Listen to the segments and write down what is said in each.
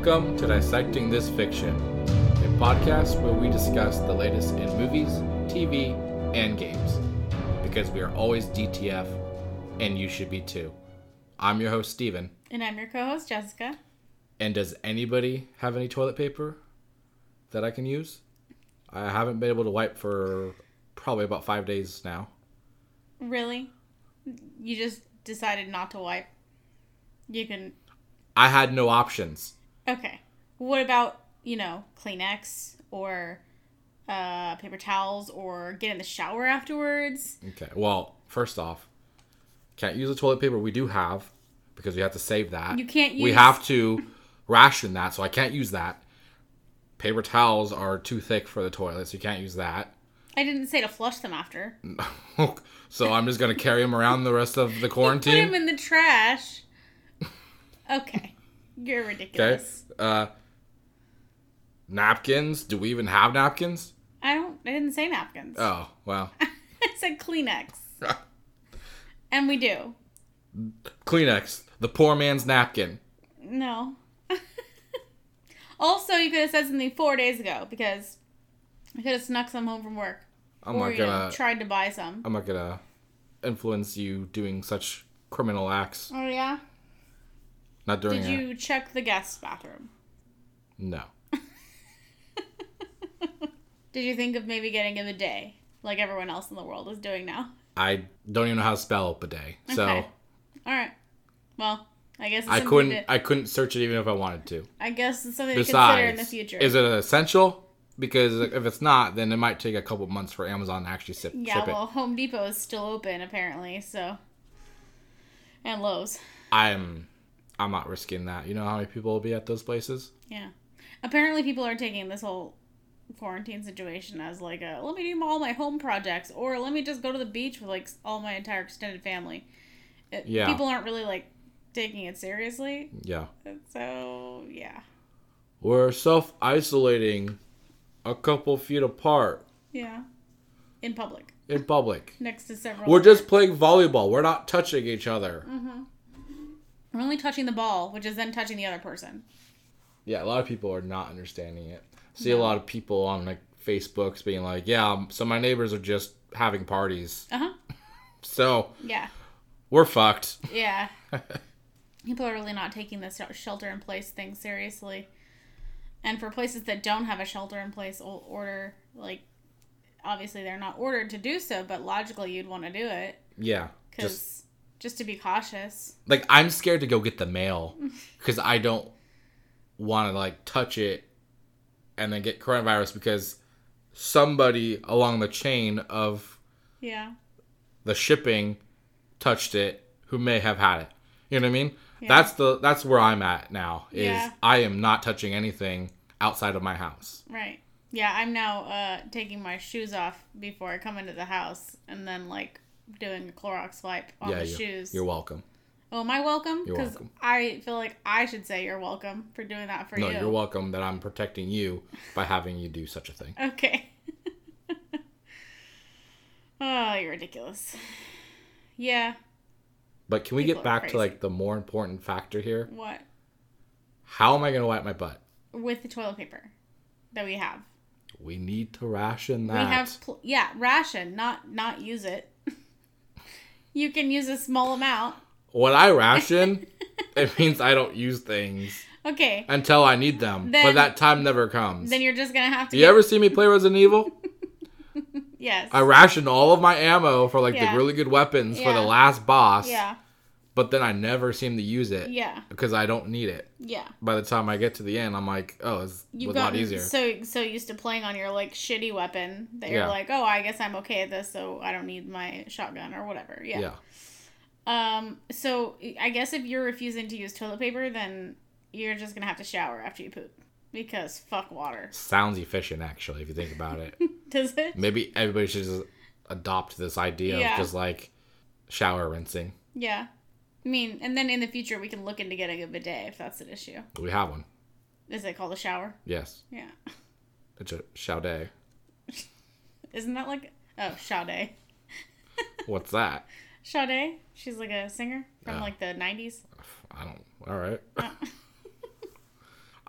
Welcome to Dissecting This Fiction, a podcast where we discuss the latest in movies, TV, and games. Because we are always DTF, and you should be too. I'm your host, Steven. And I'm your co host, Jessica. And does anybody have any toilet paper that I can use? I haven't been able to wipe for probably about five days now. Really? You just decided not to wipe? You can. I had no options. Okay. What about, you know, Kleenex or uh, paper towels or get in the shower afterwards? Okay. Well, first off, can't use the toilet paper we do have because we have to save that. You can't We have to ration that, so I can't use that. Paper towels are too thick for the toilet, so you can't use that. I didn't say to flush them after. so I'm just gonna carry them around the rest of the quarantine. Put them in the trash. Okay. You're Okay. ridiculous. Uh, napkins. Do we even have napkins? I don't. I didn't say napkins. Oh well. I said Kleenex. And we do. Kleenex, the poor man's napkin. No. also, you could have said something four days ago because I could have snuck some home from work. I'm or, not you know, gonna. tried to buy some. I'm not gonna influence you doing such criminal acts. Oh, yeah? Not during. Did a- you check the guest bathroom? No. Did you think of maybe getting a bidet like everyone else in the world is doing now? I don't even know how to spell bidet, so Okay. All right. Well, I guess it's I couldn't. to- I couldn't search it even if I wanted to. I guess it's something to consider in the future. is it essential? Because if it's not, then it might take a couple months for Amazon to actually ship, yeah, ship well, it. Home Depot is still open apparently, so and Lowe's. I'm. I'm not risking that. You know how many people will be at those places? Yeah. Apparently, people are taking this whole quarantine situation as like a let me do all my home projects or let me just go to the beach with like all my entire extended family. It, Yeah. People aren't really like taking it seriously. Yeah. So, yeah. We're self isolating, a couple feet apart Yeah. In public, in public. next to several. We're just playing volleyball. We're not touching each other. Mm. We're only touching the ball, which is then touching the other person. Yeah, a lot of people are not understanding it. See a lot of people on like Facebooks being like, "Yeah, um, so my neighbors are just having parties, Uh huh. so Yeah. we're fucked." Yeah. People are really not taking this shelter in place thing seriously. And for places that don't have a shelter in place order, like, obviously they're not ordered to do so, but logically you'd want to do it Yeah, because just to be cautious. like I'm scared to go get the mail because I don't want to like touch it and then get coronavirus because somebody along the chain of Yeah. the shipping touched it who may have had it. You know what I mean? Yeah. That's the that's where I'm at now. Is Yeah. I am not touching anything outside of my house. Right. Yeah, I'm now uh, taking my shoes off before I come into the house and then, like, doing a Clorox wipe on yeah, the you, shoes. you're welcome. oh, am I welcome? You're Because. I feel like I should say you're welcome for doing that for No, you. No, you're welcome that I'm protecting you by having you do such a thing. Okay. oh, you're ridiculous. Yeah. But can we People get back to like the more important factor here? What? How am I going to wipe my butt? With the toilet paper that we have. We need to ration that. We have pl- yeah, ration, not not use it. You can use a small amount. when I ration, it means I don't use things Okay. until I need them. but that time never comes. Then you're just going to have to Do you get- ever see me play Resident Evil? Yes. I rationed all of my ammo for like Yeah. the really good weapons for the last boss. yeah. But then I never seem to use it Yeah. because I don't need it. Yeah. By the time I get to the end, I'm like, oh, it's You've a lot easier. so so used to playing on your like shitty weapon that you're like, oh, I guess I'm okay at this, so I don't need my shotgun or whatever. yeah. Yeah. Um. So I guess if you're refusing to use toilet paper, then you're just gonna have to shower after you poop because fuck water. Sounds efficient, actually, if you think about it. Does it? Maybe everybody should just adopt this idea Yeah. of just like shower rinsing. Yeah. I mean, and then in the future we can look into getting a bidet if that's an issue. We have one. Is it called a shower? Yes. Yeah. It's a Chaudet. Isn't that like oh Sade? What's that? Sade? She's like a singer from Oh. like the nineties. I don't. All right.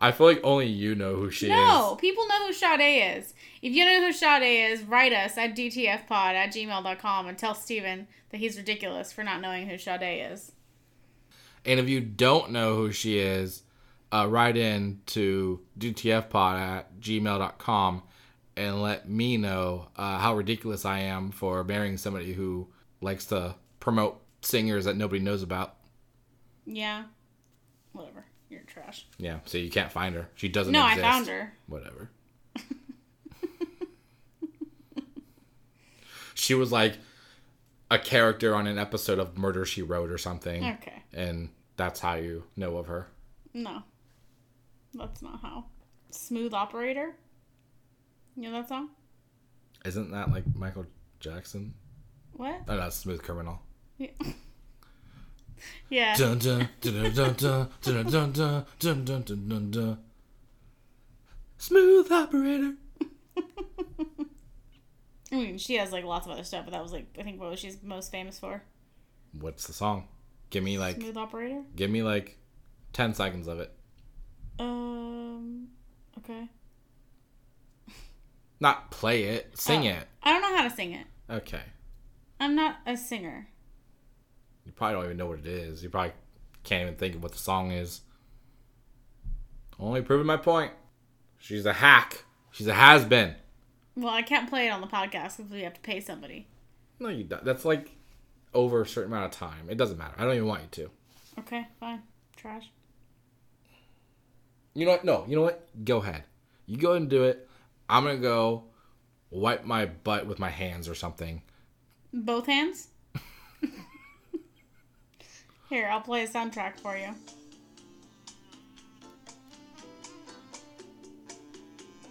I feel like only you know who she No, is. No, people know who Sade is. If you know who Sade is, write us at dtfpod at gmail.com and tell Steven that he's ridiculous for not knowing who Sade is. And if you don't know who she is, uh, write in to dtfpod at gmail.com and let me know uh, how ridiculous I am for marrying somebody who likes to promote singers that nobody knows about. Yeah. Whatever. You're trash. Yeah, so you can't find her. She doesn't No, I exist. found her. Whatever. she was like a character on an episode of Murder She Wrote or something. Okay. And that's how you know of her. No. That's not how. Smooth Operator? You know that song? Isn't that like Michael Jackson? What? Oh, that's Smooth Criminal. Yeah. Dun, dun, dun, dun, dun, dun, dun, dun, dun, dun, dun, dun, dun. Smooth operator. I mean, she has like lots of other stuff, but that was like I think what was she's most famous for. What's the song? Give me like Smooth Operator. give me like 10 seconds of it. Um. Okay. Not play it, sing Oh. it. I don't know how to sing it. Okay. I'm not a singer. You probably don't even know what it is. You probably can't even think of what the song is. Only proving my point. She's a hack. She's a has been. Well, I can't play it on the podcast because we have to pay somebody. No, you don't. That's like over a certain amount of time. It doesn't matter. I don't even want you to. Okay, fine. Trash. You know what? No, you know what? Go ahead. You go and do it. I'm gonna go wipe my butt with my hands or something. Both hands? Here, I'll play a soundtrack for you.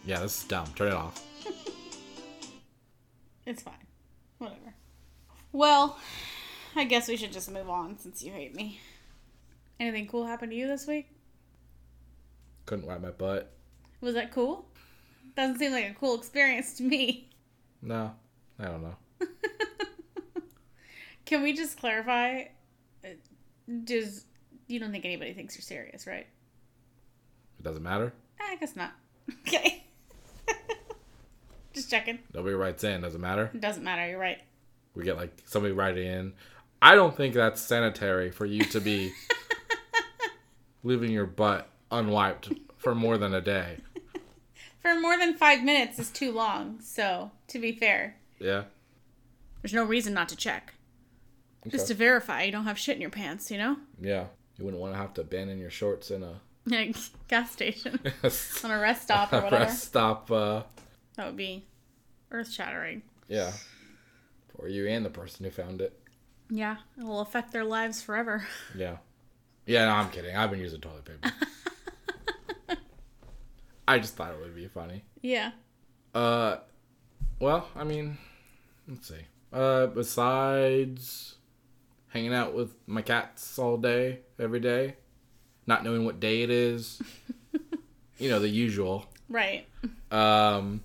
Yeah, this is dumb. Turn it off. It's fine. Whatever. Well, I guess we should just move on since you hate me. Anything cool happen to you this week? Couldn't wipe my butt. Was that cool? Doesn't seem like a cool experience to me. No, I don't know. Can we just clarify? uh, Does you don't think anybody thinks you're serious, right? It doesn't matter. I guess not. Okay. just checking. Nobody writes in. Doesn't matter. It doesn't matter. You're right. We get like somebody writing in. I don't think that's sanitary for you to be leaving your butt unwiped for more than a day. For more than five minutes is too long. So, to be fair, Yeah. there's no reason not to check. Just to verify you don't have shit in your pants, you know? Yeah. You wouldn't want to have to abandon your shorts in a gas station on a rest stop or whatever. rest stop. Uh, That would be earth shattering. yeah. For you and the person who found it. Yeah, it will affect their lives forever. Yeah. Yeah, no, I'm kidding. I've been using toilet paper. I just thought it would be funny. Yeah. Uh, well, I mean, let's see. Uh, besides hanging out with my cats all day, every day, not knowing what day it is, you know, the usual. Right. Um,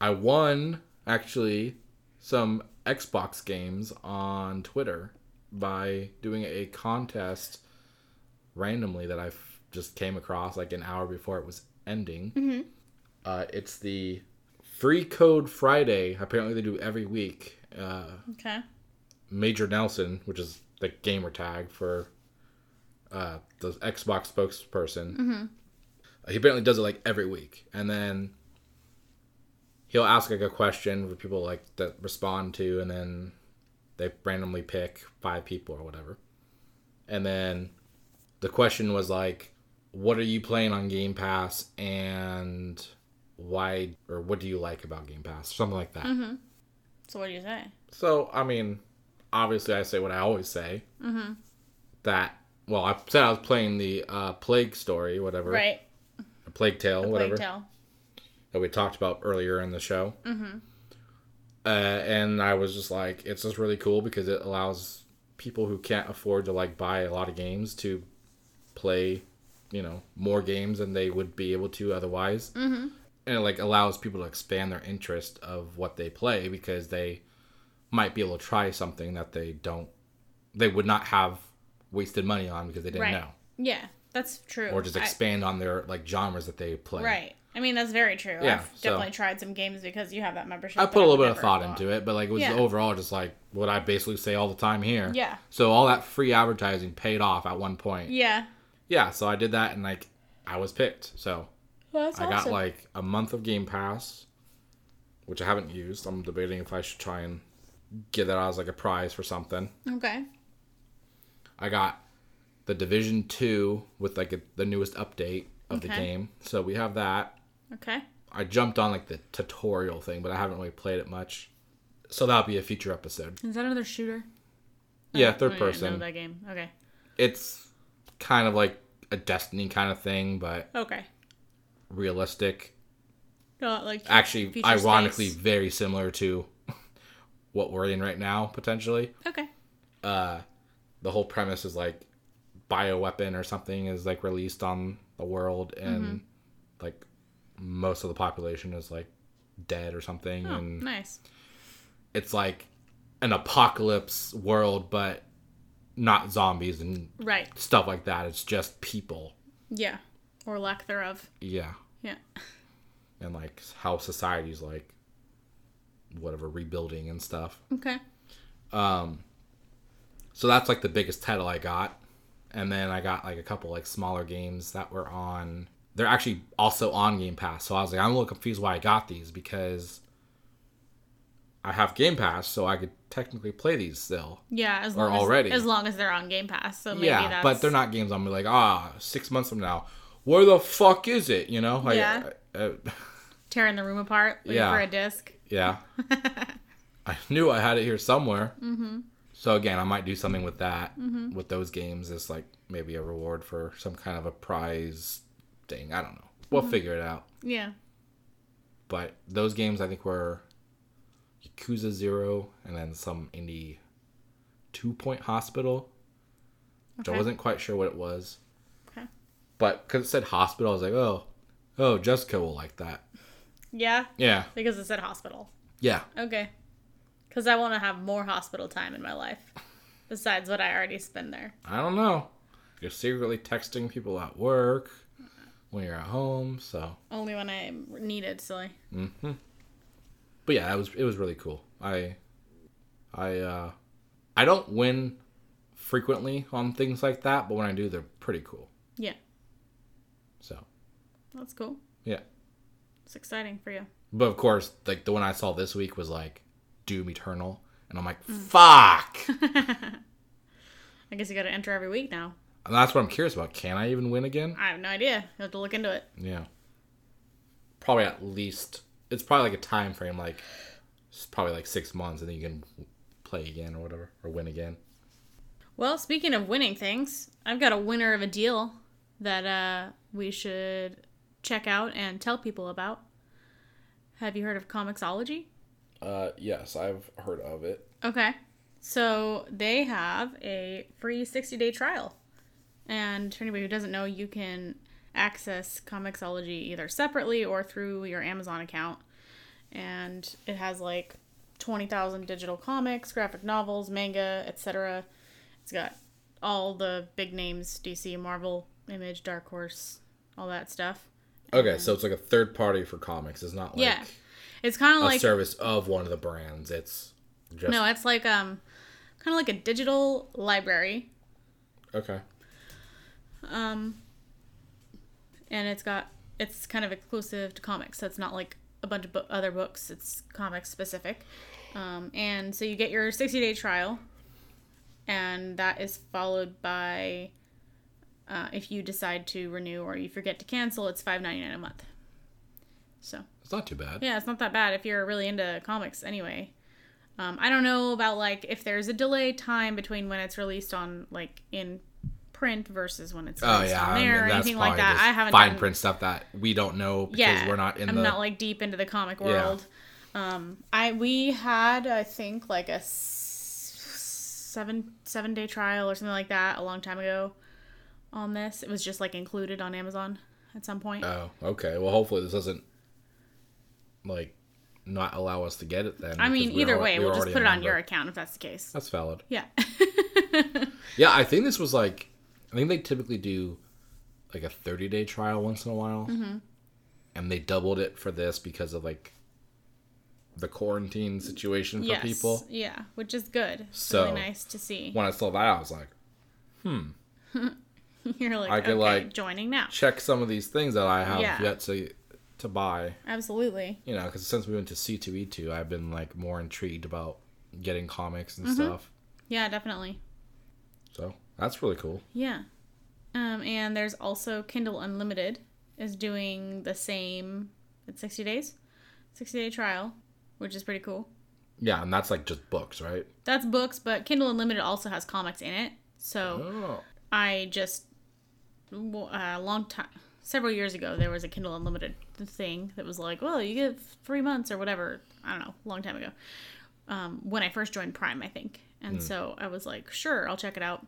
I won actually some Xbox games on Twitter by doing a contest randomly that I just came across like an hour before it was ending. Mm-hmm. Uh, it's the Free Code Friday. Apparently, they do every week. Uh, Okay. Major Nelson, which is the gamer tag for uh, the Xbox spokesperson. He apparently does it like every week, and then he'll ask like a question for people like that respond to, and then they randomly pick five people or whatever. And then the question was like, "What are you playing on Game Pass?" and why or what do you like about Game Pass? Something like that. So what do you say? So, I mean, obviously, I say what I always say. Mm-hmm. That, well, I said I was playing the uh, Plague Story, whatever. Right. A Plague Tale, whatever. Plague Tale. That we talked about earlier in the show. Mm-hmm. Uh, and I was just like, it's just really cool because it allows people who can't afford to, like, buy a lot of games to play, you know, more games than they would be able to otherwise. Mm-hmm. And it, like, allows people to expand their interest of what they play because they might be able to try something that they don't they would not have wasted money on because they didn't Right. know. Yeah. That's true. or just I- expand on their like genres that they play. right. I mean, that's very true. Yeah, I've so- definitely tried some games because you have that membership. I put a little bit of thought into it, but like it was Yeah. overall just like what I basically say all the time here. Yeah. So all that free advertising paid off at one point. Yeah. Yeah, so I did that and like I was picked. So Well, I got like a month of Game Pass, which I haven't used. I'm debating if I should try and get that as like a prize for something. okay. I got the Division Two with like a, the newest update of the Okay. game. So we have that. Okay. I jumped on like the tutorial thing, but I haven't really played it much. So that'll be a future episode. Is that another shooter? Yeah, I third know person. that game. Okay. It's kind of like a Destiny kind of thing, but Okay. realistic. Not like Actually, ironically, space. very similar to what we're in right now, potentially. Okay. Uh, the whole premise is like bioweapon or something is like released on the world, and Mm-hmm. like most of the population is like dead or something, Oh, and nice. it's like an apocalypse world, but not zombies and Right. stuff like that. It's just people. Yeah. Or lack thereof. Yeah. Yeah. And like how society's like whatever rebuilding and stuff. Okay. Um so that's like the biggest title I got. And then I got like a couple like smaller games that were on they're actually also on Game Pass. So I was like I'm a little confused why I got these because I have Game Pass, so I could technically play these still. Yeah, as Or long already. as, as long as they're on Game Pass. So maybe yeah, that's but they're not games I'm like, ah, six months from now, where the fuck is it? You know? Like, Yeah. uh, tearing the room apart waiting Yeah. for a disc. yeah. I knew I had it here somewhere. Mm-hmm. So again, I might do something with that, Mm-hmm. with those games, as like maybe a reward for some kind of a prize thing. I don't know. We'll Mm-hmm. figure it out. Yeah. But those games, I think, were Yakuza Zero, and then some indie Two Point Hospital, which I wasn't quite sure what it was. Okay. But because it said hospital, I was like, oh, oh, Jessica will like that. Yeah, Yeah, because it said hospital. yeah. Okay. Because I want to have more hospital time in my life, besides what I already spend there. I don't know. You're secretly texting people at work when you're at home, so. Only when I need it, silly. But yeah, it was it was really cool. I, I, uh, I don't win frequently on things like that, but when I do, they're pretty cool. Yeah, So that's cool. yeah. It's exciting for you. But of course, like the one I saw this week was like Doom Eternal, and I'm like, Mm. fuck. I guess you got to enter every week now. And that's what I'm curious about. Can I even win again? I have no idea. You have to look into it. Yeah. Probably at least it's probably like a time frame, like it's probably like six months, and then you can play again or whatever, or win again. Well, speaking of winning things, I've got a winner of a deal that uh, we should check out and tell people about. Have you heard of Comixology? Uh, yes, I've heard of it. Okay. So they have a free 60 day trial. And for anybody who doesn't know, you can access Comixology either separately or through your Amazon account. And it has like 20,000 digital comics, graphic novels, manga, etc. It's got all the big names DC, Marvel, Image, Dark Horse, all that stuff. Okay, so it's like a third party for comics. It's not like yeah. It's kind of a like service of one of the brands. It's just no, it's like um kind of like a digital library okay. Um, and it's got it's kind of exclusive to comics, so it's not like a bunch of bo- other books. It's comics specific. Um, and so you get your sixty day trial, and that is followed by uh, if you decide to renew or you forget to cancel, it's five ninety nine a month. So It's not too bad. yeah, it's not that bad if you're really into comics anyway. Um, I don't know about like if there's a delay time between when it's released on like in print versus when it's Oh yeah, on I mean, or anything like that. I haven't fine done... print stuff that we don't know because yeah, we're not in. I'm the. not like deep into the comic Yeah. world. Um, I we had I think like a seven seven day trial or something like that a long time ago on this. It was just like included on Amazon at some point. oh, okay. Well, hopefully this doesn't like not allow us to get it then. I mean, either way, we're we'll just put it on your account if that's the case. That's valid. Yeah. Yeah, I think this was like, I think they typically do like a 30 day trial once in a while. Mm-hmm. And they doubled it for this because of like the quarantine situation for yes. people. Yeah, which is good. It's So- really nice to see. When I saw that, I was like, hmm. You're like, I could, okay, like- joining now. check some of these things that I have Yeah. yet to to buy. Absolutely. You know, because since we went to C2E2, I've been like more intrigued about getting comics Mm-hmm. and stuff. Yeah, definitely. That's really cool. Yeah. Um, and there's also Kindle Unlimited is doing the same. It's 60 days, 60 day trial, which is pretty cool. Yeah, and that's like just books, right? That's books, but Kindle Unlimited also has comics in it. So Oh. I just a long time, several years ago, there was a Kindle Unlimited thing that was like, well, you get three months or whatever. I don't know, long time ago. Um, when I first joined Prime, I think, and so I was like, sure, I'll check it out.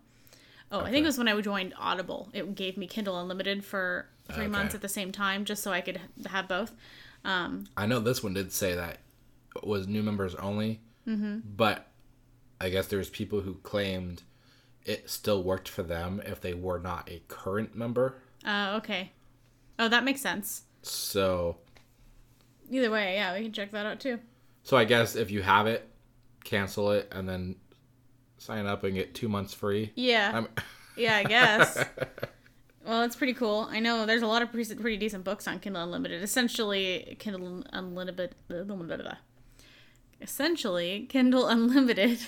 Oh, I think it was when I joined Audible. It gave me Kindle Unlimited for three Okay. months at the same time, just so I could have both. I know this one did say that it was new members only, mm-hmm. but I guess there's people who claimed it still worked for them if they were not a current member. Uh, okay. Oh, that makes sense. So, Either way, yeah, we can check that out too. so I guess if you have it, cancel it and then sign up and get two months free. Yeah. I'm, Yeah, I guess. well, it's pretty cool. I know there's a lot of pretty, pretty decent books on Kindle Unlimited. Essentially, Kindle Unlimited. Essentially, Kindle Unlimited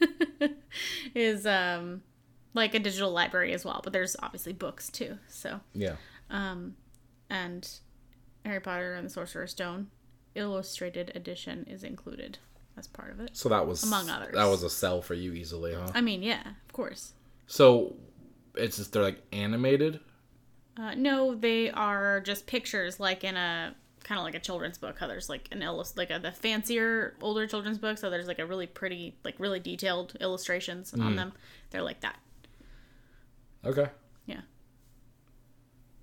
is um like a digital library as well, but there's obviously books too. So, yeah. Um, and Harry Potter and the Sorcerer's Stone illustrated edition is included as part of it. So that was Among others. That was a sell for you easily, huh? I mean, yeah, of course. So it's just they're like animated. Uh, no, they are just pictures, like in a kind of like a children's book. How there's like an illus, like a, the fancier older children's book. So there's like a really pretty, like really detailed illustrations on them. They're like that. Okay. Yeah.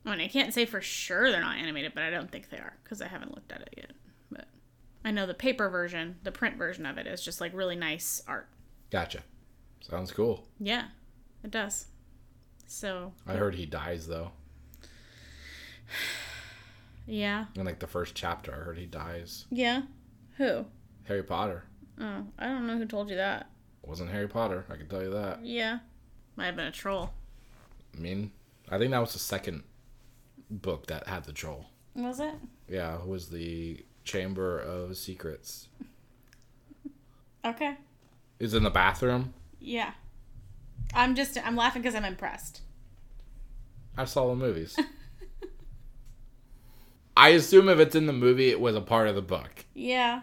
I mean, I can't say for sure they're not animated, but I don't think they are because I haven't looked at it yet. I know the paper version, the print version of it, is just like really nice art. Gotcha. Sounds cool. Yeah, it does. So I heard he dies though. yeah, In like the first chapter, I heard he dies. yeah. Who? Harry Potter. Oh, I don't know who told you that. It wasn't Harry Potter, I can tell you that. Yeah. Might have been a troll. I mean, I think that was the second book that had the troll. Was it? Yeah, it was the Chamber of Secrets. Okay. Is in the bathroom. Yeah. I'm just I'm laughing because I'm impressed. I saw the movies. I assume if it's in the movie, it was a part of the book. Yeah.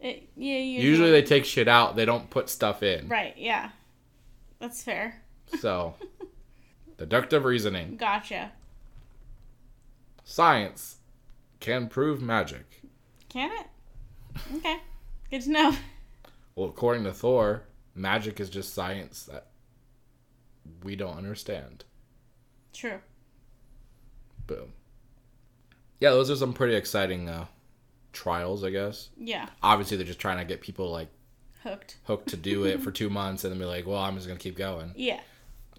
It, yeah. Usually, Usually they take shit out, they don't put stuff in. Right. Yeah. That's fair. So, deductive reasoning. Gotcha. Science can prove magic. Can it? Okay. Good to know. Well, according to Thor, magic is just science that we don't understand. True. Boom. Yeah, those are some pretty exciting uh, trials, I guess. Yeah. Obviously, they're just trying to get people like Hooked. hooked to do it for two months and then be like, well, I'm just gonna keep going. Yeah.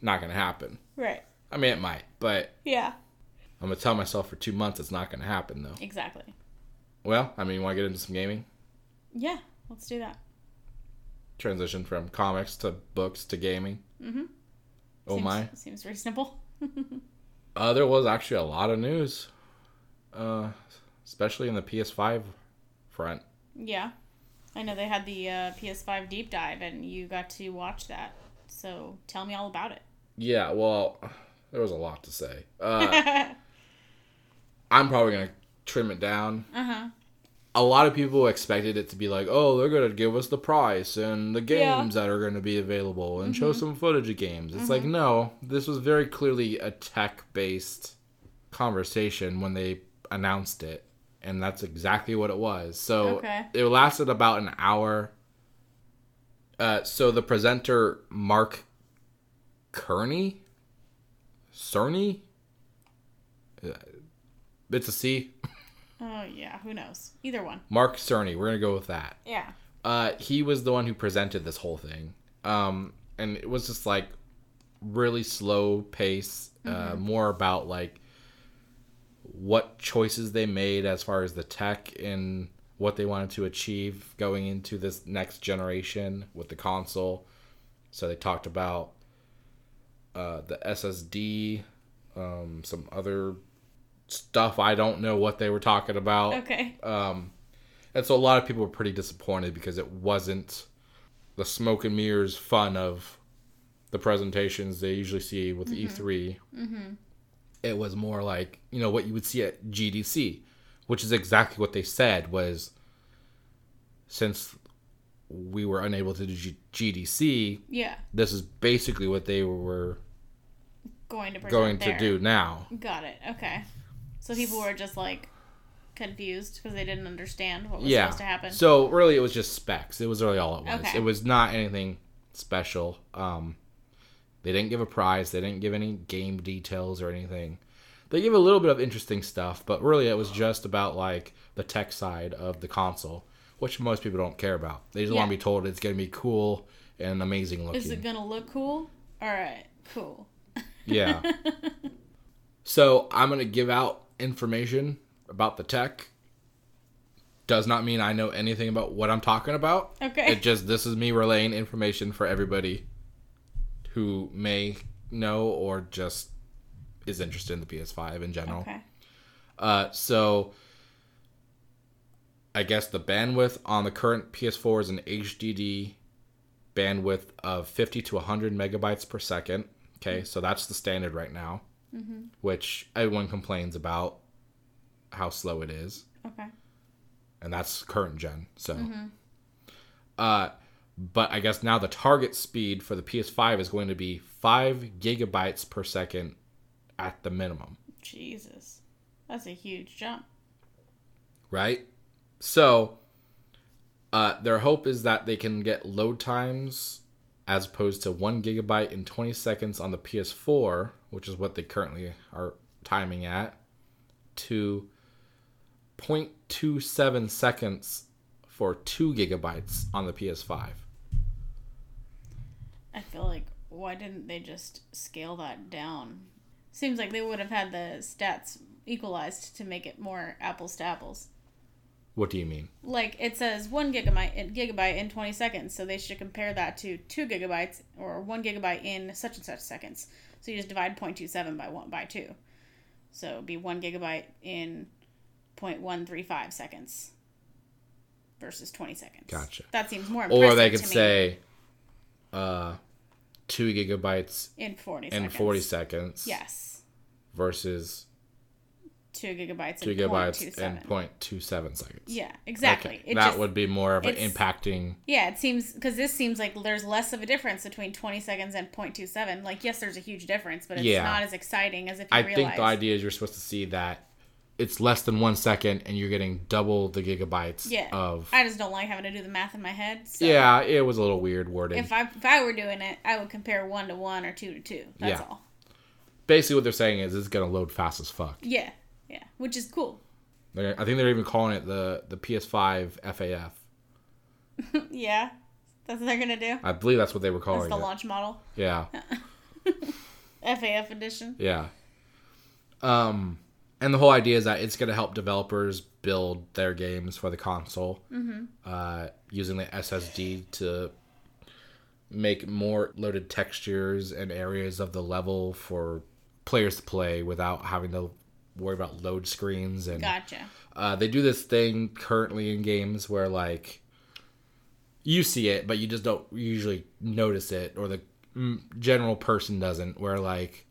Not gonna happen. Right. I mean, it might, but Yeah. I'm gonna tell myself for two months it's not gonna happen though. Exactly. Well, I mean, you want to get into some gaming? Yeah. Let's do that. Transition from comics to books to gaming. Mm-hmm. Oh seems, my! Seems reasonable. Uh, there was actually a lot of news, uh, especially in the PS5 front. Yeah. I know they had the uh, PS5 deep dive, and you got to watch that. So tell me all about it. Yeah, well, there was a lot to say. Uh, I'm probably gonna trim it down. Uh huh. A lot of people expected it to be like, oh, they're gonna give us the price and the Yeah. games that are gonna be available and show some footage of games. It's like, no, this was very clearly a tech-based conversation when they announced it, and that's exactly what it was. So Okay. it lasted about an hour. Uh, so the presenter Mark Kearney, Cerny, Uh, it's a C. Oh yeah. Who knows? Either one. Mark Cerny. We're gonna go with that. Yeah. Uh, he was the one who presented this whole thing. Um, and it was just like really slow pace, uh, more about like what choices they made as far as the tech and what they wanted to achieve going into this next generation with the console. So they talked about uh, the SSD, um, some other stuff. I don't know what they were talking about. Okay. Um, and so a lot of people were pretty disappointed because it wasn't the smoke and mirrors fun of the presentations they usually see with E3. Mm-hmm. It was more like you know what you would see at GDC, which is exactly what they said was since we were unable to do G- GDC, Yeah. this is basically what they were Going to going to do now. Got it. Okay. So people were just like confused because they didn't understand what was yeah. supposed to happen. So really, it was just specs. It was really all it was. Okay. It was not anything special. Um, they didn't give a prize. They didn't give any game details or anything. They gave a little bit of interesting stuff, but really, it was just about like the tech side of the console, which most people don't care about. They just want to be told it's going to be cool and amazing looking. Is it gonna look cool? All right. Cool. Yeah. so I'm gonna give out information about the tech. Does not mean I know anything about what I'm talking about. Okay. It just this is me relaying information for everybody who may know or just is interested in the PS5 in general. Okay. Uh, so I guess the bandwidth on the current PS4 is an HDD bandwidth of 50 to 100 megabytes per second. Okay, so that's the standard right now, which everyone complains about how slow it is, Okay. and that's current gen. So, uh, but I guess now the target speed for the PS5 is going to be five gigabytes per second at the minimum. Jesus. That's a huge jump. right? So, uh, their hope is that they can get load times as opposed to one gigabyte in 20 seconds on the PS4, which is what they currently are timing at, to 0.27 seconds for two gigabytes on the PS5. I feel like why didn't they just scale that down? Seems like they would have had the stats equalized to make it more apples to apples. What do you mean? Like it says one gigabyte uh, gigabyte in twenty seconds, so they should compare that to two gigabytes or one gigabyte in such and such seconds. So you just divide 0.27 by one by two, so it'd be one gigabyte in 0.135 seconds versus twenty seconds. Gotcha. That seems more impressive Or they could say uh, two gigabytes in forty in seconds. 40 seconds Yes, versus two gigabytes two in gigabytes 0.27. in 0.27 seconds. Yeah, exactly. Okay, that just- would be more of an impacting. Yeah, it seems because this seems like there's less of a difference between 20 seconds and 0.27. Like, yes, there's a huge difference, but it's Yeah. not as exciting as if you I realize. think the idea is you're supposed to see that it's less than one second and you're getting double the gigabytes Yeah, of. I just don't like having to do the math in my head. So yeah, it was a little weird wording. If I if I were doing it, I would compare one to one or two to two. That's Yeah. all. Basically, what they're saying is it's going to load fast as fuck. Yeah, yeah, which is cool. They're, I think they're even calling it the, the PS5 FAF. yeah, that's what they're gonna do. I believe that's what they were That's calling the it. launch model, Yeah, FAF edition. yeah. Um, and the whole idea is that it's going to help developers build their games for the console Mm-hmm. uh, using the SSD to make more loaded textures and areas of the level for players to play without having to worry about load screens and Gotcha. uh, they do this thing currently in games where like you see it but you just don't usually notice it or the general person doesn't where like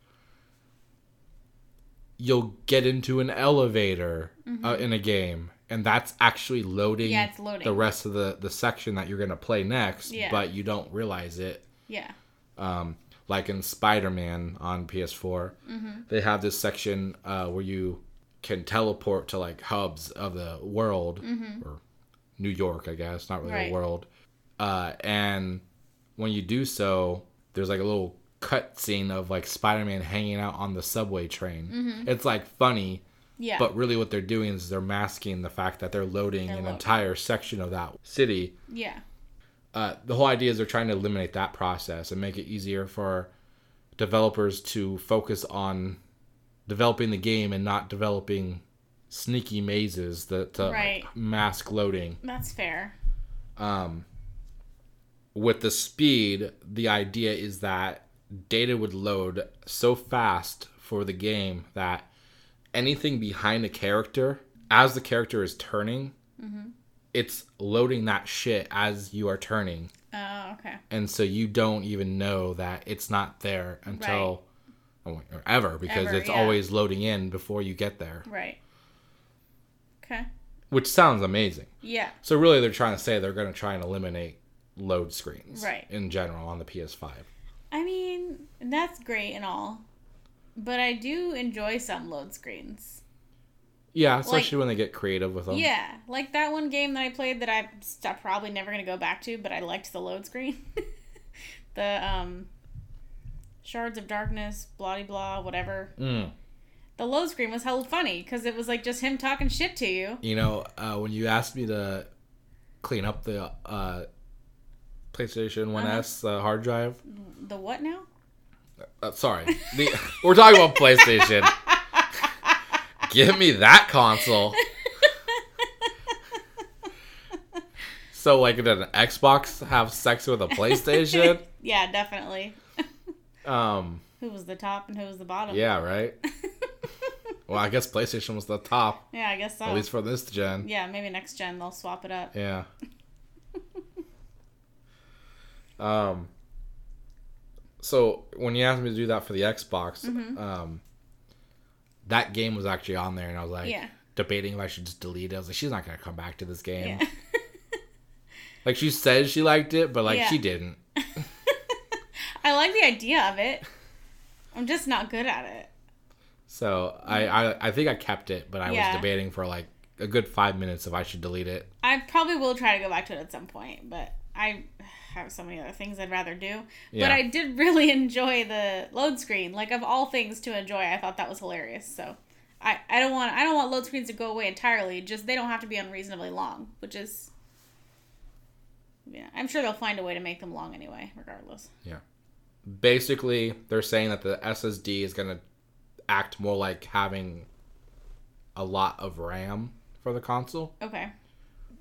you'll get into an elevator uh, in a game and that's actually loading, Mm-hmm. Yeah, it's loading. the rest of the the section that you're to play next Yeah. but you don't realize it Yeah. um, like in Spider-Man on PS4, Mm-hmm. they have this section uh, where you can teleport to like hubs of the world or New York, I guess, not really Mm-hmm. Right. the world. Uh, and when you do so, there's like a little cutscene of like Spider-Man hanging out on the subway train. Mm-hmm. It's like funny, Yeah. but really what they're doing is they're masking the fact that they're loading They're an loading. entire section of that city yeah. Uh, the whole idea is they're trying to eliminate that process and make it easier for developers to focus on developing the game and not developing sneaky mazes that uh, Right. mask loading. That's fair. Um, with the speed, the idea is that data would load so fast for the game that anything behind a character, as the character is turning, it's loading that shit as you are turning. Oh, okay. And so you don't even know that it's not there until oh, or ever because Ever, it's yeah. always loading in before you get there, Right. Okay. which sounds amazing. Yeah. So really, they're trying to say they're going to try and eliminate load screens, Right. In general, on the PS5. I mean, that's great and all, but I do enjoy some load screens. Yeah, especially when they get creative with them. Yeah, like that one game that I played that I'm st- probably never gonna go back to, but I liked the load screen. the um, Shards of Darkness, blah blah, whatever. Mm. The load screen was hella funny because it was like just him talking shit to you. You know, uh, when you asked me to clean up the uh, PlayStation 1S uh, hard drive, The what now? uh, sorry, the, we're talking about PlayStation. Give me that console. So, like, did an Xbox have sex with a PlayStation? yeah, definitely. um, Who was the top and who was the bottom? yeah, right. Well, I guess PlayStation was the top, yeah, I guess so. at least for this gen. yeah, maybe next gen they'll swap it up. Yeah. um. So when you asked me to do that for the Xbox, um, that game was actually on there, and I was like Yeah. debating if I should just delete it. I was like, she's not gonna come back to this game. Yeah. Like she said she liked it, but like Yeah. she didn't. I like the idea of it. I'm just not good at it. So I, mm. I I think I kept it, but I was debating for like a good five minutes if I should delete it. I probably will try to go back to it at some point, but I have so many other things I'd rather do. Yeah. But I did really enjoy the load screen. Like of all things to enjoy, I thought that was hilarious. So I, I don't want I don't want load screens to go away entirely. Just they don't have to be unreasonably long, which is yeah, I'm sure they'll find a way to make them long anyway, regardless. Yeah. Basically, they're saying that the SSD is gonna act more like having a lot of RAM for the console. Okay.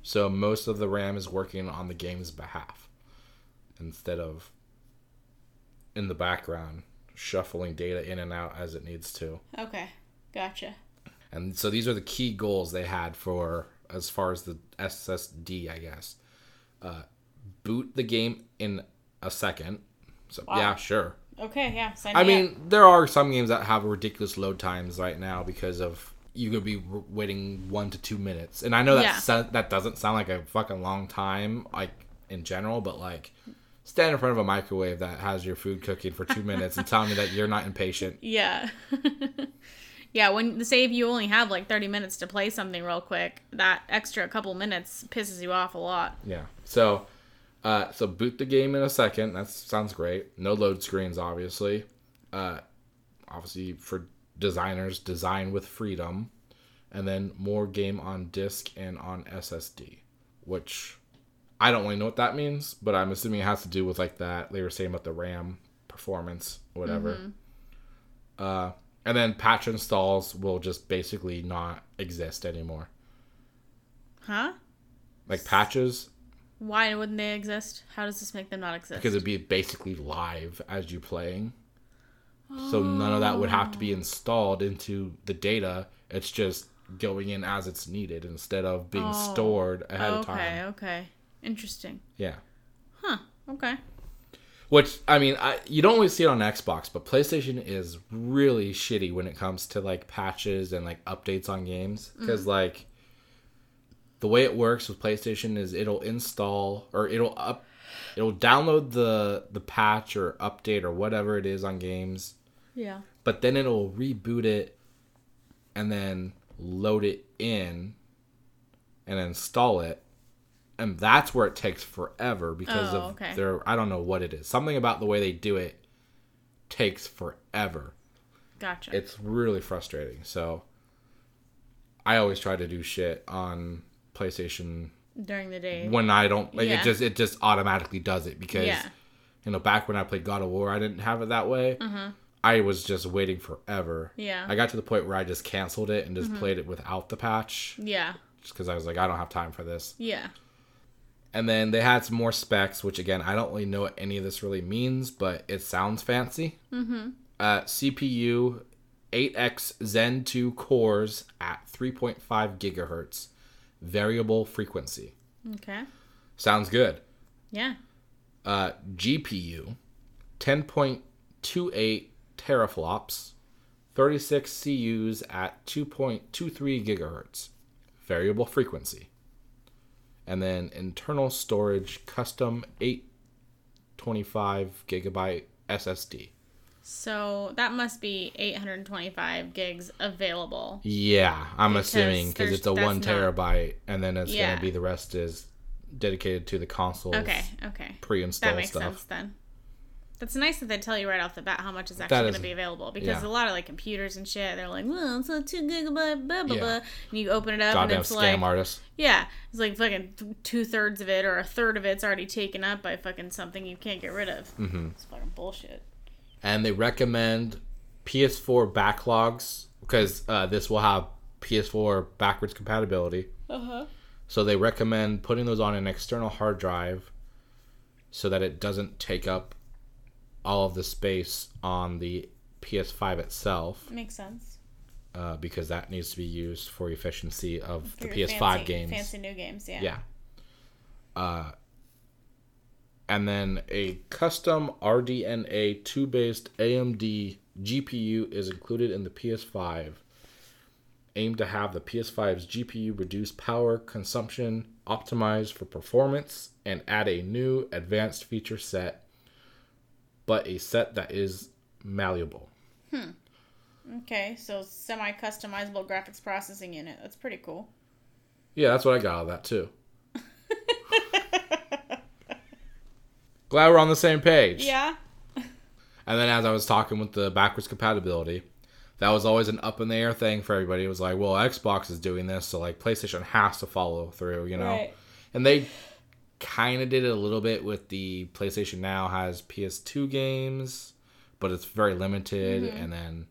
So most of the RAM is working on the game's behalf instead of in the background shuffling data in and out as it needs to. Okay. Gotcha. And so these are the key goals they had for as far as the SSD, I guess. Uh, boot the game in a second. So Wow. yeah, sure. Okay, yeah. I me up. mean, there are some games that have ridiculous load times right now because of you could be waiting one to two minutes, and I know that Yeah. sa- that doesn't sound like a fucking long time, like in general, but like stand in front of a microwave that has your food cooking for two minutes and tell me that you're not impatient. Yeah. yeah, when say if you only have like 30 minutes to play something real quick, that extra couple minutes pisses you off a lot. Yeah. So, uh, so boot the game in a second. That sounds great. No load screens, obviously. Uh, obviously for designers, design with freedom, and then more game on disk and on SSD, which I don't really know what that means, but I'm assuming it has to do with like that they were saying about the RAM performance, whatever. Uh, and then patch installs will just basically not exist anymore. Huh? Like patches Why wouldn't they exist? How does this make them not exist? because it'd be basically live as you playing. So none of that would have Oh. to be installed into the data. It's just going in as it's needed instead of being Oh. stored ahead of time. okay, okay. Interesting. Yeah. Huh. Okay. Which I mean, I, you don't always see it on Xbox, but PlayStation is really shitty when it comes to like patches and like updates on games mm-hmm. because like the way it works with PlayStation is it'll install or it'll up it'll download the the patch or update or whatever it is on games Yeah. but then it'll reboot it and then load it in and install it and that's where it takes forever because Oh, of okay. their i don't know what it is something about the way they do it takes forever Gotcha. it's really frustrating so i always try to do shit on playstation During the day. when i don't like Yeah. it just it just automatically does it because Yeah. You know, back when I played God of War, I didn't have it that way. Uh-huh. I was just waiting forever. Mm-hmm. Yeah. Mm-hmm. I got to the point where I just canceled it and just played it without the patch, Yeah. just because I was like, I don't have time for this. Yeah. And then they had some more specs, which again, I don't really know what any of this really means, but it sounds fancy. Mm-hmm. Uh, CPU, 8x Zen 2 cores at 3.5 gigahertz, variable frequency. Okay. Sounds good. Yeah. Uh, GPU, 10.28 teraflops, 36 CUs at 2.23 gigahertz, variable frequency. And then internal storage, custom 825 gigabyte SSD. So that must be 825 gigs available. Yeah, I'm Because assuming because it's a one not- terabyte, and then it's Yeah. gonna be the rest is dedicated to the console. Okay. Okay. pre-install That makes stuff. sense then. That's nice that they tell you right off the bat how much is actually going to be available because yeah. a lot of like computers and shit, they're like, well, it's a two gigabyte, blah blah Yeah. blah, and you open it up Goddamn and it's scam like, artists. yeah, it's like fucking two thirds of it or a third of it's already taken up by fucking something you can't get rid of. Mm-hmm. It's fucking bullshit. and they recommend PS4 backlogs because uh, this will have PS4 backwards compatibility. Uh huh. So they recommend putting those on an external hard drive so that it doesn't take up all of the space on the PS5 itself Makes sense. uh, because that needs to be used for efficiency of For the PS5 fancy, games. fancy new games. Yeah. Yeah. Uh, and then a custom RDNA 2 based AMD GPU is included in the PS5. Aimed to have the PS5's GPU reduce power consumption, optimized for performance, and add a new advanced feature set, but a set that is malleable. Hmm. Okay, so semi customizable graphics processing unit. That's pretty cool. Yeah, that's what I got out of that too. Glad we're on the same page. Yeah. And then as I was talking with the backwards compatibility, that was always an up in the air thing for everybody. It was like, well, Xbox is doing this, so like PlayStation has to follow through, you know? Right. And they kind of did it a little bit with the PlayStation Now has PS2 games, but it's very limited. And then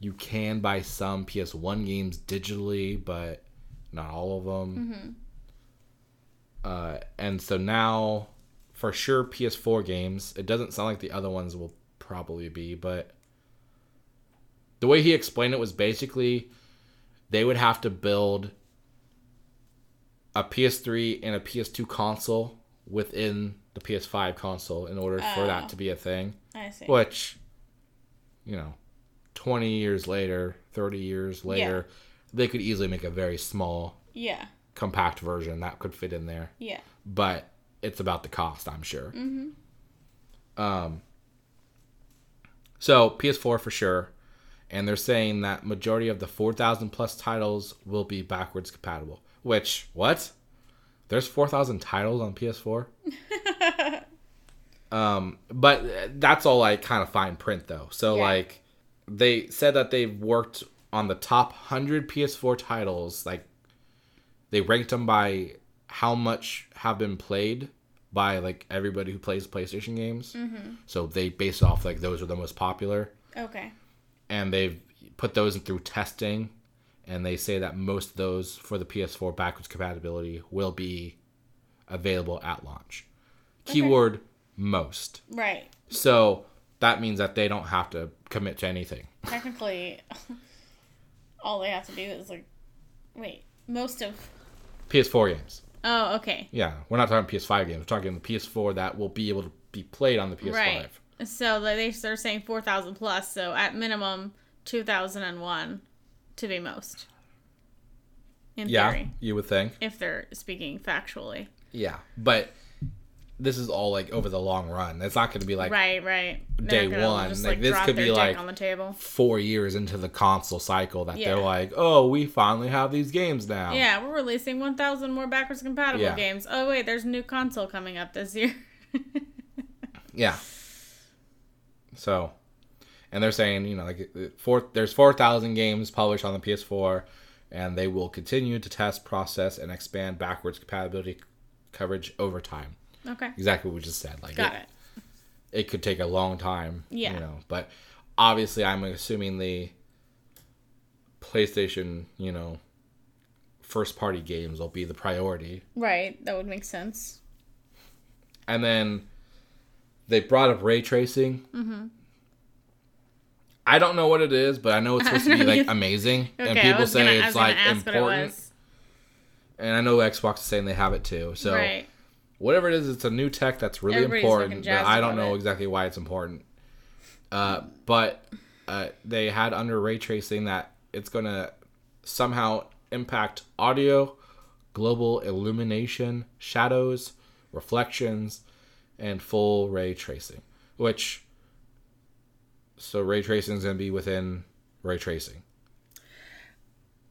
you can buy some PS1 games digitally, but not all of them. Uh, and so now, for sure, PS4 games. It doesn't sound like the other ones will probably be, but the way he explained it was basically they would have to build a PS3 and a PS2 console within the PS5 console in order for Oh. that to be a thing. I see. Which, you know, 20 years later, 30 years later, they could easily make a very small, Yeah. compact version that could fit in there. Yeah. But it's about the cost, I'm sure. Mm-hmm. Um, so PS4 for sure. And they're saying that majority of the 4,000 plus titles will be backwards compatible. Which, what? There's 4,000 titles on PS4? um, but that's all like kind of fine print though. So Yeah. like they said that they've worked on the top 100 PS4 titles like they ranked them by how much have been played by like everybody who plays PlayStation games. Mm-hmm. So they base it off like those are the most popular Okay. and they've put those through testing and they say that most of those for the PS4 backwards compatibility will be available at launch. Keyword most. Right. So that means that they don't have to commit to anything. Technically, all they have to do is like, wait, most of. PS4 games. Oh, okay. Yeah, we're not talking PS5 games. We're talking the PS4 that will be able to be played on the PS5. Right. So they they're saying four thousand plus. So at minimum two thousand and one to be most. In Yeah, theory, you would think. if they're speaking factually. Yeah, but this is all like over the long run. It's not going to be like right, right. day one. Just, Like, this could be, like- on the table. four years into the console cycle that Yeah. they're like, oh, we finally have these games now. Yeah, we're releasing 1,000 more backwards compatible Yeah. games. Oh, wait, there's a new console coming up this year. Yeah. So, and they're saying, you know, like four, there's 4,000 games published on the PS4, and they will continue to test, process, and expand backwards compatibility coverage over time. okay. Exactly what we just said. Like, Got it- it. it could take a long time. Yeah. You know, but obviously, I'm assuming the PlayStation, you know, first party games will be the priority. Right. That would make sense. And then they brought up ray tracing. Mm-hmm. I don't know what it is, but I know it's supposed to be like amazing, and Okay, I people was gonna- say it's like what it important. And I know Xbox is saying they have it too. So right. whatever it is, it's a new tech that's really Everybody's important. I don't know it. exactly why it's important. Uh, but uh, they had under ray tracing that it's going to somehow impact audio, global illumination, shadows, reflections, and full ray tracing. Which so ray tracing is going to be within ray tracing.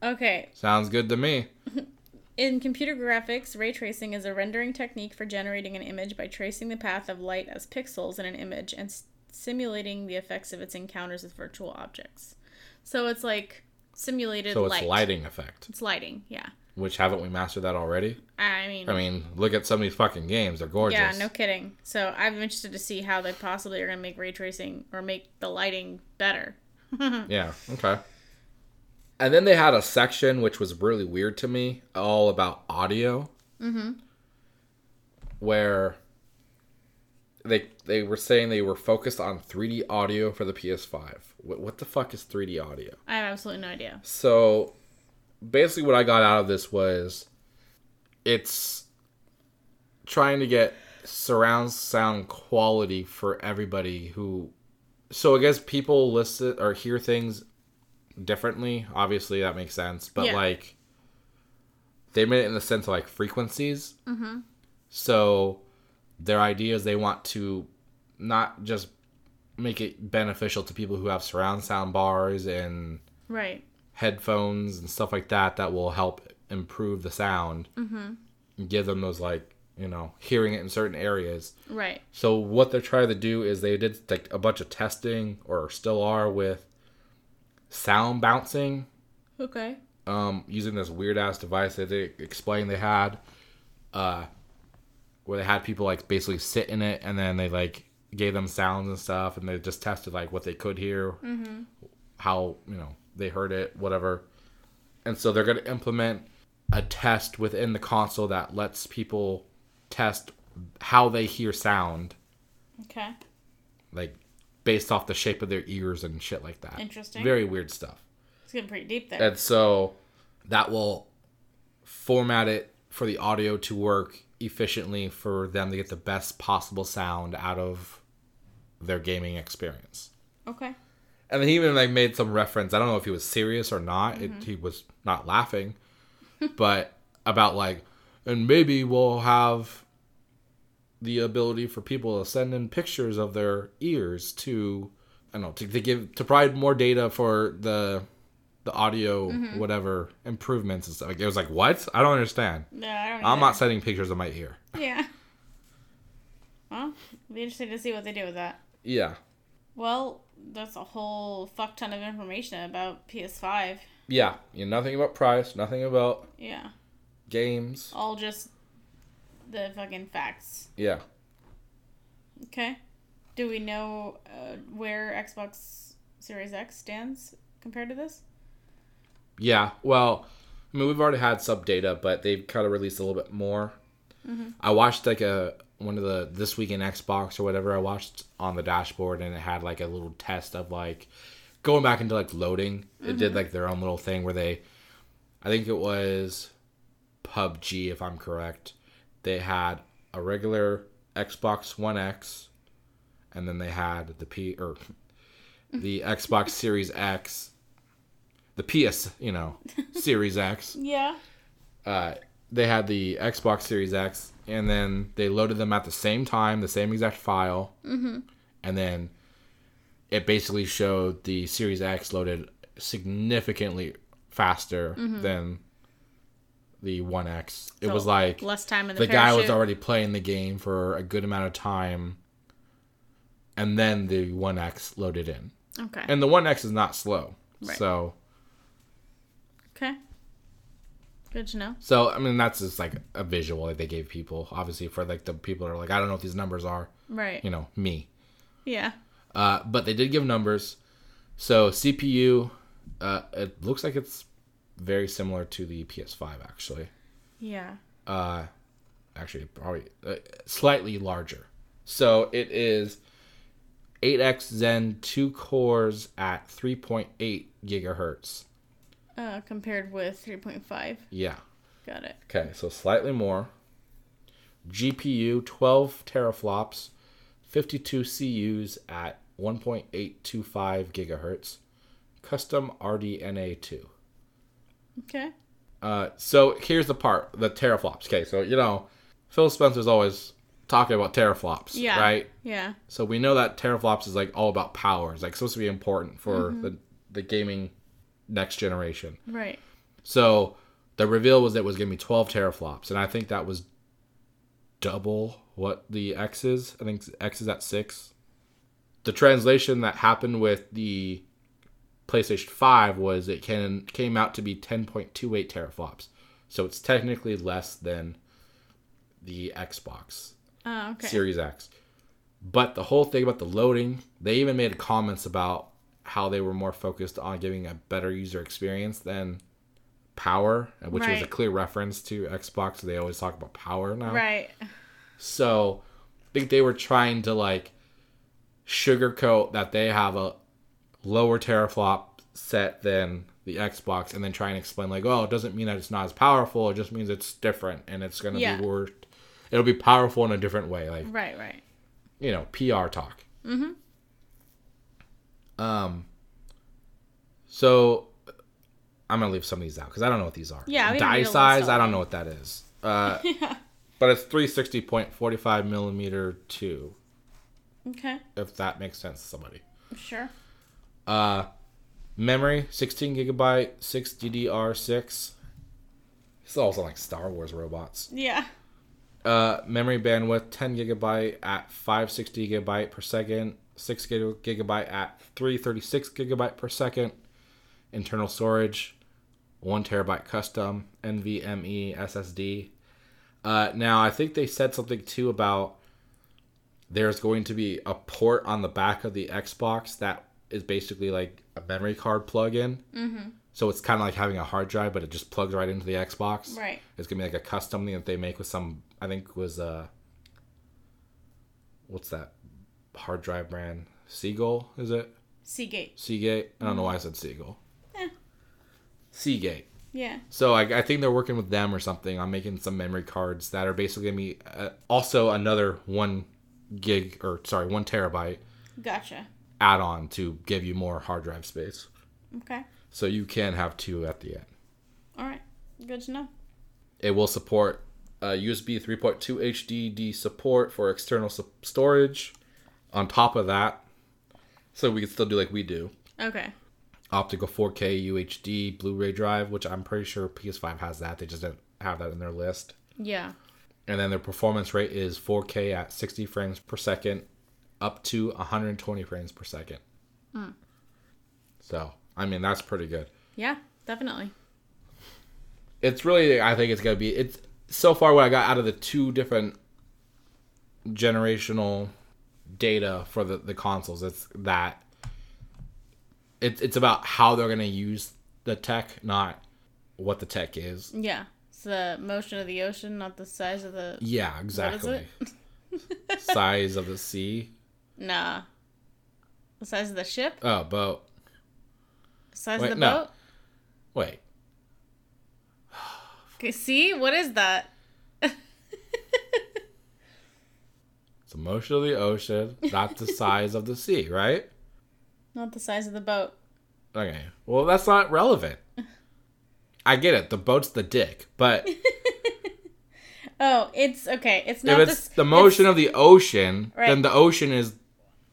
Okay. Sounds good to me. In computer graphics, ray tracing is a rendering technique for generating an image by tracing the path of light as pixels in an image and s- simulating the effects of its encounters with virtual objects. So it's like simulated So it's light. lighting effect. It's lighting, yeah. Which haven't we mastered that already? I mean, I mean, look at some of these fucking games. They're gorgeous. yeah, no kidding. So I'm interested to see how they possibly are going to make ray tracing or make the lighting better. Yeah, okay. And then they had a section which was really weird to me, all about audio. Mm-hmm. Where they they were saying they were focused on 3D audio for the PS5. What, what the fuck is 3D audio? I have absolutely no idea. So basically what I got out of this was it's trying to get surround sound quality for everybody who so I guess people listen or hear things differently. Obviously that makes sense. But Yeah. like they made it in the sense of like frequencies. Mm-hmm. So their idea is they want to not just make it beneficial to people who have surround sound bars and Right. Headphones and stuff like that that will help improve the sound. And give them those like you know hearing it in certain areas. Right. so what they're trying to do is they did like a bunch of testing or still are with sound bouncing. Okay. um, using this weird ass device that they explained they had, uh, where they had people like basically sit in it and then they like gave them sounds and stuff and they just tested like what they could hear, how you know they heard it, whatever. And so they're gonna implement a test within the console that lets people test how they hear sound, Okay. like based off the shape of their ears and shit like that. Interesting. Very weird stuff. It's getting pretty deep there. And so that will format it for the audio to work efficiently for them to get the best possible sound out of their gaming experience. okay. And then he even like made some reference. I don't know if he was serious or not. It, mm-hmm. he was not laughing, but about like, and maybe we'll have the ability for people to send in pictures of their ears to, I don't know, to, to give to provide more data for the the audio mm-hmm. whatever improvements and stuff. Like, it was like, what? I don't understand. No, I don't. I'm not sending pictures of my ear. Yeah. Well, it'll be interesting to see what they do with that. Yeah, Well, that's a whole fuck ton of information about PS5. yeah. You know, nothing about price, nothing about Yeah. games. All just the fucking facts. Yeah. Okay. Do we know uh, where Xbox Series X stands compared to this? Yeah, well, I mean, we've already had sub data, but they've kind of released a little bit more. I watched like a one of the this week in Xbox or whatever. I watched on the dashboard, and it had like a little test of like going back into like loading. It did like their own little thing where they, I think it was PUBG if I'm correct. They had a regular Xbox One X, and then they had the P or the Xbox Series X, the PS, you know, Series X. Yeah. Uh, they had the Xbox Series X, and then they loaded them at the same time, the same exact file, mm-hmm. and then it basically showed the Series X loaded significantly faster than the One X. It was like less time in the, the guy was already playing the game for a good amount of time, and then the One X loaded in. Okay. And the One X is not slow, Right. so okay. Good to know. so I mean that's just like a visual that they gave people. Obviously, for like the people that are like, I don't know what these numbers are. Right. You know, me. Yeah. Uh, but they did give numbers. So CPU, uh, it looks like it's very similar to the PS5 actually. Yeah. Uh, actually, probably uh, slightly larger. So it is 8x Zen, two cores at 3.8 gigahertz. Uh, compared with 3.5. Yeah. Got it. Okay, so slightly more. GPU 12 teraflops, 52 CUs at 1.825 gigahertz, custom RDNA 2. Okay. Uh, so here's the part the teraflops. Okay, so you know, Phil Spencer's always talking about teraflops, Yeah. right? Yeah. So we know that teraflops is like all about power. It's like supposed to be important for the the gaming next generation. Right. So the reveal was that it was going to be 12 teraflops, and I think that was double what the X is. I think X is at six. The translation that happened with the PlayStation 5 was it can came out to be 10.28 teraflops. So it's technically less than the Xbox Oh, okay. Series X. But the whole thing about the loading, they even made comments about how they were more focused on giving a better user experience than power, which was a clear reference to Xbox. They always talk about power now. Right. So I think they were trying to like sugarcoat that they have a lower teraflop set than the Xbox and then try and explain like, oh, it doesn't mean that it's not as powerful, it just means it's different and it's gonna Yeah. be worse. It'll be powerful in a different way. Like Right, right. you know, PR talk. Mm-hmm. Um. So, I'm gonna leave some of these out because I don't know what these are. Yeah, die need to list size. I don't know what that is. Uh, but it's 360.45 millimeter two, Okay. if that makes sense to somebody. Sure. Uh, memory 16 gigabyte, six DDR6. It's also like Star Wars robots. Yeah. Uh, memory bandwidth 10 gigabyte at 560 gigabyte per second, 6 gigabyte at 336 gigabyte per second. Internal storage 1 terabyte custom NVMe SSD. Uh, now I think they said something too about there's going to be a port on the back of the Xbox that is basically like a memory card plug-in. Mm-hmm. So it's kind of like having a hard drive, but it just plugs right into the Xbox. Right. It's gonna be like a custom thing that they make with some. I think was uh. What's that hard drive brand? Seagull is it? Seagate. Seagate. I don't know why I said Seagull. Eh. Seagate. Yeah. So I, I think they're working with them or something on making some memory cards that are basically gonna be uh, also another one gig or sorry one terabyte Gotcha. add-on to give you more hard drive space. Okay. So you can have two at the end. All right. Good to know. It will support uh, USB 3.2 HDD support for external s- storage. On top of that, so we can still do like we do Okay. optical 4K UHD Blu-ray drive, which I'm pretty sure PS5 has that. They just didn't have that in their list. Yeah. And then their performance rate is 4K at 60 frames per second, up to 120 frames per second. Hmm. So I mean that's pretty good. Yeah. Definitely. it's really I think it's gonna be it's so far what I got out of the two different generational data for the, the consoles it's that it's it's about how they're gonna use the tech, not what the tech is. Yeah. It's the motion of the ocean, not the size of the. Yeah, exactly. Size of the sea. Nah. The size of the ship? Oh, boat. Size Wait, of the no. boat? Wait. Okay, see? What is that? It's the motion of the ocean, not the size of the sea, right? Not the size of the boat. Okay. Well, that's not relevant. I get it. The boat's the dick, but Oh, it's okay. It's if not it's this, the motion of the ocean, Right. then the ocean is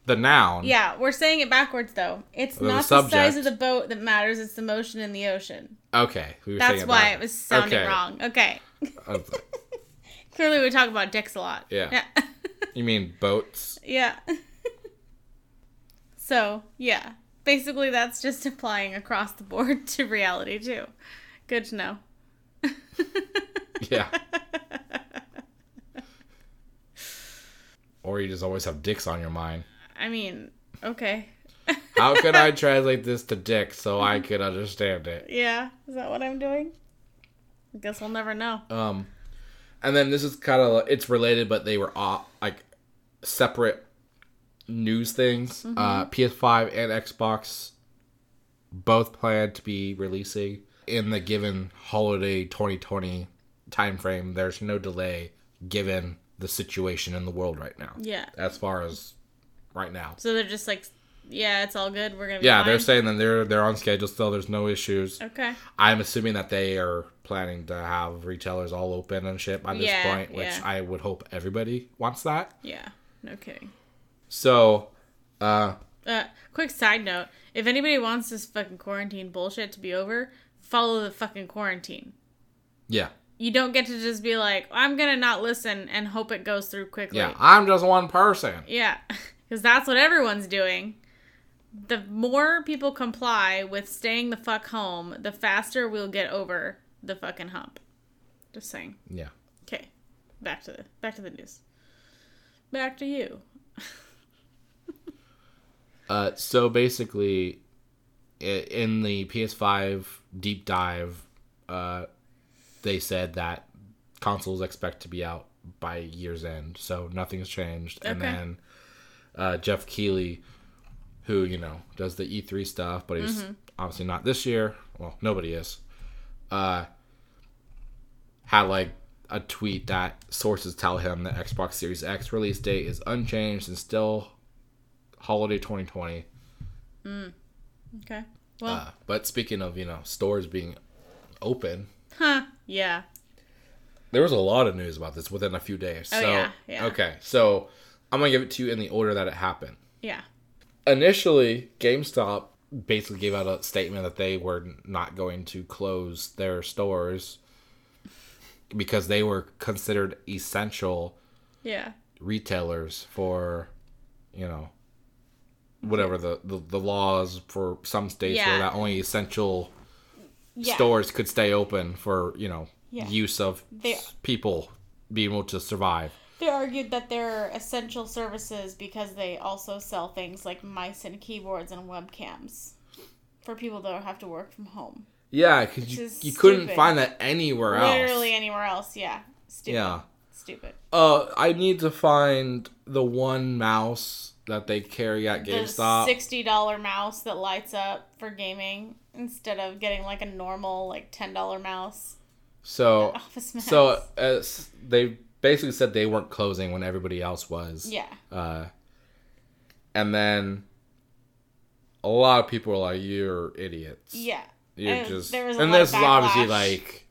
the noun. Yeah, we're saying it backwards though. It's the not the size of the boat that matters. It's the motion in the ocean. Okay. we That's why it was sounding Okay. wrong. Okay. I was like, Clearly, we talk about dicks a lot. Yeah. Yeah. you mean boats? yeah. so yeah, basically that's just applying across the board to reality too. Good to know. Yeah. or you just always have dicks on your mind. I mean, okay. How can I translate this to dick so I can understand it? Yeah, is that what I'm doing? I guess we'll never know. Um, and then this is kind of it's related, but they were all like separate news things. Uh, PS5 and Xbox both plan to be releasing in the given holiday 2020 timeframe. There's no delay given the situation in the world right now. Yeah. As far as right now. So they're just like, yeah, it's all good. We're gonna. Be Yeah, they're saying that they're they're on schedule still. There's no issues. Okay. I'm assuming that they are planning to have retailers all open and shit by this Yeah, point, which yeah. I would hope everybody wants that. Yeah. No kidding. So, uh, Uh, quick side note: if anybody wants this fucking quarantine bullshit to be over, follow the fucking quarantine. yeah, You don't get to just be like, I'm gonna not listen and hope it goes through quickly. yeah, I'm just one person. Yeah, because that's what everyone's doing. The more people comply with staying the fuck home, the faster we'll get over the fucking hump. Just saying. Yeah. Okay, back to the back to the news. Back to you. Uh, so basically, in the PS5 deep dive, uh, they said that consoles expect to be out by year's end, so nothing's changed. Okay. And then uh, Geoff Keighley, who you know does the E3 stuff, but he's obviously not this year. Well, nobody is. Uh, had like a tweet that sources tell him the Xbox Series X release date is unchanged and still holiday 2020. Okay. Well, Uh, but speaking of, you know, stores being open, huh? Yeah. there was a lot of news about this within a few days. Oh, so, yeah, yeah. okay. So, I'm going to give it to you in the order that it happened. Yeah. Initially, GameStop basically gave out a statement that they were not going to close their stores because they were considered essential Yeah. retailers for, you know, whatever the, the, the laws for some states Yeah. were that only essential Yeah. stores could stay open for you know Yeah. use of They- people being able to survive. They argued that they're essential services because they also sell things like mice and keyboards and webcams for people that have to work from home. Yeah, because you, you couldn't find that anywhere else. Literally anywhere else. Yeah. Stupid. Yeah. Stupid. Uh, I need to find the one mouse that they carry at GameStop. The sixty dollar mouse that lights up for gaming instead of getting like a normal like ten dollar mouse. so, Office mouse. so uh, s- they basically said they weren't closing when everybody else was. yeah. Uh, and then a lot of people were like, "You're idiots." Yeah. You're And just, there was a and this is obviously like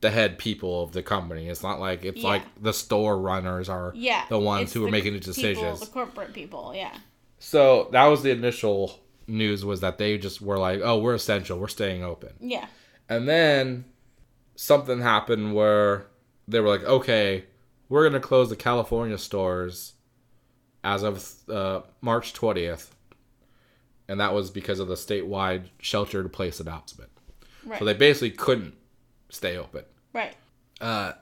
the head people of the company. It's not like it's Yeah. like the store runners are Yeah. the ones who were making the people, decisions. the corporate people. Yeah. So that was the initial news was that they just were like, "Oh, we're essential. We're staying open." Yeah. And then something happened where they were like, "Okay, we're gonna close the California stores as of uh, March twentieth," and that was because of the statewide shelter-in-place announcement. Right. So they basically couldn't stay open. right. Uh,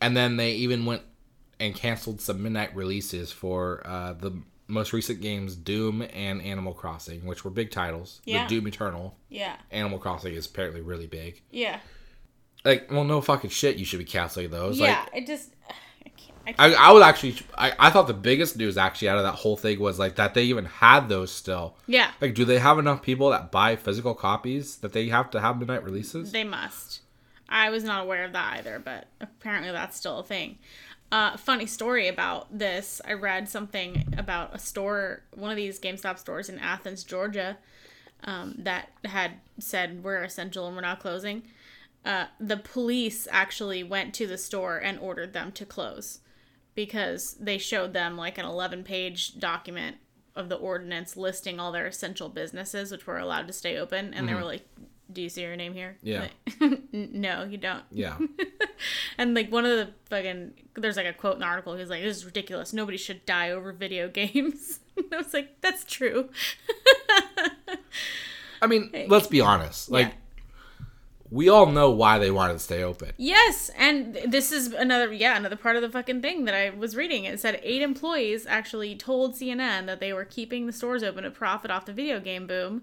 and then they even went and canceled some midnight releases for uh, the most recent games, Doom and Animal Crossing, which were big titles. Yeah. The Doom Eternal. Yeah. Animal Crossing is apparently really big. Yeah. Like, well, no fucking shit, you should be canceling those. yeah. Like, it just. I. I I, was actually, I, I thought the biggest news actually out of that whole thing was like that they even had those still. yeah. Like, do they have enough people that buy physical copies that they have to have midnight releases? They must. I was not aware of that either, but apparently that's still a thing. Uh, funny story about this. I read something about a store, one of these GameStop stores in Athens, Georgia, um, that had said we're essential and we're not closing. Uh, the police actually went to the store and ordered them to close because they showed them like an 11 page document of the ordinance listing all their essential businesses which were allowed to stay open and they were like do you see your name here Yeah. Like, no you don't yeah. and like one of the fucking there's like a quote in the article he's like this is ridiculous nobody should die over video games and i was like that's true I mean, let's be honest. Like, Yeah. We all know why they wanted to stay open. Yes, and this is another yeah another part of the fucking thing that I was reading. It said eight employees actually told CNN that they were keeping the stores open to profit off the video game boom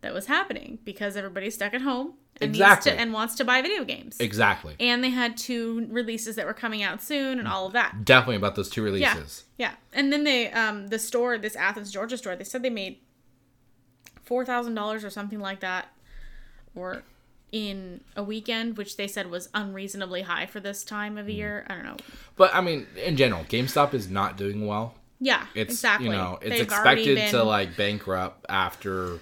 that was happening because everybody's stuck at home and Exactly. needs to and wants to buy video games. Exactly. And they had two releases that were coming out soon and all of that. Definitely about those two Yeah. releases. Yeah. And then they um the store, this Athens, Georgia store, they said they made four thousand dollars or something like that or in a weekend, which they said was unreasonably high for this time of year. I don't know. But I mean, in general, GameStop is not doing well. Yeah, It's exactly. you know, it's They've expected to like bankrupt after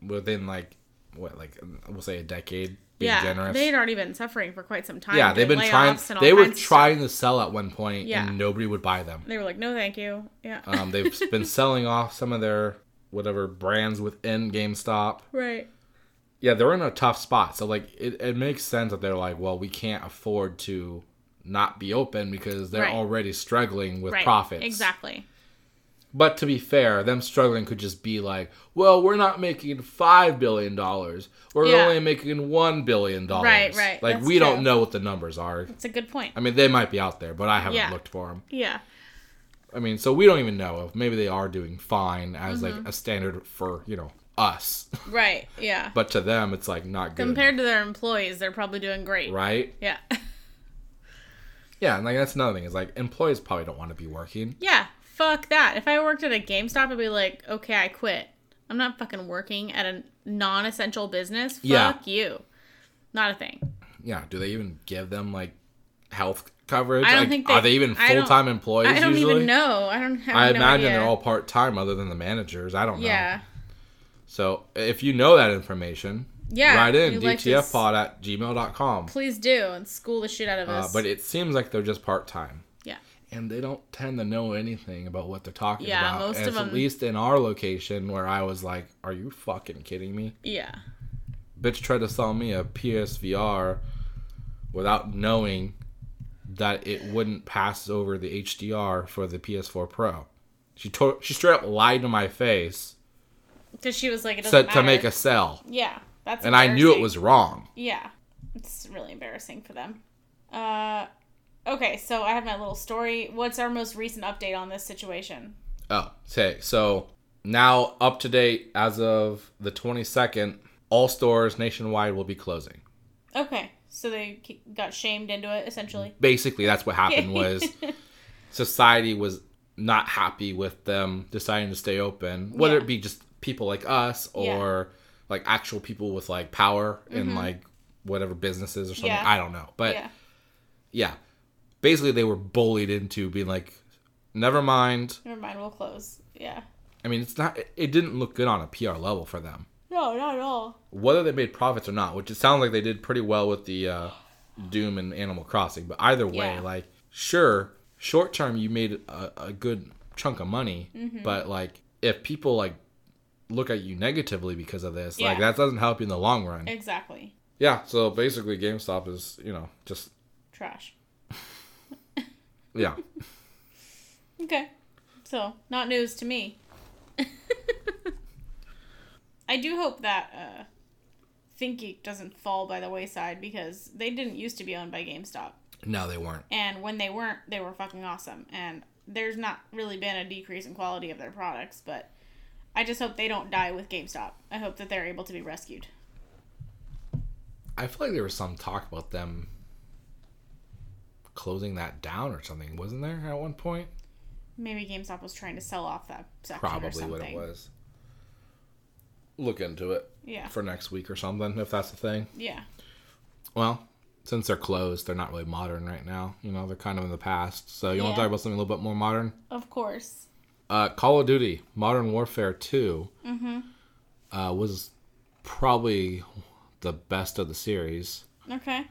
within like what like we'll say a decade. Being yeah, generous. they had already been suffering for quite some time. yeah, they've been trying. layoffs and all They were kinds of stuff. trying to sell at one point, Yeah. and nobody would buy them. They were like, "No, thank you." Yeah, Um, they've been selling off some of their whatever brands within GameStop. right. Yeah, they're in a tough spot. So like, it, it makes sense that they're like, well, we can't afford to not be open because they're Right. already struggling with Right. profits. Exactly. But to be fair, them struggling could just be like, well, we're not making five billion dollars. We're Yeah. only making one billion dollars. Right, right. Like That's we don't know what the numbers are. It's a good point. I mean, they might be out there, but I haven't Yeah. looked for them. Yeah. I mean, so we don't even know if maybe they are doing fine as Mm-hmm. like a standard for you know us, Right. Yeah. but to them it's like not good, Compared to their employees, they're probably doing great. right? Yeah. Yeah, and like that's another thing is like employees probably don't want to be working. Yeah, fuck that. If I worked at a GameStop, I'd be like, okay, I quit. I'm not fucking working at a non-essential business. Fuck Yeah. you. Not a thing. Yeah, do they even give them like health coverage? I don't Like, think are they- they even full time employees? I don't usually? even know. I don't have I imagine they're all part time, other than the managers. I don't know. Yeah. So if you know that information, Yeah, write in you'd like to dtfpod at gmail.com. Please do and school the shit out of Uh, us. but it seems like they're just part time. yeah. And they don't tend to know anything about what they're talking Yeah, about. most And of them- At least in our location, where I was like, "Are you fucking kidding me?" Yeah. Bitch tried to sell me a PSVR without knowing that it wouldn't pass over the HDR for the PS4 Pro. She told she straight up lied to my face Because she was like, it doesn't said to make a sell, Yeah. That's and I knew it was wrong. Yeah. It's really embarrassing for them. Uh, okay, so I have my little story. What's our most recent update on this situation? Oh, okay. So now up to date as of the 22nd, all stores nationwide will be closing. Okay, so they got shamed into it, essentially. Basically, that's what happened was society was not happy with them deciding to stay open, whether Yeah. it be just people like us or like actual people with like power in like whatever businesses or something. Mm-hmm. Yeah. I don't know. But yeah. yeah. Basically they were bullied into being like never mind. Never mind, we'll close. Yeah. I mean, it's not it didn't look good on a PR level for them. No, not at all. whether they made profits or not, which it sounds like they did pretty well with the uh, Doom and Animal Crossing. But either way, Yeah. like sure, short term you made a, a good chunk of money, Mm-hmm. but like if people like look at you negatively because of this, like that doesn't help you in the long run. Exactly. yeah. So basically, GameStop is you know just Trash. yeah. Okay. So, not news to me. I do hope that uh, ThinkGeek doesn't fall by the wayside because they didn't used to be owned by GameStop. no, they weren't. And when they weren't, they were fucking awesome. And there's not really been a decrease in quality of their products, but I just hope they don't die with GameStop. I hope that they're able to be rescued. I feel like there was some talk about them closing that down or something, wasn't there at one point? Maybe GameStop was trying to sell off that section or Probably what it was. Look into it. Yeah. for next week or something, if that's the thing. Yeah. Well, since they're closed, they're not really modern right now. You know, they're kind of in the past. So you want to talk about something a little bit more modern? Of course. Uh, Call of Duty Modern Warfare 2 uh, was probably the best of the series. Okay.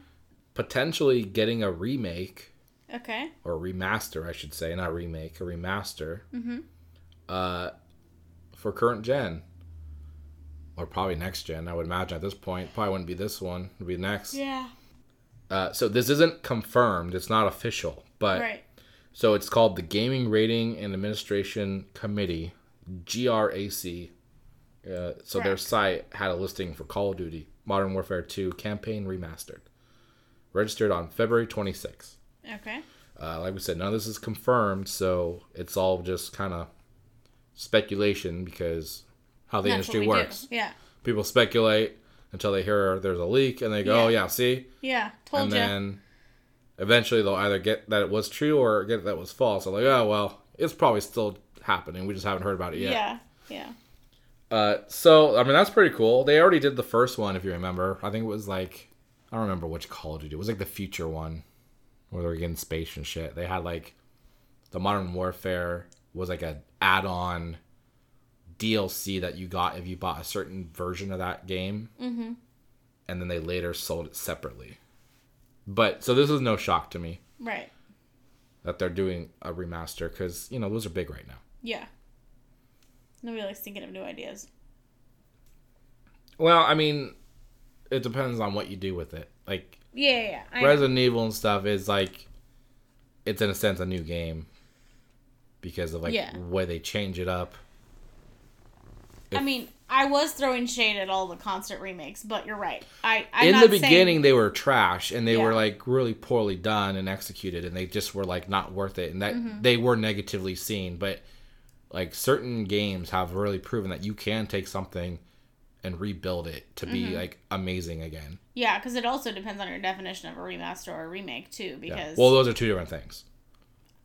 Potentially getting a remake Okay. or remaster, I should say, not remake, a remaster. Mm-hmm. Uh, for current gen, or probably next gen. I would imagine at this point, probably wouldn't be this one. It'd be next. Yeah. Uh, so this isn't confirmed. It's not official, but Right. So it's called the Gaming Rating and Administration Committee, GRAC, Uh, so their site had a listing for Call of Duty Modern Warfare 2 Campaign Remastered, registered on February 26th. Okay. Uh, like we said, none of this is confirmed, so it's all just kind of speculation because how the That's industry we do. works. Yeah. People speculate until they hear there's a leak and they go, Yeah. "Oh yeah, see," Yeah. Told and you. then eventually they'll either get that it was true or get that it was false. I'm like, "Oh well, it's probably still happening. We just haven't heard about it yet." yeah. Yeah. Uh, so I mean that's pretty cool. They already did the first one, if you remember. I think it was like I don't remember which Call of Duty. It was like the future one where they were getting space and shit. They had like the Modern Warfare was like a add-on DLC that you got if you bought a certain version of that game, mm-hmm. and then they later sold it separately. But so this is no shock to me Right. that they're doing a remaster because you know those are big right now. Yeah. Nobody likes thinking of new ideas. Well, I mean, it depends on what you do with it. Like Yeah, yeah. yeah. Know. Resident Evil and stuff is like it's in a sense a new game because of like Yeah. way they change it up. I mean, I was throwing shade at all the constant remakes, but you're right. I I'm in the saying- beginning they were trash and they were like really poorly done and executed and they just were like not worth it and that Mm-hmm. they were negatively seen but like certain games have really proven that you can take something and rebuild it to be Mm-hmm. like amazing again. Yeah, because it also depends on your definition of a remaster or a remake too. Yeah. Because Well, those are two different things.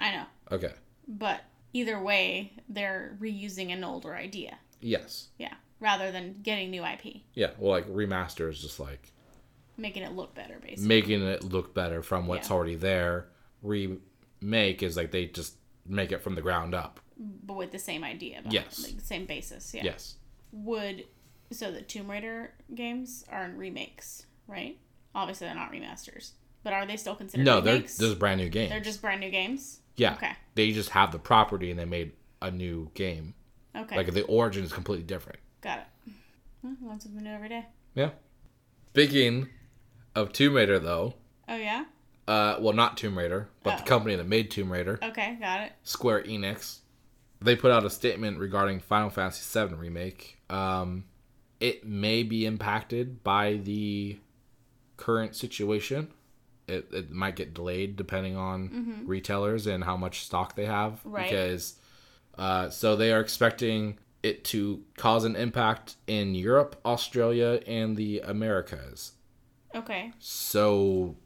I know, Okay. but either way, they're reusing an older idea. Yes. Yeah, rather than getting new IP, Yeah. Well, like remaster is just like making it look better, basically. making it look better from what's Yeah. already there. Remake is like they just make it from the ground up. but with the same idea. Yes. like same basis. Yeah. Yes. Would so the Tomb Raider games are remakes, right? Obviously, they're not remasters, but are they still considered No, they're just brand new games. They're just brand new games. yeah. Okay. They just have the property and they made a new game. Okay. Like the origin is completely different. Got it. Well, learn something new every day. Yeah. Speaking of Tomb Raider, though, Oh yeah. uh, well, not Tomb Raider, but the Oh. company that made Tomb Raider, Okay, got it. Square Enix, they put out a statement regarding Final Fantasy VII remake. Um, it may be impacted by the current situation. It, it might get delayed depending on retailers and how much stock they have. Right. Because uh, so they are expecting it to cause an impact in Europe, Australia, and the Americas. Okay. So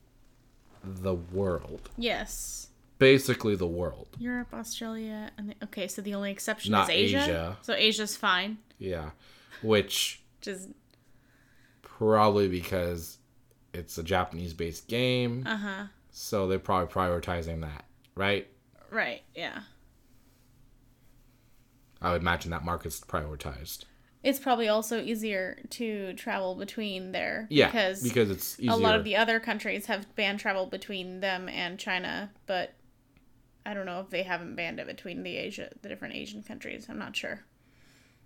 the world. Yes. Basically the world. Europe, Australia, and the, okay. So the only exception Not is Asia. Asia. So Asia's fine. Yeah. Which Just probably because it's a Japanese based game. uh huh. So they're probably prioritizing that, right? Right. Yeah. I would imagine that market's prioritized. It's probably also easier to travel between there. Yeah. Because, Because, it's easier. a lot of the other countries have banned travel between them and China, but I don't know if they haven't banned it between the Asia, the different Asian countries. I'm not sure.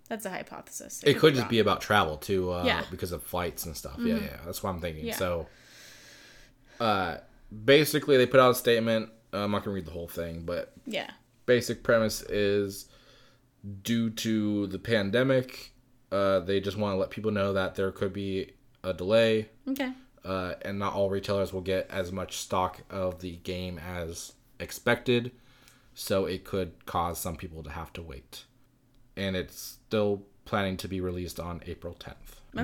That's a hypothesis. it could just wrong. be about travel too, uh, Yeah. Mm-hmm. because of flights and stuff. Yeah, yeah. That's what I'm thinking. Yeah. So, uh, basically, they put out a statement. Uh, I'm not gonna read the whole thing, but Yeah. basic premise is due to the pandemic, uh, they just want to let people know that there could be a delay, Okay. uh, and not all retailers will get as much stock of the game as expected. So it could cause some people to have to wait. And it's still planning to be released on April 10th.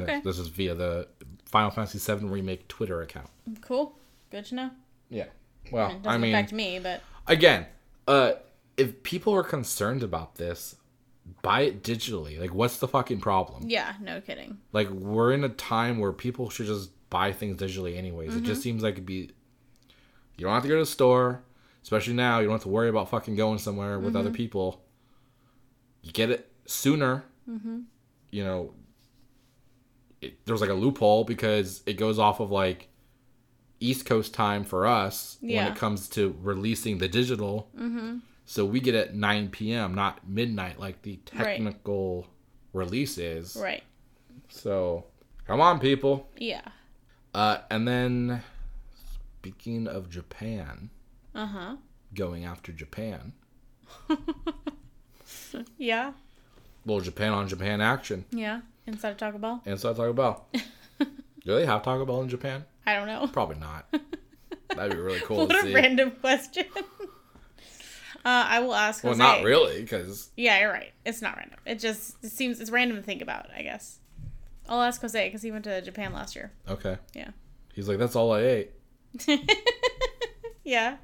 Okay. This, this is via the Final Fantasy VII Remake Twitter account. Cool. Good to know. Yeah. Well, It doesn't I mean, affect me, but again, uh, if people are concerned about this, buy it digitally. Like, what's the fucking problem? yeah, no kidding. Like, we're in a time where people should just buy things digitally, anyways. It Mm-hmm. just seems like it'd be. You don't have to go to the store, especially now. You don't have to worry about fucking going somewhere with Mm-hmm. other people. You get it sooner. Mm-hmm. You know, it, there's like a loophole because it goes off of like East Coast time for us when it comes to releasing the digital. So we get at 9 p.m., not midnight like the Right. technical release is. Right. So come on, people. Yeah. Uh, and then speaking of Japan, Uh huh. going after Japan, Yeah. little Japan on Japan action. Yeah. Inside of Taco Bell. Inside Taco Bell. Do they have Taco Bell in Japan? I don't know. Probably not. That'd be really cool What a see. random question. Uh, I will ask. well, Jose. not really, because Yeah, you're right. It's not random. It just it seems it's random to think about. I guess. I'll ask Jose because he went to Japan last year. okay. Yeah. He's like, that's all I ate. yeah.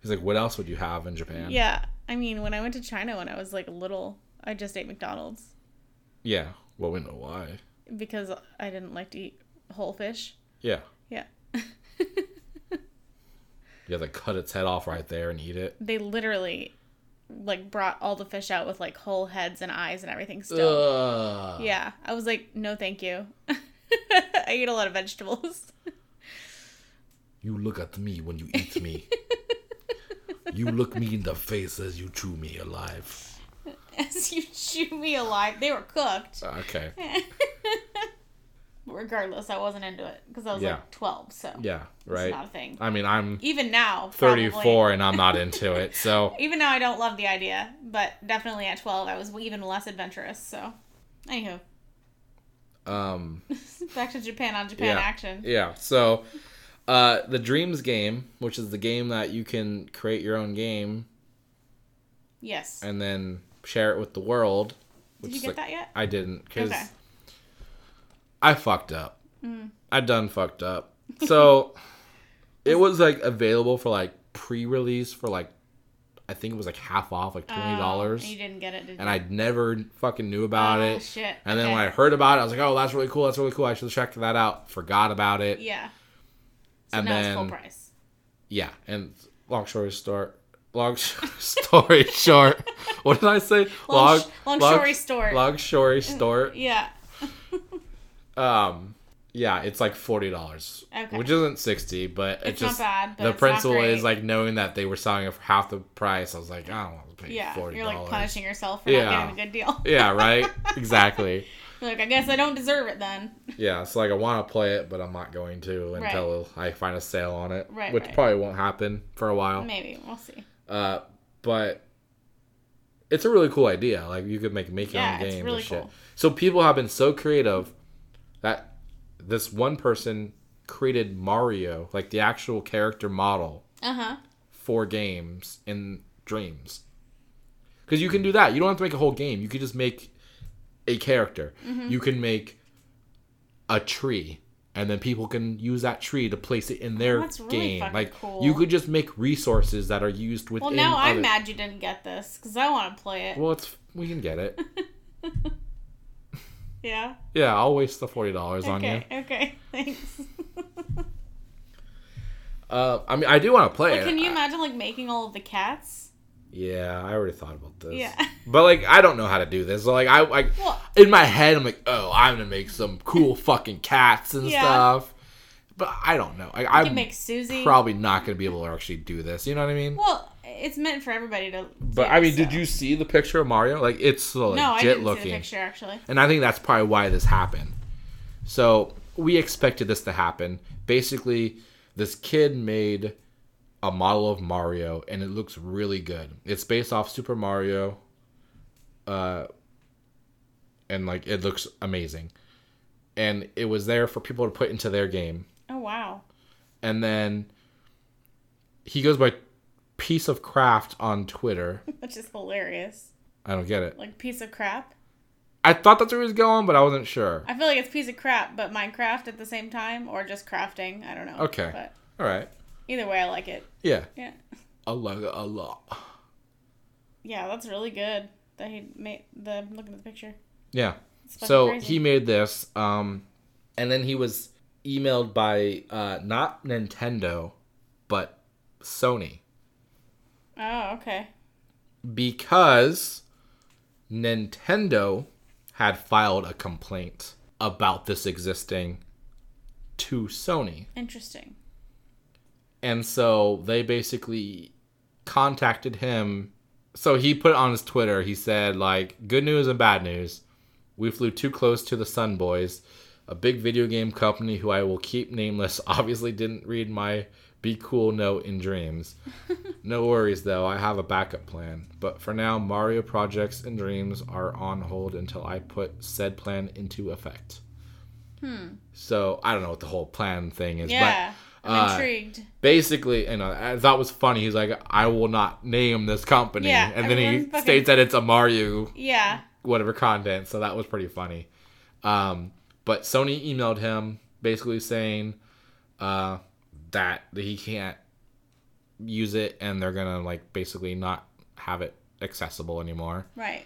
He's like, what else would you have in Japan? Yeah. I mean, when I went to China when I was like little, I just ate McDonald's Yeah. Well, we know why. because I didn't like to eat whole fish. Yeah. Yeah. You have to cut its head off right there and eat it. they literally like brought all the fish out with like whole heads and eyes and everything still. Ugh. Yeah. I was like, no, thank you. I eat a lot of vegetables. You look at me when you eat me. you look me in the face as you chew me alive. As you chew me alive, they were cooked. Okay. Regardless, I wasn't into it because I was Yeah. like 12, so Yeah. it's Right. not a thing. I mean, I'm Even now, probably- 34 and I'm not into it. So Even now, I don't love the idea, but definitely at 12, I was even less adventurous. So, anywho, um back to Japan on Japan Yeah. action. yeah. So uh the Dreams game, which is the game that you can create your own game Yes. and then share it with the world. Did you get like- that yet? I didn't cuz Okay. I fucked up. Mm. I done fucked up. So it was like available for like pre-release for like I think it was like half off, like twenty dollars. you didn't get it, did and I never fucking knew about oh, it. shit. And then Okay. when I heard about it, I was like, "Oh, that's really cool. That's really cool. I should check that out." Forgot about it. Yeah. So and now it's full price. yeah, and long story short, long story short, what did I say? Long, sh- long story short. Long story short. Yeah. Um, yeah, it's like forty dollars, Okay. which isn't sixty, but It's it just not bad, but the it's principle is like knowing that they were selling it for half the price. I was like, I don't want to pay Yeah. forty You're like punishing yourself for Yeah. not getting a good deal. Yeah, right. exactly. You're like, I guess I don't deserve it then. Yeah, so like I want to play it, but I'm not going to until I find a sale on it, Right, which right. probably won't happen for a while. Maybe. We'll see. Uh, but it's a really cool idea. Like you could make make your Yeah, own it's games really and shit. cool. So people have been so creative that this one person created Mario, like the actual character model Uh huh. for games in Dreams. Because you can do that. You don't have to make a whole game. You could just make a character. Mm-hmm. You can make a tree, and then people can use that tree to place it in their Oh, really game. Like cool. you could just make resources that are used within. Well, now I'm mad you didn't get this because I want to play it. Well, it's we can get it. yeah. Yeah, I'll waste the forty dollars on you. Okay. Okay. Thanks. Uh, I mean, I do want to play can you I- imagine like making all of the cats? yeah, I already thought about this. Yeah. But like, I don't know how to do this. So, like, I like Well- in my head, I'm like, oh, I'm gonna make some cool fucking cats and Yeah. stuff. But I don't know. Like, I'm can make Susie. probably not gonna be able to actually do this. You know what I mean? Well, it's meant for everybody to. but I mean, did you see the picture of Mario? Like, it's so legit No, I didn't looking. see the picture actually. And I think that's probably why this happened. So we expected this to happen. Basically, this kid made a model of Mario, and it looks really good. It's based off Super Mario, uh, and like it looks amazing. And it was there for people to put into their game. Oh wow. And then he goes by piece of craft on Twitter. Which is hilarious. I don't get it. Like piece of crap. I thought that's where he was going, but I wasn't sure. I feel like it's piece of crap, but Minecraft at the same time, or just crafting. I don't know. Okay. But All right. either way, I like it. Yeah. Yeah. I like it a lot. Yeah, that's really good. That he made the looking at the picture. Yeah. So crazy. he made this, um, and then he was emailed by uh, not Nintendo, but Sony Oh, okay. because Nintendo had filed a complaint about this existing to Sony. Interesting. And so they basically contacted him. So he put it on his Twitter. He said, like, good news and bad news. We flew too close to the Sun Boys, a big video game company who I will keep nameless. Obviously, didn't read my Be cool note in dreams. no worries though, I have a backup plan. But for now, Mario projects and dreams are on hold until I put said plan into effect. Hmm. So I don't know what the whole plan thing is, Yeah. but I'm uh, intrigued. basically, you know, I thought it was funny. He's like, I will not name this company, Yeah, and then he fucking- states that it's a Mario Yeah. whatever content. So that was pretty funny. Um, but Sony emailed him basically saying uh, that he can't use it, and they're gonna like basically not have it accessible anymore. Right.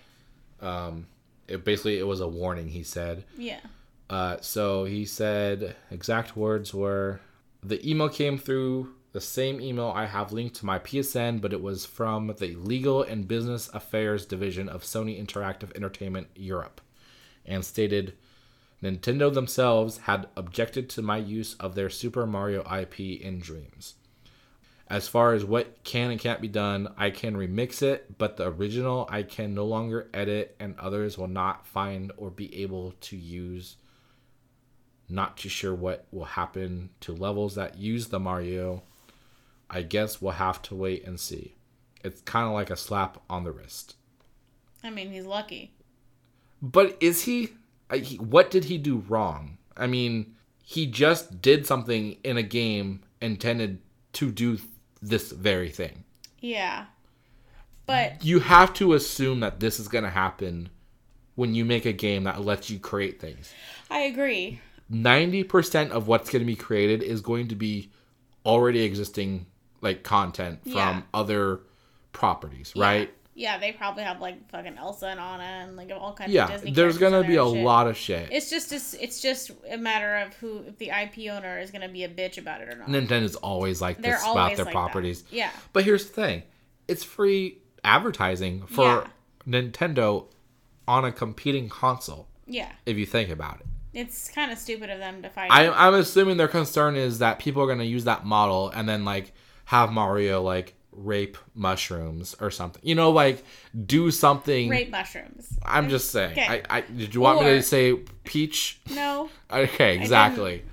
Um, it basically it was a warning. He said. Yeah. Uh, so he said exact words were the email came through the same email I have linked to my PSN, but it was from the Legal and Business Affairs Division of Sony Interactive Entertainment Europe and stated Nintendo themselves had objected to my use of their Super Mario IP in Dreams. As far as what can and can't be done, I can remix it, but the original I can no longer edit, and others will not find or be able to use. Not too sure what will happen to levels that use the Mario. I guess we'll have to wait and see. It's kind of like a slap on the wrist. I mean, he's lucky. But is he, I- he? What did he do wrong? I mean, he just did something in a game intended to do this very thing. Yeah. But You have to assume that this is going to happen when you make a game that lets you create things. I agree. 90% of what's going to be created is going to be already existing like content from Yeah. other properties, right? Yeah, they probably have like fucking Elsa and Anna and like all kinds Yeah, of Disney. there's going to to be a lot of shit. It's just it's, it's just a matter of who if the IP owner is to be a bitch about it or not. Nintendo's always like They're this about their like properties. That. Yeah. But here's the thing it's free advertising for Yeah. Nintendo on a competing console, Yeah. if you think about it. It's kind of stupid of them to fight. I, I'm assuming their concern is that people are going to use that model and then, like, have Mario, like, rape mushrooms or something. You know, like, do something. rape mushrooms. I'm just saying. Okay. I, I, did you want me to say Peach? No, Okay, exactly.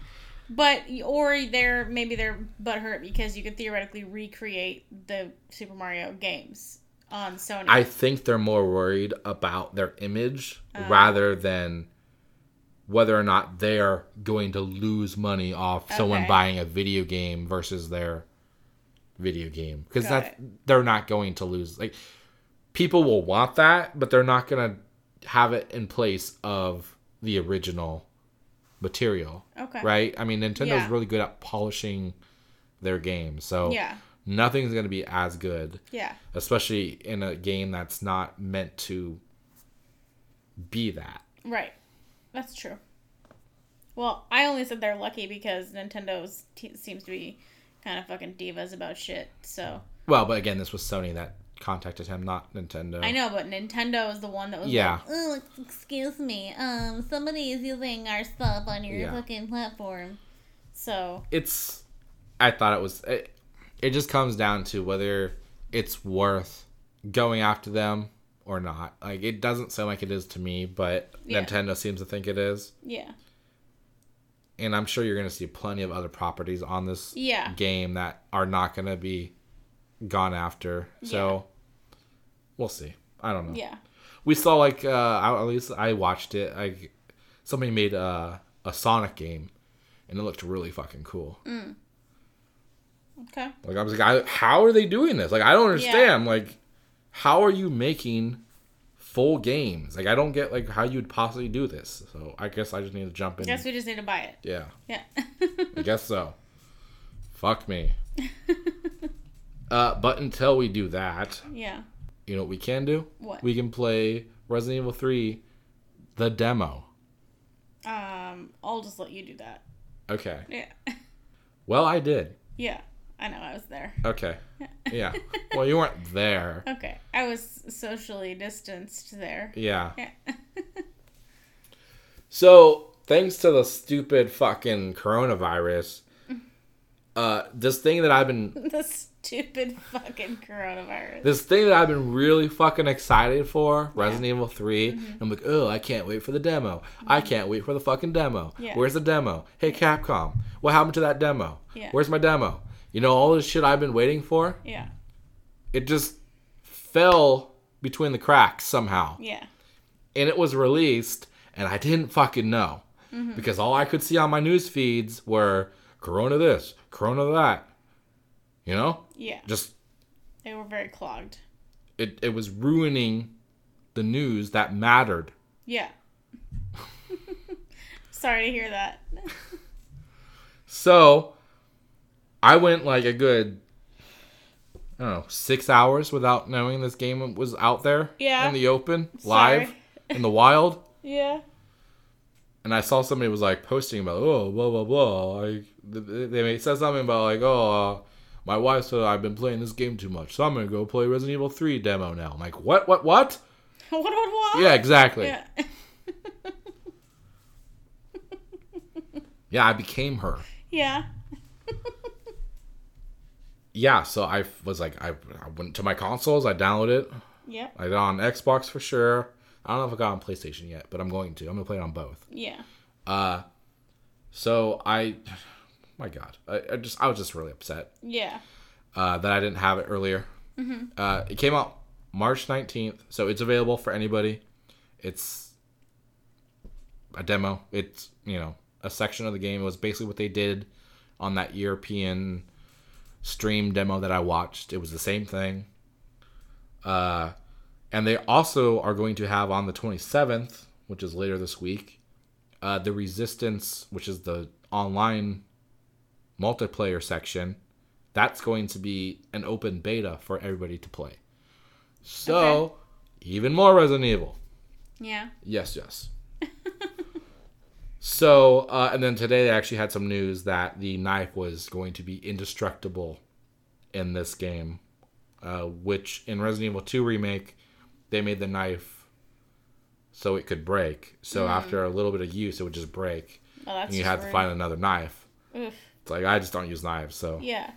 but or they're maybe they're butthurt because you could theoretically recreate the Super Mario games on Sony. I think they're more worried about their image Uh. rather than whether or not they're going to lose money off someone buying a video game versus their video game because Got that's they're not going to lose like people will want that but they're not going to have it in place of the original material okay. right i mean nintendo's Yeah. really good at polishing their games so Yeah. nothing's going to be as good Yeah. especially in a game that's not meant to be that. Right. That's true. Well, I only said they're lucky because Nintendo's t- seems to be kind of fucking divas about shit. So Well, but again, this was Sony that contacted him, not Nintendo. I know, but Nintendo is the one that was Yeah. like, "Oh, excuse me, um, somebody is using our stuff on your Yeah. fucking platform." So It's. I thought it was. It, it just comes down to whether it's worth going after them or not. Like it doesn't sound like it is to me, but Yeah. Nintendo seems to think it is, yeah, and I'm sure you're going to see plenty of other properties on this Yeah. game that are not going to be gone after. So we'll see. I don't know. yeah, we saw like uh at least I watched it. Like somebody made a a Sonic game, and it looked really fucking cool. Mm. okay, Like I was like, I, how are they doing this? Like I don't understand. Like how are you making full games? Like I don't get like how you'd possibly do this. So I guess I just need to jump I in. guess we just need to buy it. yeah, Yeah, I guess so. Fuck me. uh, but until we do that, yeah. you know what we can do? What? We can play Resident Evil 3 the demo. Um, I'll just let you do that. Okay. Yeah, Well, I did. yeah. I know I was there. Okay. Yeah. Well, you weren't there. Okay, I was socially distanced there. Yeah. Yeah. So, thanks to the stupid fucking coronavirus, uh, this thing that I've been, the stupid fucking coronavirus. this thing that I've been really fucking excited for, Resident Evil 3. I'm like, oh, I can't wait for the demo. I can't wait for the fucking demo. Yeah. Where's the demo? Hey, Capcom, what happened to that demo? Yeah. Where's my demo? You know, all this shit I've been waiting for, Yeah. it just fell between the cracks somehow. Yeah. And it was released, and I didn't fucking know. Mm-hmm. Because all I could see on my news feeds were Corona this, Corona that. You know? Yeah. Just, They were very clogged. it, it was ruining the news that mattered. Yeah. Sorry to hear that. So I went like a good I don't know, six hours without knowing this game was out there Yeah. in the open, live, in the wild. Yeah. And I saw somebody was like posting about, oh, blah, blah, blah. They they said something about, like, oh, uh, my wife said I've been playing this game too much, so I'm going to go play Resident Evil 3 demo now. I'm like, what, what, what? what, what, what? Yeah, exactly. Yeah. Yeah, I became her. yeah. Yeah, so I was like, I, I went to my consoles, I downloaded it. Yeah. I got on Xbox for sure. I don't know if I got on PlayStation yet, but I'm going to. I'm gonna play it on both. Yeah. Uh, so I, my God, I, I just I was just really upset Yeah. uh, that I didn't have it earlier. Mm-hmm. Uh, it came out March 19th, so it's available for anybody. It's a demo. It's you know a section of the game. It was basically what they did on that European stream demo that I watched. It was the same thing. Uh, and they also are going to have on the 27th, which is later this week, uh, the Resistance, which is the online multiplayer section. That's going to be an open beta for everybody to play. So, Okay. even more Resident Evil. Yeah. Yes, yes. So, uh, and then today they actually had some news that the knife was going to be indestructible in this game, uh, which in Resident Evil 2 Remake, they made the knife so it could break. So after a little bit of use, it would just break. Oh, that's And you had to find another knife. Oof. It's like, I just don't use knives, so. Yeah.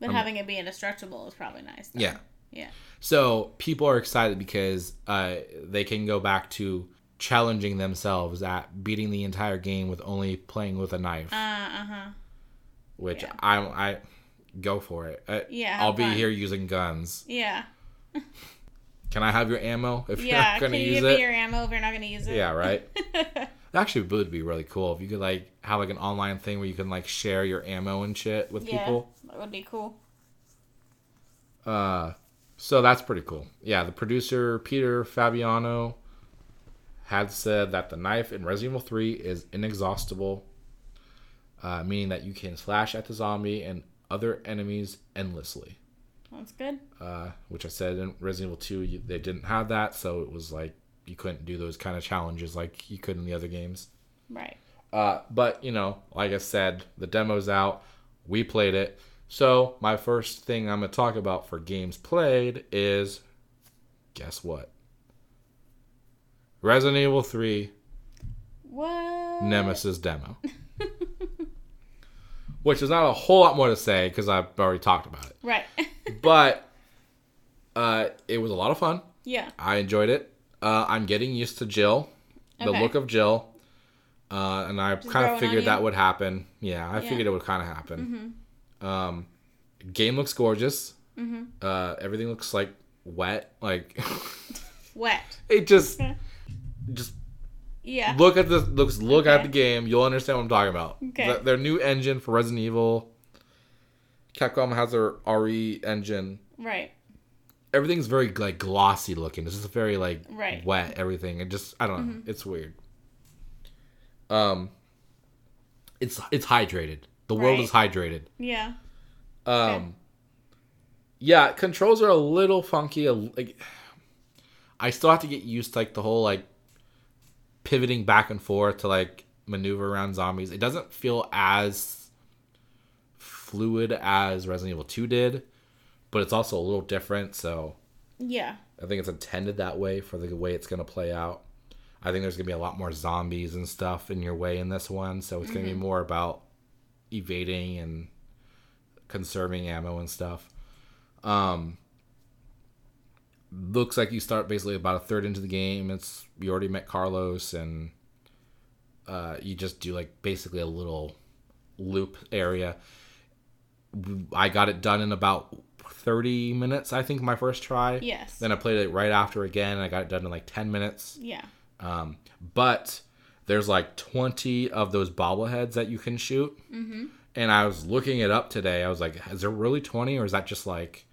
But having it be indestructible is probably nice. though. Yeah. Yeah. So people are excited because uh, they can go back to challenging themselves at beating the entire game with only playing with a knife. Uh uh huh. which Yeah. I I go for it. Uh, Yeah, I'll be fun. here using guns. Yeah. Can I have your ammo if you're not gonna use it? Can you give me your ammo if you're not gonna use it? Yeah, right. That actually would be really cool if you could like have like an online thing where you can like share your ammo and shit with yeah. people. That would be cool. Uh, so that's pretty cool. Yeah, the producer Peter Fabiano had said that the knife in Resident Evil 3 is inexhaustible, uh, meaning that you can slash at the zombie and other enemies endlessly. That's good. uh, which I said in Resident Evil 2, you, they didn't have that, so it was like you couldn't do those kind of challenges like you could in the other games. Right. Uh, but, you know, like I said, the demo's out, we played it. So, my first thing I'm going to talk about for games played is guess what? Resident Evil 3 What? Nemesis demo. which is not a whole lot more to say because I've already talked about it. Right. But uh, it was a lot of fun. yeah. I enjoyed it. Uh, I'm getting used to Jill, the Okay. look of Jill, uh, and I kind of figured that would happen. Yeah, I Yeah. Mm-hmm. figured it would kind of happen. Um, game looks gorgeous. Uh, everything looks like wet. Like Wet. it just, just Yeah. look at the looks. Look at the game. You'll understand what I'm talking about. Okay. The- their new engine for Resident Evil. Capcom has their RE engine. Right. everything's very like glossy looking. It's just very like Right. wet. Everything. It just I don't know. It's weird. Um, it's it's hydrated. The world Right. is hydrated. Yeah. Um, Okay. yeah, controls are a little funky. a- Like, I still have to get used to like the whole like pivoting back and forth to like maneuver around zombies. It doesn't feel as fluid as Resident Evil Two did, but it's also a little different. So Yeah. I think it's intended that way for the way it's going to play out. I think there's going to be a lot more zombies and stuff in your way in this one, so it's going to be more about evading and conserving ammo and stuff. Um looks like you start basically about a third into the game. It's you already met Carlos and uh you just do like basically a little loop area. I got it done in about 30 minutes, I think, my first try. Yes. Then I played it right after again. And I got it done in like 10 minutes. yeah. Um, but there's like 20 of those bobbleheads that you can shoot. Mm-hmm. And I was looking it up today. I was like, is there really 20 or is that just like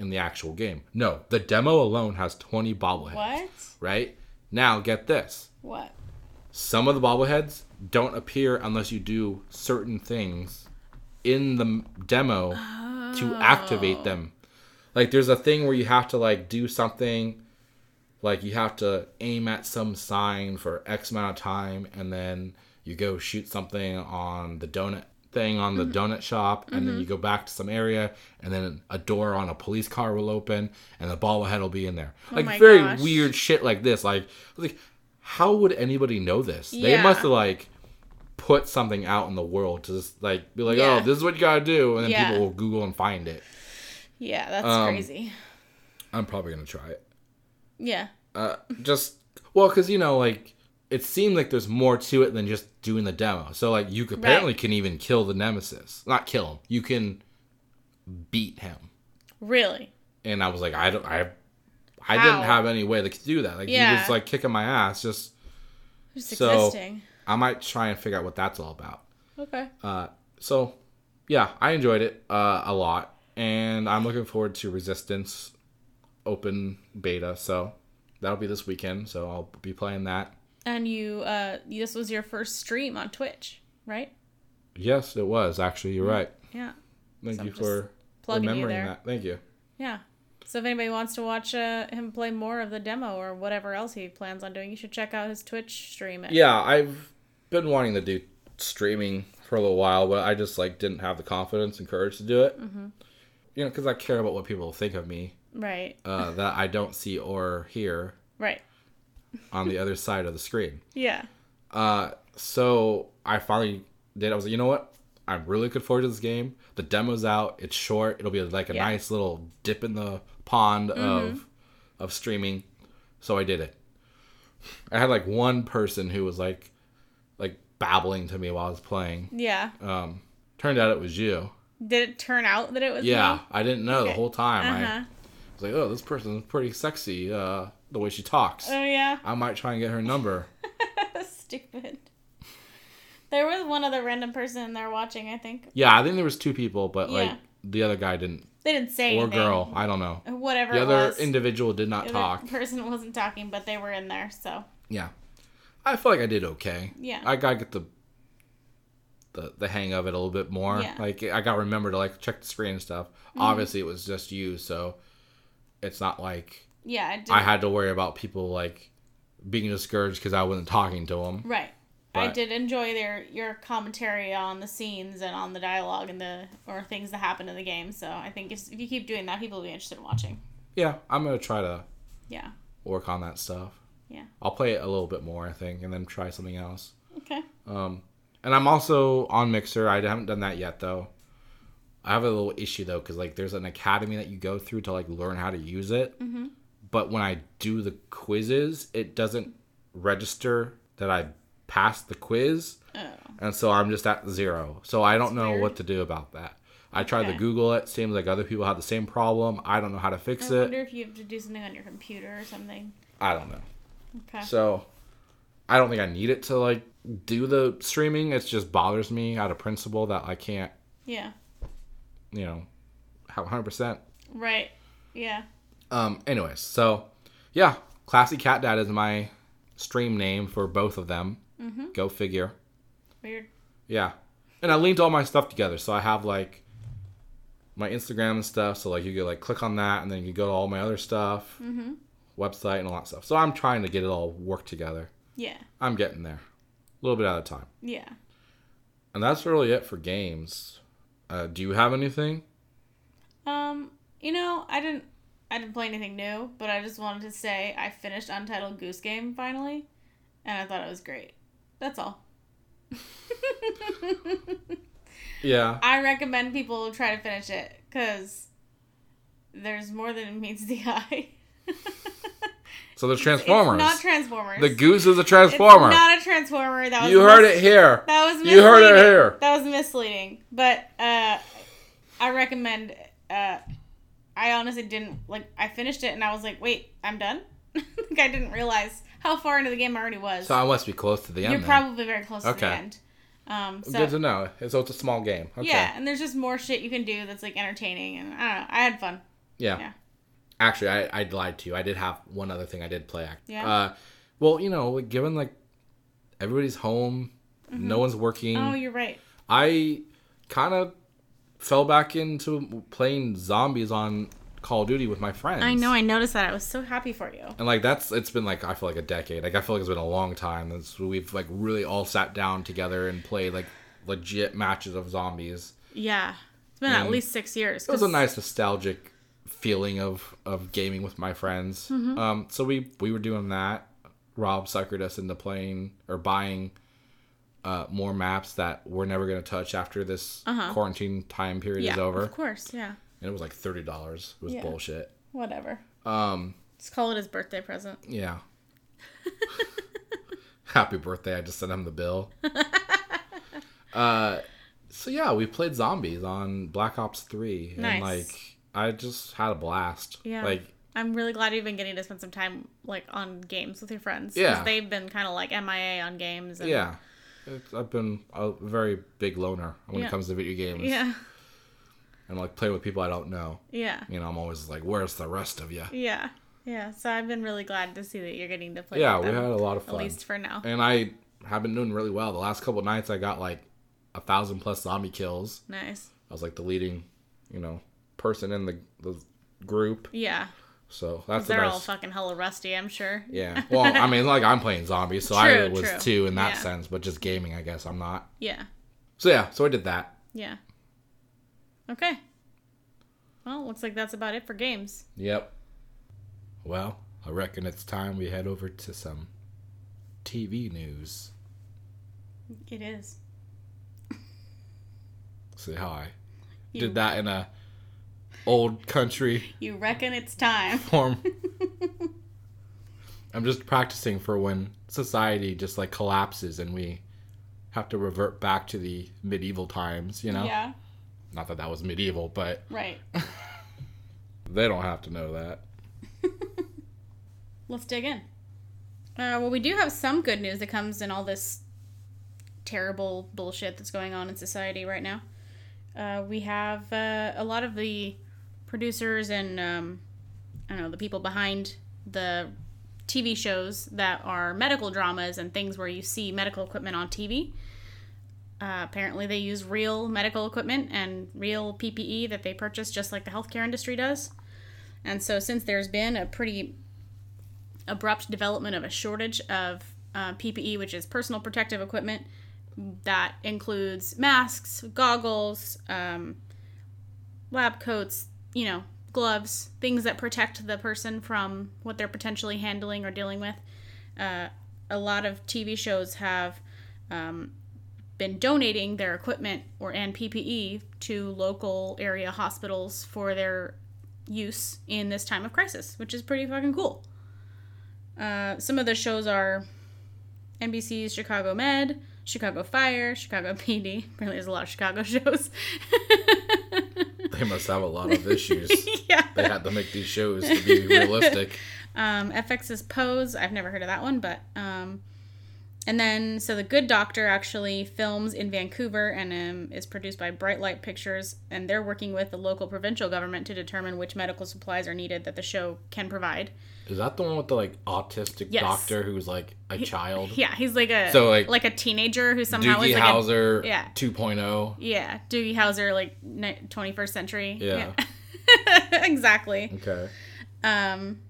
in the actual game? No, the demo alone has 20 bobbleheads. What? Right? Now, get this. What? Some of the bobbleheads don't appear unless you do certain things in the demo to activate them. Oh. Like there's a thing where you have to like do something like you have to aim at some sign for X amount of time and then you go shoot something on the donut thing on the donut shop and then you go back to some area and then a door on a police car will open and the bobblehead will be in there. Like very gosh. weird shit like this. Like like how would anybody know this? They must have like put something out in the world to just like be like, Yeah. oh, this is what you gotta do, and then Yeah. people will Google and find it. Yeah, that's Um, crazy. I'm probably gonna try it. Yeah. Uh, just well, because you know, like it seemed like there's more to it than just doing the demo. So like you could, Right. apparently can even kill the nemesis, not kill him. You can beat him. Really? And I was like, I don't, I, I How? didn't have any way to do that. Like he Yeah. was like kicking my ass. Just Just So- existing. I might try and figure out what that's all about. Okay. Uh, so yeah, I enjoyed it uh, a lot, and I'm looking forward to Resistance open beta. So that'll be this weekend. So I'll be playing that. And you, uh, this was your first stream on Twitch, right? Yes, it was actually. You're right. Yeah. Thank So you for plugging you remembering there. that. Thank you. Yeah. So if anybody wants to watch uh, him play more of the demo or whatever else he plans on doing, you should check out his Twitch stream. At, Yeah, I've been wanting to do streaming for a little while, but I just like didn't have the confidence and courage to do it. Mm-hmm. You know, because I care about what people think of me Right. uh, that I don't see or hear Right. On the other side of the screen. Yeah. Uh, so I finally did. I was like, you know what? I'm really looking forward to this game. The demo's out. It's short. It'll be like a Yeah. nice little dip in the pond of of streaming. So I did it. I had like one person who was like like babbling to me while I was playing. Yeah. Um, turned out it was you. Did it turn out that it was Yeah, me? I didn't know the whole time. Uh-huh. I was like, oh, this person's pretty sexy. Uh, the way she talks. Oh yeah. I might try and get her number. Stupid. There was one other random person in there watching. I think Yeah, I think there was two people, but like the other guy didn't they didn't say or anything. girl. I don't know. Whatever. The other was. individual did not The talk. person wasn't talking, but they were in there. So Yeah, I feel like I did okay. Yeah. I gotta get the the the hang of it a little bit more. Yeah. Like I gotta remember to like check the screen and stuff. Mm-hmm. Obviously, it was just you, so it's not like yeah, I did. I had to worry about people like being discouraged because I wasn't talking to them. right. I did enjoy their your commentary on the scenes and on the dialogue and the or things that happen in the game. So I think if, if you keep doing that, people will be interested in watching. Yeah, I'm gonna try to Yeah. work on that stuff. Yeah. I'll play it a little bit more, I think, and then try something else. Okay. Um, and I'm also on Mixer. I haven't done that yet though. I have a little issue though because like there's an academy that you go through to like learn how to use it. Mm-hmm. But when I do the quizzes, it doesn't register that I passed the quiz, Oh. and so I'm just at zero. So I don't know weird. what to do about that. I tried to Google it. Seems like other people have the same problem. I don't know how to I fix it. I wonder if you have to do something on your computer or something. I don't know. Okay. So I don't think I need it to like do the streaming. It just bothers me out of principle that I can't, yeah. you know, have 100%. Right. Yeah. Um anyways, so yeah, Classy Cat Dad is my stream name for both of them. Mm-hmm. Go figure. Weird. Yeah. And I linked all my stuff together. So I have like my Instagram and stuff. So like you could like click on that and then you can go to all my other stuff, Mm-hmm. website and all that stuff. So I'm trying to get it all worked together. Yeah. I'm getting there. A little bit at a time. Yeah. And that's really it for games. Uh, do you have anything? Um, you know, I didn't I didn't play anything new, but I just wanted to say I finished Untitled Goose Game finally, and I thought it was great. That's all. Yeah. I recommend people try to finish it because there's more than meets the eye. So there's Transformers. It's not Transformers. the goose is a It's Transformer. not a Transformer. That was you heard it here. That was You heard it here. That was misleading. But uh, I recommend. Uh, I honestly didn't like. I finished it and I was like, "Wait, I'm done." like I didn't realize how far into the game I already was. So I must be close to the end. You're then. probably very close to the end. Um, so Good to know. So it's a small game. Okay. yeah, and there's just more shit you can do that's like entertaining, and I don't know. I had fun. Yeah. Yeah. Actually, I, I lied to you. I did have one other thing I did play. Yeah? Uh, well, you know, given like everybody's home, no one's working. Mm-hmm. Oh, you're right. I kind of fell back into playing zombies on Call of Duty with my friends. I know. I noticed that. I was so happy for you. And like that's it's been like I feel like a decade. Like I feel like it's been a long time since we've like really all sat down together and played like legit matches of zombies. Yeah, it's been at least six years. It was a nice nostalgic feeling of of gaming with my friends. Um, so we we were doing that. Rob suckered us into playing or buying uh, more maps that we're never gonna touch after this quarantine time period Yeah, is over. of course. Yeah. And it was like thirty dollars. It was Yeah. bullshit. Whatever. Um, Let's call it his birthday present. yeah. Happy birthday! I just sent him the bill. uh, so yeah, we played zombies on Black Ops Three, Nice. and like I just had a blast. Yeah. Like I'm really glad you've been getting to spend some time like on games with your friends. Yeah. They've been kind of like MIA on games. And, Yeah. It's, I've been a very big loner when Yeah. it comes to video games. Yeah. And like playing with people I don't know. Yeah. You know, I'm always like, where's the rest of you? Yeah. Yeah. So I've been really glad to see that you're getting to play. Yeah, we had a lot of fun. at least for now. And I have been doing really well. The last couple nights I got like a thousand plus zombie kills. Nice. I was like the leading, you know, person in the, the group. Yeah. So that's the They're all fucking hella rusty, I'm sure. yeah. Well, I mean, like I'm playing zombies, so I was true. too in that Yeah. sense. But just gaming, I guess I'm not. Yeah. So yeah, so I did that. Yeah. Okay. Well, looks like that's about it for games. Yep. Well, I reckon it's time we head over to some TV news. It is. Say hi. You- Did that in a old country You reckon it's time? form. I'm just practicing for when society just like collapses and we have to revert back to the medieval times, you know? Yeah. Not that that was medieval, but Right. they don't have to know that. Let's dig in. Uh, well, we do have some good news that comes in all this terrible bullshit that's going on in society right now. Uh, we have uh, a lot of the producers and um, I don't know the people behind the TV shows that are medical dramas and things where you see medical equipment on TV. Uh, apparently, they use real medical equipment and real PPE that they purchase, just like the healthcare industry does. And so, since there's been a pretty abrupt development of a shortage of uh, PPE, which is personal protective equipment that includes masks, goggles, um, lab coats, you know, gloves, things that protect the person from what they're potentially handling or dealing with. Uh, a lot of TV shows have um, been donating their equipment or and PPE to local area hospitals for their use in this time of crisis, which is pretty fucking cool. Uh, some of the shows are NBC's Chicago Med, Chicago Fire, Chicago PD. Apparently, there's a lot of Chicago shows. They must have a lot of issues. yeah. they had to make these shows to be realistic. Um, FX's Pose. I've never heard of that one, but um, and then so the Good Doctor actually films in Vancouver and um, is produced by Bright Light Pictures, and they're working with the local provincial government to determine which medical supplies are needed that the show can provide. Is that the one with the like autistic Yes. doctor who's like a child? Yeah, he's like a So, like, like a teenager who somehow Doogie is like a, Howser yeah. 2.0. yeah Doogie Howser like twenty first century. Yeah. Yeah. exactly. Okay. Um,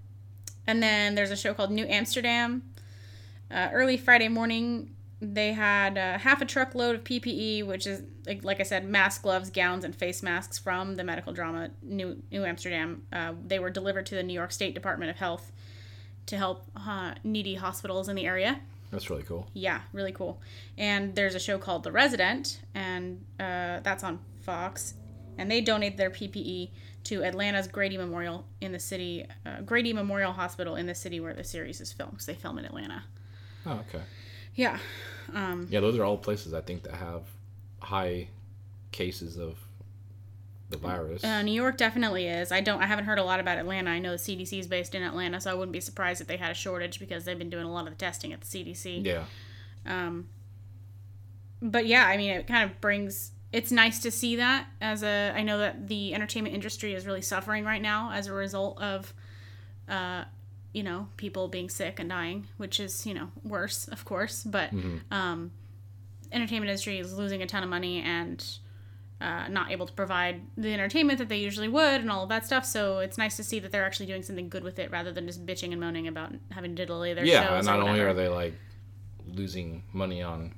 and then there's a show called New Amsterdam. Uh, early Friday morning, they had uh, half a truckload of PPE, which is like, like I said, mask, gloves, gowns, and face masks from the medical drama New New Amsterdam. Uh, they were delivered to the New York State Department of Health to help uh, needy hospitals in the area. That's really cool. Yeah, really cool. And there's a show called The Resident, and uh, that's on Fox. And they donate their PPE to Atlanta's Grady Memorial in the city, uh, Grady Memorial Hospital in the city where the series is filmed, because they film in Atlanta. Oh, okay. Yeah. Um, Yeah, those are all places I think that have high cases of the virus. Uh, New York definitely is. I don't. I haven't heard a lot about Atlanta. I know the CDC is based in Atlanta, so I wouldn't be surprised if they had a shortage because they've been doing a lot of the testing at the CDC. yeah. Um, but yeah, I mean, it kind of brings. It's nice to see that as a. I know that the entertainment industry is really suffering right now as a result of, uh, you know, people being sick and dying, which is you know worse, of course. But um, entertainment industry is losing a ton of money and. Uh, not able to provide the entertainment that they usually would and all of that stuff. So it's nice to see that they're actually doing something good with it rather than just bitching and moaning about having to delay their Yeah, shows. and or not only are they like losing money on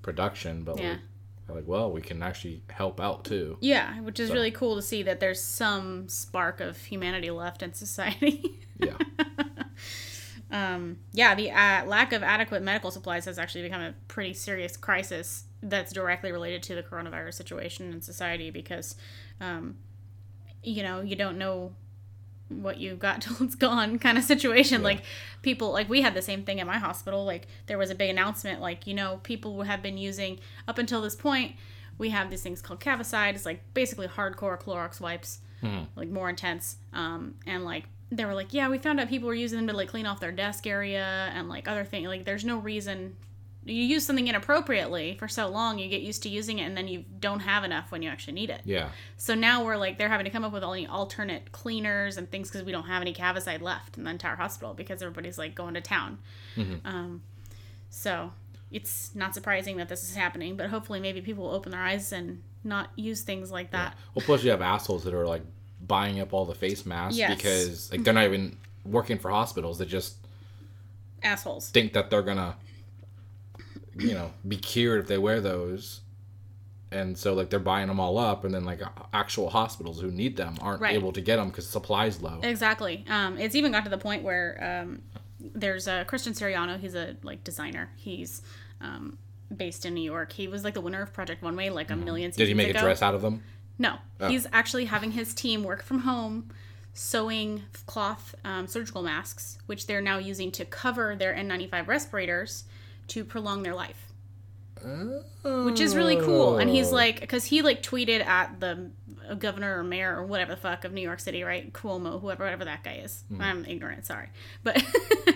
production, but Yeah. like, they're like, well, we can actually help out too. Yeah, which is So- really cool to see that there's some spark of humanity left in society. Yeah. um, yeah, the uh, lack of adequate medical supplies has actually become a pretty serious crisis that's directly related to the coronavirus situation in society because, um, you know, you don't know what you've got till it's gone kind of situation. Yeah. Like people, like we had the same thing at my hospital. Like there was a big announcement, like you know, people have been using up until this point. We have these things called Cavicide. It's like basically hardcore Clorox wipes, like more intense. Um, and like they were like, yeah, we found out people were using them to like clean off their desk area and like other things. Like there's no reason you use something inappropriately for so long, you get used to using it, and then you don't have enough when you actually need it. Yeah. So now we're like they're having to come up with all the alternate cleaners and things because we don't have any Cavicide left in the entire hospital because everybody's like going to town. Mm-hmm. Um, so it's not surprising that this is happening, but hopefully maybe people will open their eyes and not use things like that. Well, plus you have assholes that are like buying up all the face masks Yes. because like they're not even working for hospitals. They just Assholes. think that they're gonna, you know, be cured if they wear those. And so, like, they're buying them all up, and then like actual hospitals who need them aren't Right. able to get them because supply's low. Exactly. Um, it's even got to the point where um, there's a Christian Siriano. He's a like designer. He's um, based in New York. He was like the winner of Project Runway like a million. Mm-hmm. Did he make ago. a dress out of them? No, Oh. he's actually having his team work from home, sewing cloth um, surgical masks, which they're now using to cover their N95 respirators to prolong their life. Which is really cool. And he's like, because he like tweeted at the uh, governor or mayor or whatever the fuck of New York City, right? Cuomo, whoever, whatever that guy is. I'm ignorant, sorry, but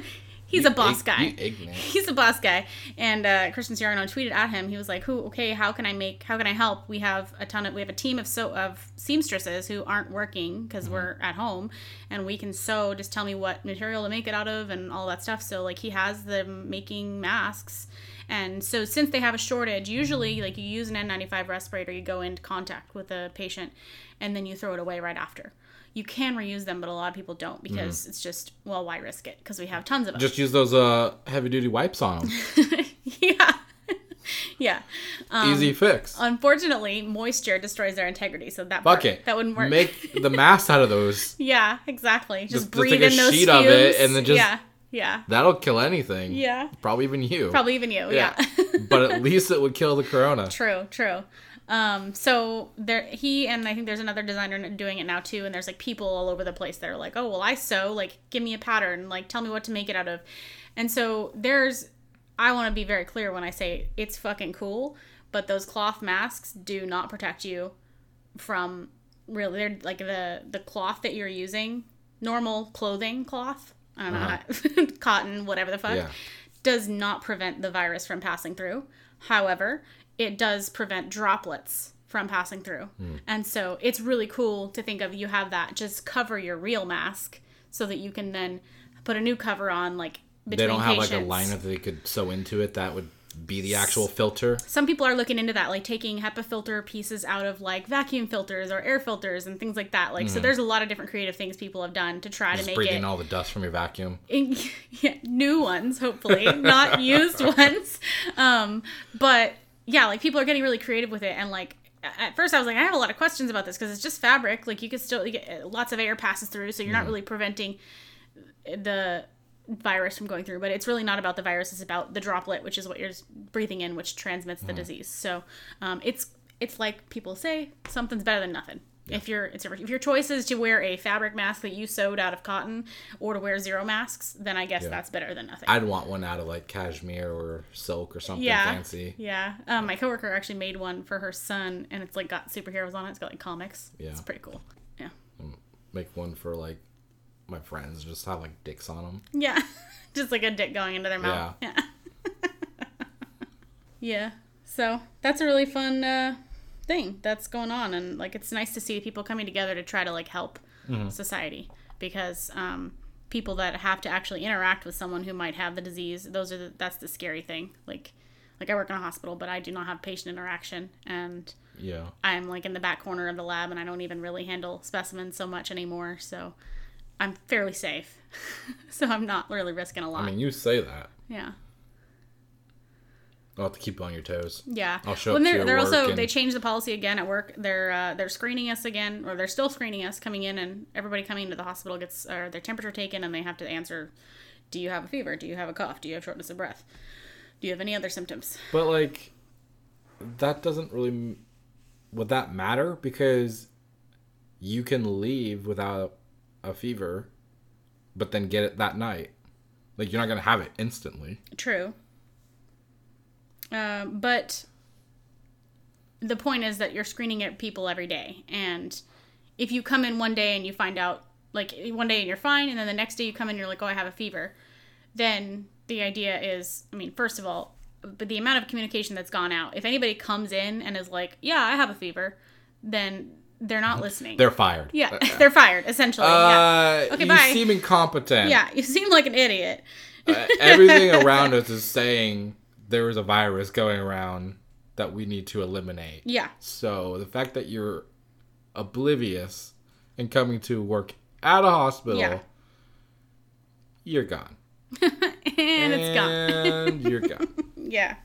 he's a boss Ig- guy. he's a boss guy. And uh, christian Siriano tweeted at him. He was like who okay how can i make how can i help? We have a ton of we have a team of so of seamstresses who aren't working because we're at home. And we can sew just tell me what material to make it out of and all that stuff. So like he has them making masks. And so since they have a shortage usually like you use an n95 respirator you go into contact with a patient and then you throw it away right after you can reuse them but a lot of people don't because it's just well why risk it because we have tons of them Just use those uh heavy duty wipes on them. yeah. yeah. Um, Easy fix. Unfortunately, moisture destroys their integrity, so that Fuck that wouldn't work. Make the mask out of those. yeah, exactly. Just, Just- just breathe a in those sheet fumes. of it and then just- yeah, yeah, That'll kill anything. yeah. Probably even you. Probably even you. Yeah. but at least it would kill the corona. true. True. Um, so there, he and I think there's another designer doing it now too. And there's like people all over the place that are like, oh well, I sew. Like, give me a pattern. Like, tell me what to make it out of. And so there's, I want to be very clear when I say it's fucking cool, but those cloth masks do not protect you from really they're like the the cloth that you're using normal clothing cloth i don't know how- cotton whatever the fuck Yeah. does not prevent the virus from passing through however it does prevent droplets from passing through and so it's really cool to think of you have that just cover your real mask so that you can then put a new cover on like between They don't have patients. like a liner that they could sew into it that would be the actual filter. some people are looking into that like taking HEPA filter pieces out of like vacuum filters or air filters and things like that like so there's a lot of different creative things people have done to try to Mm. Just make breathing it all the dust from your vacuum. yeah, new ones hopefully not used ones um but yeah like people are getting really creative with it and like at first i was like i have a lot of questions about this because it's just fabric like you could still you get, uh, lots of air passes through so you're not mm-hmm. really preventing uh, the virus from going through but it's really not about the virus it's about the droplet which is what you're breathing in which transmits the mm-hmm. disease. So um, it's it's like people say something's better than nothing If your it's if your choice is to wear a fabric mask that you sewed out of cotton or to wear zero masks, then I guess that's better than nothing. I'd want one out of like cashmere or silk or something yeah, fancy. yeah. Um, my coworker actually made one for her son, and it's like got superheroes on it. It's got like comics. Yeah. it's pretty cool. Yeah, Make one for like my friends, just have like dicks on them. yeah, just like a dick going into their mouth. Yeah. Yeah, yeah. So that's a really fun uh, thing that's going on, and like it's nice to see people coming together to try to like help society because um, people that have to actually interact with someone who might have the disease, those are the, that's the scary thing. Like, like I work in a hospital, but I do not have patient interaction, and Yeah. I'm like in the back corner of the lab, and I don't even really handle specimens so much anymore. So I'm fairly safe. so I'm not really risking a lot. I mean, you say that. yeah. I'll have to keep on your toes. Yeah. I'll show When up they're your they're work also and- they changed the policy again at work. They're uh, they're screening us again, or they're still screening us coming in, and everybody coming into the hospital gets uh, their temperature taken, and they have to answer: Do you have a fever? Do you have a cough? Do you have shortness of breath? Do you have any other symptoms? But like, that doesn't really. Would that matter? Because you can leave without a fever, but then get it that night. Like you're not gonna have it instantly. True. Um, but the point is that you're screening at people every day, and if you come in one day and you find out, like one day and you're fine, and then the next day you come in and you're like, oh, I have a fever, then the idea is, I mean, first of all, but the amount of communication that's gone out. If anybody comes in and is like, yeah, I have a fever, then they're not listening. They're fired. yeah, they're fired essentially. yeah. Uh, Okay, you bye. seem incompetent. Yeah, you seem like an idiot. Uh, everything around us is saying there is a virus going around that we need to eliminate. Yeah. So the fact that you're oblivious and coming to work at a hospital, Yeah. you're gone. and it's gone. And you're gone. Yeah.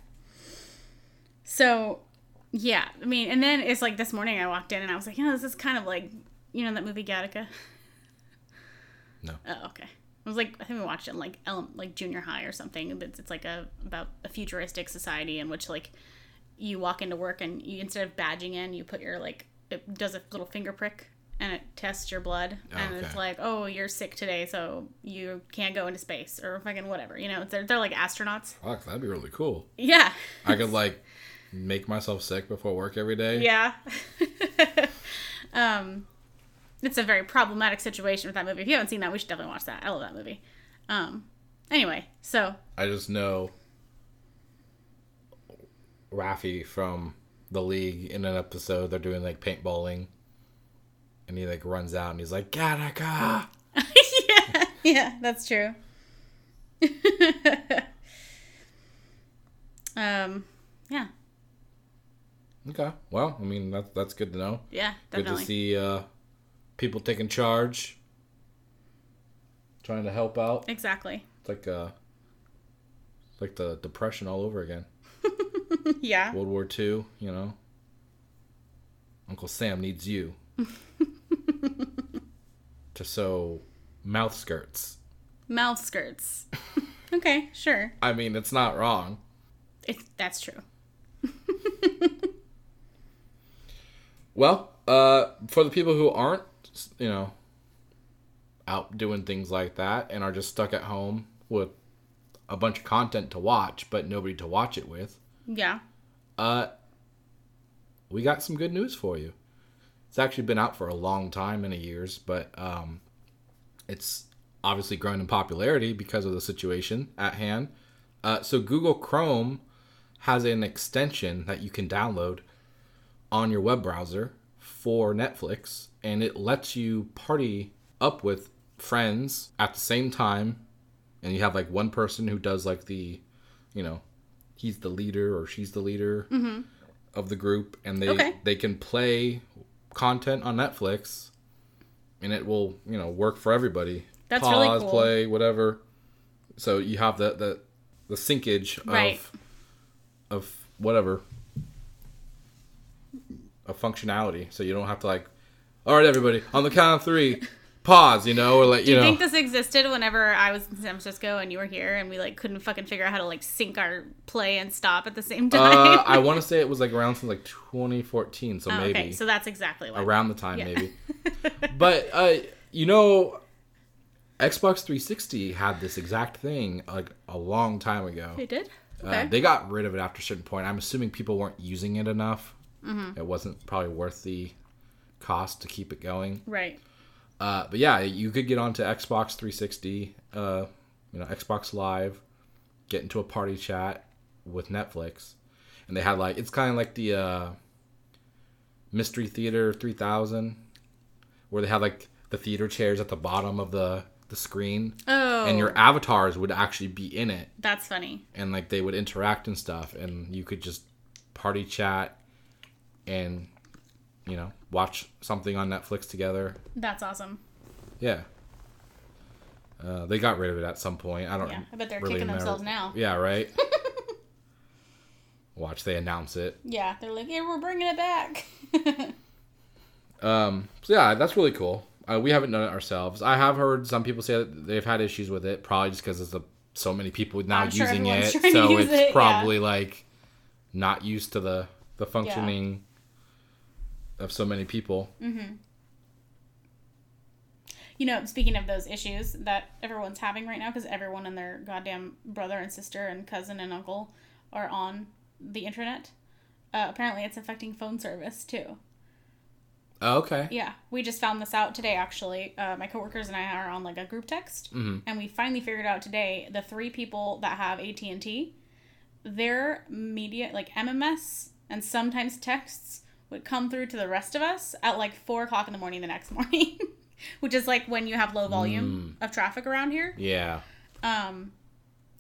So, yeah, I mean, and then it's like this morning I walked in and I was like, you know, this is kind of like, you know, that movie Gattaca. No. Oh, okay. I was like, I think we watched it in like ele- like junior high or something. It's, it's like a about a futuristic society in which like you walk into work and you instead of badging in, you put your like it does a little finger prick and it tests your blood and it's like, oh, you're sick today, so you can't go into space or fucking whatever. You know, they're they're like astronauts. Fuck, that'd be really cool. Yeah. I could like make myself sick before work every day. Yeah. um, it's a very problematic situation with that movie. If you haven't seen that, we should definitely watch that. I love that movie. Um, anyway, so I just know Rafi from the league in an episode they're doing like paintballing and he like runs out and he's like Gattaca yeah, yeah, that's true. um, yeah, Okay. Well, I mean that's that's good to know. yeah, Good to see uh people taking charge. Trying to help out. Exactly. It's like uh it's like the depression all over again. yeah. World War II, you know. Uncle Sam needs you to sew mouth skirts. Mouth skirts. okay, sure. I mean, it's not wrong. It's that's true. Well, uh, for the people who aren't, you know, out doing things like that and are just stuck at home with a bunch of content to watch, but nobody to watch it with, Yeah. uh, we got some good news for you. It's actually been out for a long time, many years, but um, it's obviously grown in popularity because of the situation at hand. Uh, so Google Chrome has an extension that you can download on your web browser for Netflix, and it lets you party up with friends at the same time, and you have like one person who does like the, you know, he's the leader or she's the leader mm-hmm. of the group, and they Okay. they can play content on Netflix, and it will you know work for everybody. That's Pause, really cool. play, whatever. So you have the the the syncage Right. of of whatever of functionality, so you don't have to like, all right, everybody, on the count of three, pause, you know, or like you, Do you know. think this existed whenever I was in San Francisco and you were here and we like couldn't fucking figure out how to like sync our play and stop at the same time? uh, I want to say it was like around since like 2014, so Oh, maybe okay, so that's exactly what. around the time Yeah. maybe. But uh, you know, Xbox 360 had this exact thing like a long time ago. They did. Uh, they got rid of it after a certain point. I'm assuming people weren't using it enough. Mm-hmm. It wasn't probably worth the cost to keep it going. right. Uh, but yeah, you could get onto Xbox 360, uh, you know, Xbox Live, get into a party chat with Netflix, and they had like it's kind of like the uh, Mystery Theater 3000, where they had like the theater chairs at the bottom of the the screen, Oh, and your avatars would actually be in it, that's funny. and like they would interact and stuff, and you could just party chat and you know watch something on Netflix together. That's awesome. Yeah. Uh, they got rid of it at some point. I don't. Yeah, I bet they're really kicking remember. themselves now. Yeah, right. Watch they announce it. Yeah, they're like, yeah, we're bringing it back. Um, so yeah, that's really cool. Uh, we haven't done it ourselves. I have heard some people say that they've had issues with it, probably just because there's a, so many people now I'm sure using everyone's it, so use it's it, yeah. probably like not used to the the functioning of so many people. you know, speaking of those issues that everyone's having right now, because everyone and their goddamn brother and sister and cousin and uncle are on the internet. Uh, apparently, it's affecting phone service too. Oh, okay. Yeah, we just found this out today. Actually, uh, my coworkers and I are on like a group text, and we finally figured out today the three people that have AT and T, their media like MMS and sometimes texts would come through to the rest of us at like four o'clock in the morning the next morning, which is like when you have low volume of traffic around here. Yeah. Um,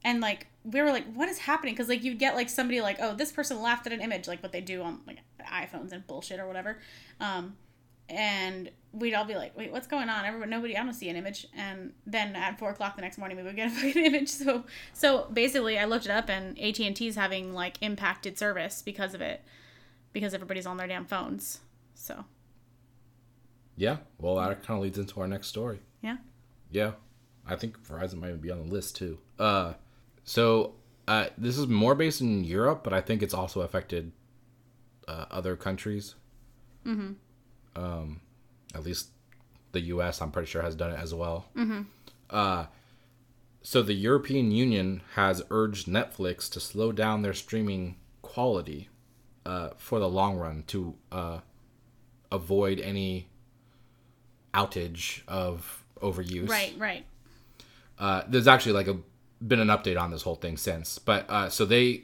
and like we were like, what is happening? Because like you'd get like somebody like, oh, this person laughed at an image, like what they do on like iPhones and bullshit or whatever. Um, and we'd all be like, wait, what's going on? Everyone, nobody, I don't see an image. And then at four o'clock the next morning, we would get a fucking image. So, so basically, I looked it up, and AT and T's having like impacted service because of it, because everybody's on their damn phones. So, Yeah. Well, that kind of leads into our next story. yeah. Yeah, I think Verizon might even be on the list too. Uh, so uh, this is more based in Europe, but I think it's also affected uh, other countries. Mm-hmm. Um, at least the U.S. I'm pretty sure has done it as well. Mm-hmm. Uh, so the European Union has urged Netflix to slow down their streaming quality uh, for the long run to uh, avoid any outage of overuse. Right, right. Uh, there's actually like a been an update on this whole thing since, but uh, so they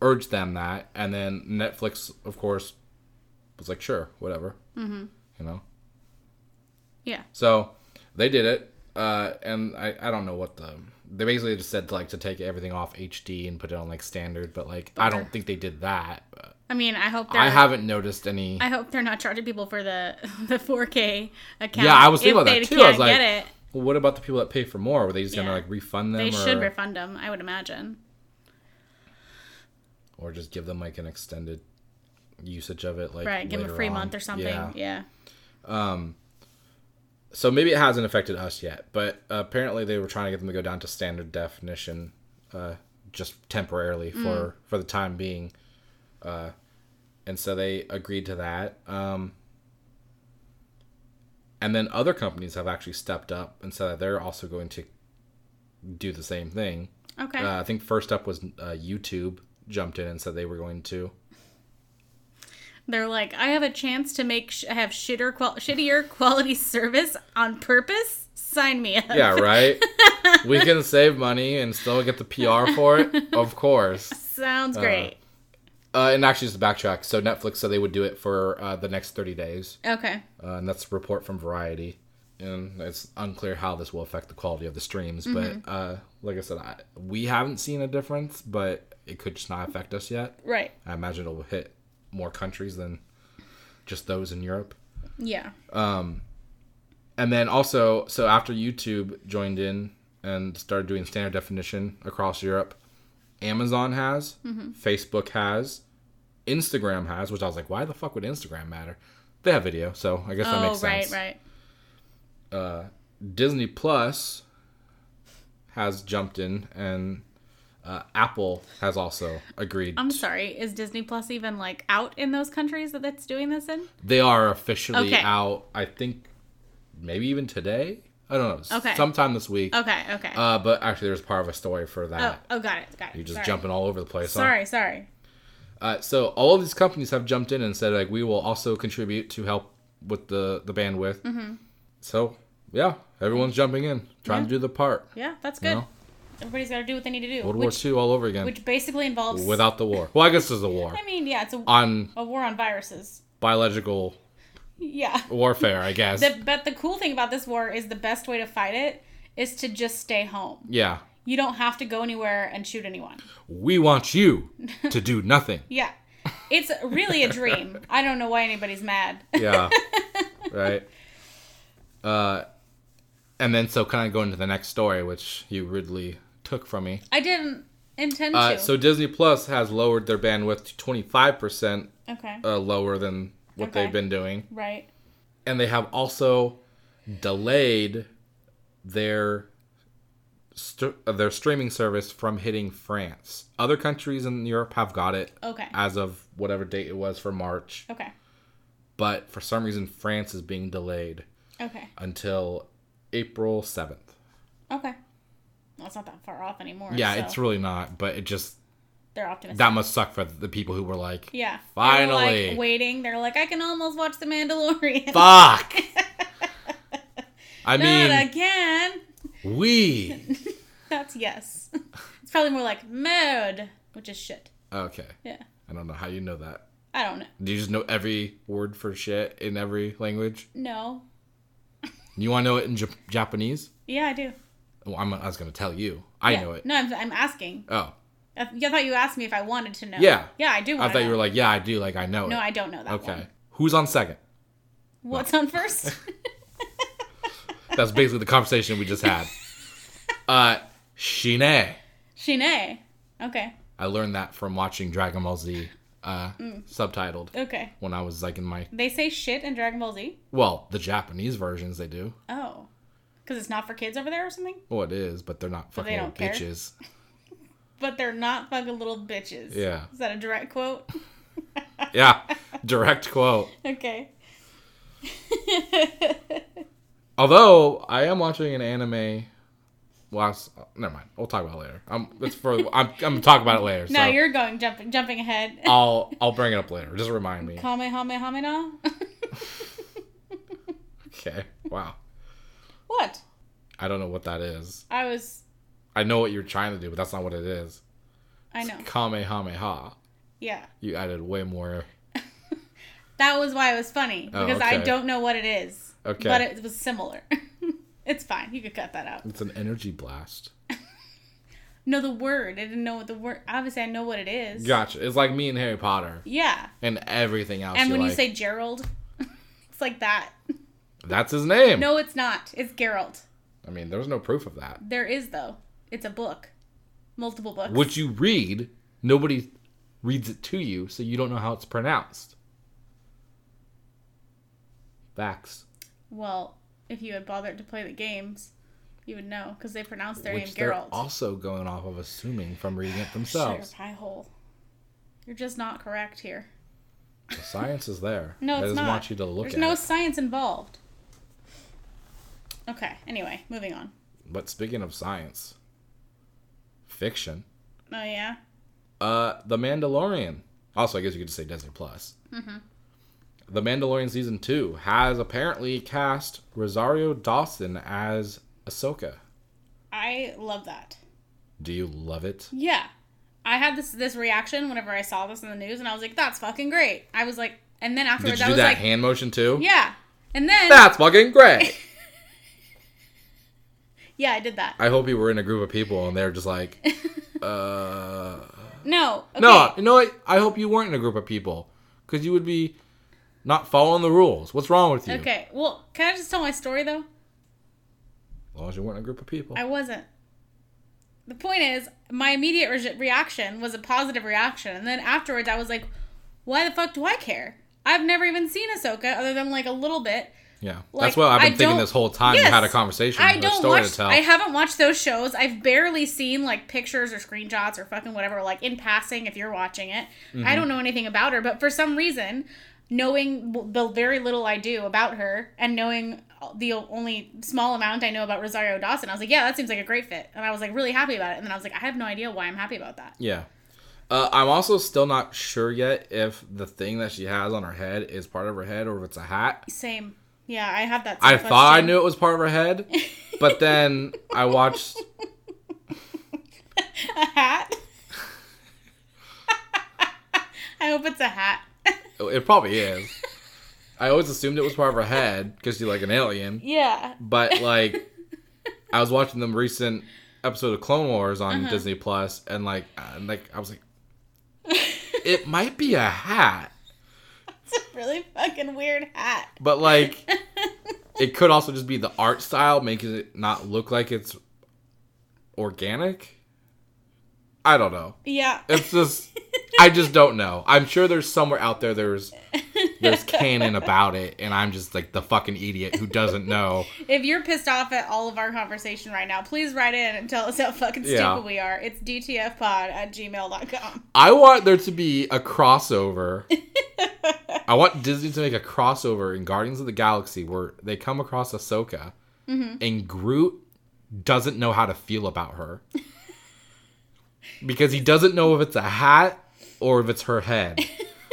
urged them that, and then Netflix, of course, was like, sure, whatever, mm-hmm. you know. Yeah. So they did it, uh, and I, I don't know what the they basically just said like to take everything off HD and put it on like standard, but like I don't think they did that. But I mean, I hope they're. I haven't noticed any. I hope they're not charging people for the the 4K account. Yeah, I was thinking about that too. I was like, get it. well, what about the people that pay for more? Were they just gonna like refund them? They or, should refund them. I would imagine. or just give them like an extended usage of it, like Right, give them a free on. month or something. Yeah. Yeah. Um, So maybe it hasn't affected us yet, but apparently they were trying to get them to go down to standard definition, uh, just temporarily Mm. for for the time being, uh, and so they agreed to that. Um, and then other companies have actually stepped up and said that they're also going to do the same thing. Okay. Uh, I think first up was uh, YouTube jumped in and said they were going to. They're like, I have a chance to make sh- have shitter qual- shittier quality service on purpose. Sign me up. Yeah, right. we can save money and still get the PR for it, of course. Sounds great. Uh, and actually, just to backtrack, so Netflix said they would do it for uh, the next 30 days, okay. uh, and that's a report from Variety. And it's unclear how this will affect the quality of the streams, Mm-hmm. but uh, like I said, I, we haven't seen a difference, but it could just not affect us yet. Right. I imagine it'll hit more countries than just those in Europe. Yeah. Um, And then also, so after YouTube joined in and started doing standard definition across Europe, Amazon has, Facebook has, Instagram has, which I was like, why the fuck would Instagram matter? They have video, so I guess that oh, makes right, sense. right. uh, Disney Plus has jumped in, and uh, Apple has also agreed. I'm sorry. Is Disney Plus even like out in those countries that it's doing this in? They are officially Okay. out. I think maybe even today. I don't know. Okay. Sometime this week. Okay. Okay. Uh, but actually, there's part of a story for oh, that. oh, got it. Got it. You're just sorry. jumping all over the place. huh? Sorry. Sorry. Uh, so all of these companies have jumped in and said like we will also contribute to help with the the bandwidth. Mm-hmm. So yeah, everyone's jumping in, trying Yeah. to do the part. Yeah, that's You good. know? Everybody's got to do what they need to do. World which, War II all over again which basically involves. without the war. Well, I guess there's a war I mean, yeah, it's a, on a war on viruses. biological Yeah. warfare, I guess. The, but the cool thing about this war is the best way to fight it is to just stay home. yeah, You don't have to go anywhere and shoot anyone. we want you to do nothing. Yeah. It's really a dream. I don't know why anybody's mad. Yeah, right. Uh, and then so kind of going to the next story, which you rudely took from me. I didn't intend Uh, to. so Disney Plus has lowered their bandwidth to 25% okay. uh, lower than what Okay. they've been doing. right. And they have also delayed their st- uh, their streaming service from hitting France. Other countries in Europe have got it Okay. as of whatever date it was for March, Okay. but for some reason France is being delayed Okay. until April 7th. Okay. Well, it's not that far off anymore. Yeah, so it's really not, but it just they're optimistic. that must suck for the people who were like, yeah. Finally. like, waiting. They're like, I can almost watch The Mandalorian. "Fuck." I Not mean, again. we. That's yes. it's probably more like mode, which is shit. Okay. Yeah. I don't know how you know that. I don't know. Do you just know every word for shit in every language? No. You want to know it in Jap- Japanese? Yeah, I do. Well, I'm, I was going to tell you. I Yeah. know it. No, I'm, I'm asking. Oh. I, I thought you asked me if I wanted to know. Yeah. Yeah, I do I thought you were like, yeah, I do. Like, I know No, it. I don't know that okay. one. Who's on second? What's on first? That's basically the conversation we just had. uh, Shine. Shine. Okay. I learned that from watching Dragon Ball Z uh, Mm. subtitled Okay. when I was like in my, They say shit in Dragon Ball Z? well, the Japanese versions they do. Oh. Because it's not for kids over there or something? Well, it is, but they're not But they fucking little care? bitches. But they're not fucking little bitches. Yeah. Is that a direct quote? Yeah. Direct quote. okay. Although I am watching an anime. Well, was- never mind. We'll talk about it later. I'm. It's for. I'm. I'm gonna talk about it later. No, so you're going jumping jumping ahead. I'll. I'll bring it up later. Just remind me. Kamehameha. Okay. Wow. What? I don't know what that is. I was. I know what you're trying to do, but that's not what it is. I know. Kamehameha. Yeah. You added way more. That was why it was funny Oh, because I don't know what it is. Okay. But it was similar. it's fine. You could cut that out. It's an energy blast. No, the word. I didn't know what the word. Obviously, I know what it is. Gotcha. It's like me and Harry Potter Yeah. and everything else. And when you say Gerald, it's like that. That's his name. No, it's not. It's Gerald. I mean, there's no proof of that. There is though. It's a book, multiple books. What you read, nobody reads it to you, so you don't know how it's pronounced. Facts. Well, if you had bothered to play the games, you would know because they pronounce their Which name they're Gerald. also going off of assuming from reading it themselves. pie hole. You're just not correct here. The science is there. No, it's I just not. want you to look There's no it. science involved. Okay. Anyway, moving on. But speaking of science, fiction, Oh yeah. uh, The Mandalorian. Also, I guess you could just say Disney Plus. Mm-hmm. The Mandalorian season two has apparently cast Rosario Dawson as Ahsoka. I love that. Do you love it? Yeah. I had this this reaction whenever I saw this in the news, and I was like, "That's fucking great." I was like, and then Did afterwards, you I was that like, hand motion too? "Yeah," and then That's fucking great. yeah, I did that. I hope you were in a group of people and they're just like, uh. No, okay. No, you know what? I hope you weren't in a group of people because you would be not following the rules. What's wrong with you? Okay, well, can I just tell my story though? As long as you weren't in a group of people. I wasn't. The point is, my immediate re- reaction was a positive reaction, and then afterwards, I was like, "Why the fuck do I care? I've never even seen Ahsoka other than like a little bit, Yeah, Like, that's what I've I been thinking this whole time. Yes. you had a conversation, I a don't story watch. to tell. I haven't watched those shows. I've barely seen like pictures or screenshots or fucking whatever, like in passing. If you're watching it, Mm-hmm. I don't know anything about her. But for some reason, knowing the very little I do about her and knowing the only small amount I know about Rosario Dawson, I was like, yeah, that seems like a great fit, and I was like really happy about it. And then I was like, I have no idea why I'm happy about that. Yeah. Uh, I'm also still not sure yet if the thing that she has on her head is part of her head or if it's a hat. Same. Yeah, I have that. I same thought I knew it was part of her head, but then I watched. a hat. I hope it's a hat. It probably is. I always assumed it was part of her head because she's like an alien. yeah. But like, I was watching the recent episode of Clone Wars on Uh-huh. Disney Plus, and like, and like I was like, it might be a hat, It's a really fucking weird hat. but like, it could also just be the art style making it not look like it's organic. I don't know. Yeah. It's just I just don't know. I'm sure there's somewhere out there there's there's canon about it and I'm just like the fucking idiot who doesn't know. If you're pissed off at all of our conversation right now, please write in and tell us how fucking stupid Yeah. we are. It's dtfpod at gmail.com. I want there to be a crossover. I want Disney to make a crossover in Guardians of the Galaxy where they come across Ahsoka mm-hmm. and Groot doesn't know how to feel about her. Because he doesn't know if it's a hat or if it's her head.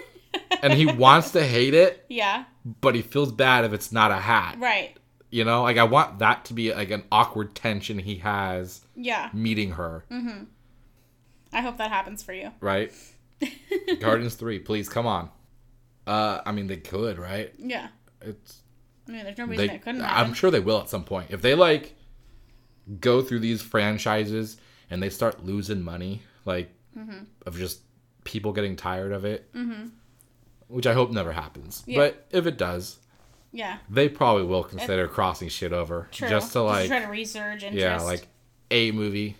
and he wants to hate it, Yeah. but he feels bad if it's not a hat. Right. You know, like I want that to be like an awkward tension he has Yeah. meeting her, Mm-hmm. I hope that happens for you. right? Gardens 3, please come on. Uh I mean they could, right? Yeah. It's I mean, there's no reason they couldn't happen. I'm sure they will at some point. If they like go through these franchises and they start losing money like Mm-hmm. of just people getting tired of it. Which I hope never happens. Yeah. But if it does, yeah. they probably will consider crossing shit over True. just to like try to resurge interest. Yeah, like a movie.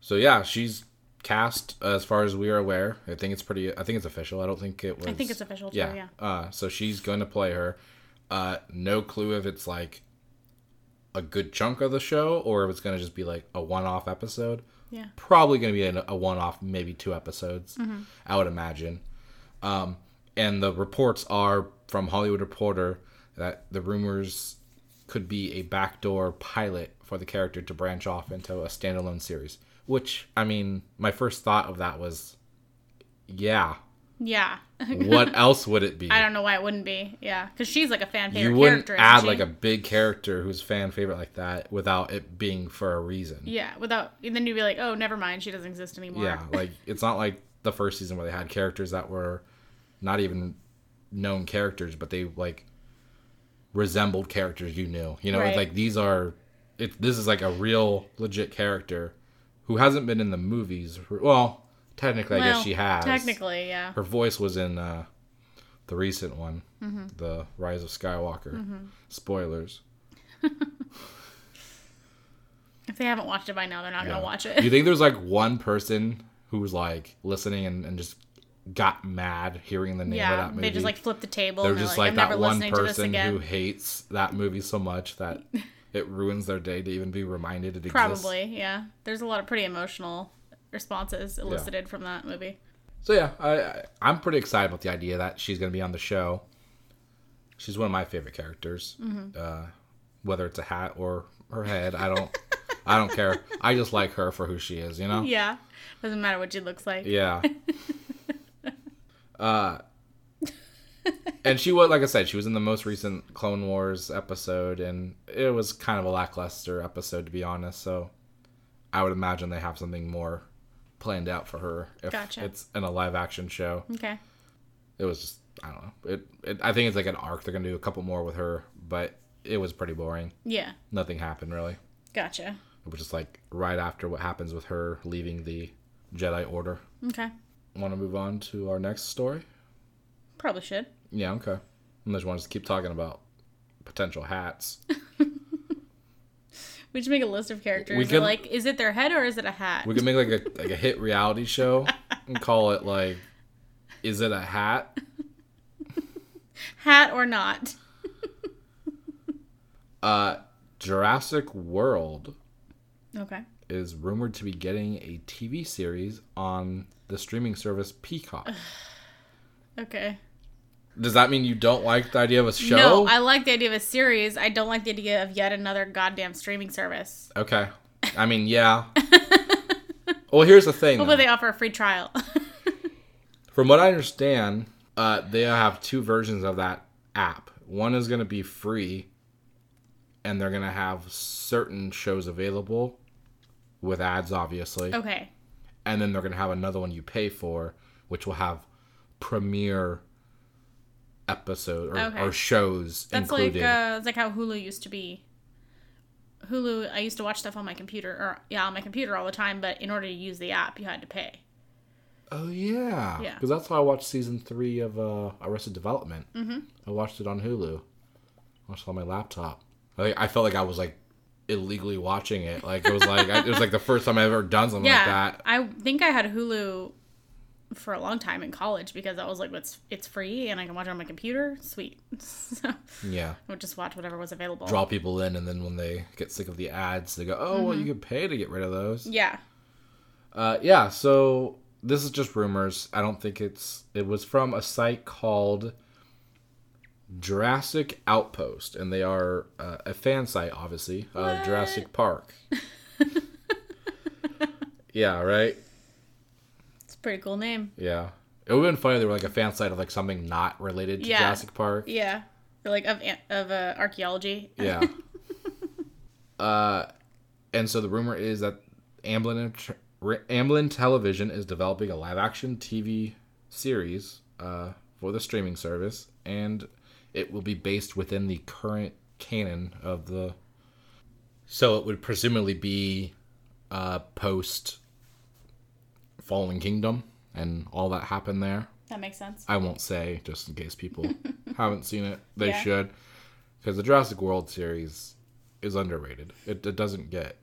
So yeah, she's cast as far as we are aware. I think it's pretty. I think it's official. I don't think it was. I think it's official too. Yeah. Yeah. Uh, so she's going to play her. Uh, no clue if it's like a good chunk of the show or if it's going to just be like a one-off episode. Yeah. Probably going to be a, a one-off, maybe two episodes. Mm-hmm. I would imagine. Um, and the reports are from Hollywood Reporter that the rumors could be a backdoor pilot for the character to branch off into a standalone series. Which, I mean, my first thought of that was, yeah. Yeah. What else would it be? I don't know why it wouldn't be. Yeah, because she's like a fan favorite you wouldn't character. add like a big character who's fan favorite like that without it being for a reason. Yeah, without and then you'd be like, oh, never mind, she doesn't exist anymore. Yeah, like it's not like the first season where they had characters that were not even known characters, but they like resembled characters you knew. You know, Right. it's like these are it. This is like a real legit character who hasn't been in the movies. Well, technically, I guess she has. Technically, yeah. her voice was in uh, the recent one, Mm-hmm. the Rise of Skywalker. Spoilers. If they haven't watched it by now, they're not Yeah. gonna watch Do it. you think there's like one person who was like listening and, and just got mad hearing the name of that movie? they just like flip the table. They're and they're just like, that never one listening to this person who hates that movie so much that it ruins their day to even be reminded it exists. Probably, yeah. There's a lot of pretty emotional responses elicited from that movie. So yeah, I, I I'm pretty excited about the idea that she's gonna be on the show. She's one of my favorite characters. Mm-hmm. Uh, whether it's a hat or her head, I don't I don't care. I just like her for who she is, you know? Yeah, doesn't matter what she looks like. Yeah. uh, and she was, like I said, she was in the most recent Clone Wars episode, and it was kind of a lackluster episode, to be honest. So I would imagine they have something more planned out for her if Gotcha. it's in a live action show. Okay. It was just, I don't know. It, it, I think it's like an arc. They're going to do a couple more with her, but it was pretty boring. Yeah. Nothing happened, really. Gotcha. It was just like right after what happens with her leaving the Jedi Order. Okay. Want to move on to our next story? Probably should. Yeah, okay. Unless you want to keep talking about potential hats. We just make a list of characters. We could- like, is it their head or is it a hat? We could make like a like a hit reality show and call it like Is it a hat? hat or not? Uh, Jurassic World Okay. is rumored to be getting a TV series on the streaming service Peacock. Okay. Does that mean you don't like the idea of a show? No, I like the idea of a series. I don't like the idea of yet another goddamn streaming service. okay. I mean, yeah. well, here's the thing. Hopefully though. they offer a free trial. From what I understand, uh, they have two versions of that app. One is going to be free, and they're going to have certain shows available with ads, obviously. okay. And then they're going to have another one you pay for, which will have premiere episode or, Okay. or shows That's included. like uh, it's like how Hulu used to be. Hulu, I used to watch stuff on my computer, or yeah, on my computer all the time. But in order to use the app, you had to pay. oh yeah, Yeah. Because that's how I watched season three of uh, Arrested Development. Mm-hmm. I watched it on Hulu. watched it on my laptop. I, I felt like I was like illegally watching it. Like it was like I, it was like the first time I ever done something Yeah, like that. I think I had Hulu for a long time in college because I was like, it's it's free and I can watch it on my computer. Sweet. so I Yeah. would just watch whatever was available. Draw people in, and then when they get sick of the ads, they go, "Oh, well, you could pay to get rid of those." Yeah. Uh, yeah, so this is just rumors. I don't think it's. It was from a site called Jurassic Outpost, and they are uh, a fan site, obviously, of What? Jurassic Park. yeah, right? Pretty cool name. Yeah. It would have been funny if they were like a fan site of like something not related to Yeah. Jurassic Park. Yeah. Or like of of uh, archaeology. Yeah. uh, and so the rumor is that Amblin, Amblin Television is developing a live action TV series uh, for the streaming service, and it will be based within the current canon of the. So it would presumably be uh, post Fallen Kingdom and all that happened there. That makes sense. I won't say just in case people haven't seen it. They Yeah. should, because the Jurassic World series is underrated. It, it doesn't get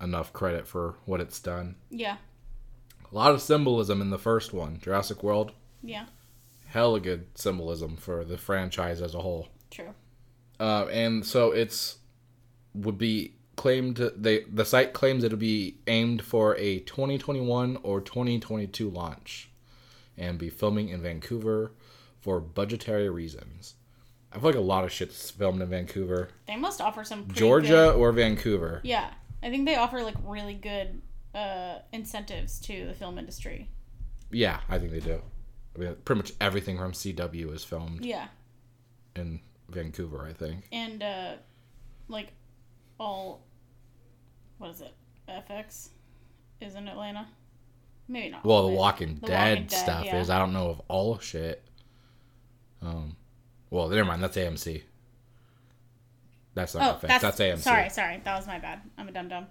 enough credit for what it's done. Yeah. A lot of symbolism in the first one, Jurassic World. Yeah. Hella good symbolism for the franchise as a whole. True. Uh, and so it's would be claimed they the site claims it'll be aimed for a 2021 or 2022 launch and be filming in Vancouver for budgetary reasons. I feel like a lot of shit's filmed in Vancouver. They must offer some Georgia good- or Vancouver. yeah. I think they offer like really good uh, incentives to the film industry. Yeah, I think they do. I mean, pretty much everything from CW is filmed Yeah. in Vancouver, I think. And uh, like all what is it? FX is in Atlanta. Maybe not. Well, the. Walking, The Dead, Walking Dead, stuff yeah. is. I don't know of all shit. Um, well, never mind. That's AMC. That's Oh, not FX. that's, That's, AMC. Sorry, sorry. That was my bad. I'm a dum dum.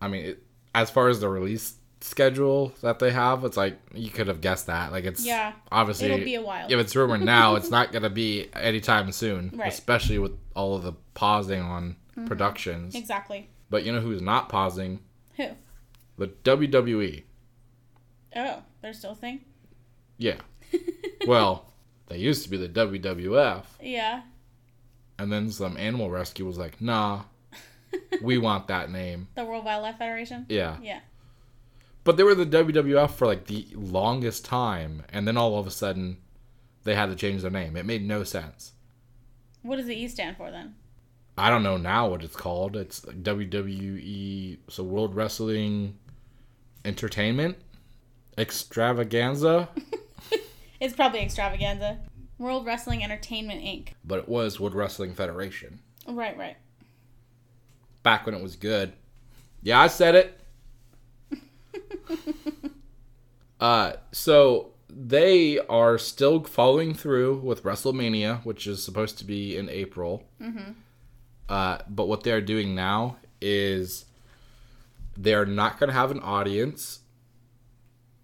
I mean, it, as far as the release schedule that they have, it's like you could have guessed that. Like it's Yeah. obviously It'll be a while. If it's rumored now, it's not gonna be anytime soon. Right. Especially with all of the pausing on Mm-hmm. productions. Exactly. But you know who's not pausing? Who? The WWE. Oh, they're still a thing? Yeah. well, they used to be the WWF. Yeah. And then some animal rescue was like, nah, we want that name. The World Wildlife Federation? Yeah. Yeah. But they were the WWF for like the longest time. And then all of a sudden, they had to change their name. It made no sense. What does the E stand for then? I don't know now what it's called. It's WWE, so World Wrestling Entertainment Extravaganza. It's probably Extravaganza. World Wrestling Entertainment Inc. but it was World Wrestling Federation. Right, right. Back when it was good. Yeah, I said it. Uh, so they are still following through with WrestleMania, which is supposed to be in April. Mm-hmm. Uh, but what they're doing now is they're not going to have an audience,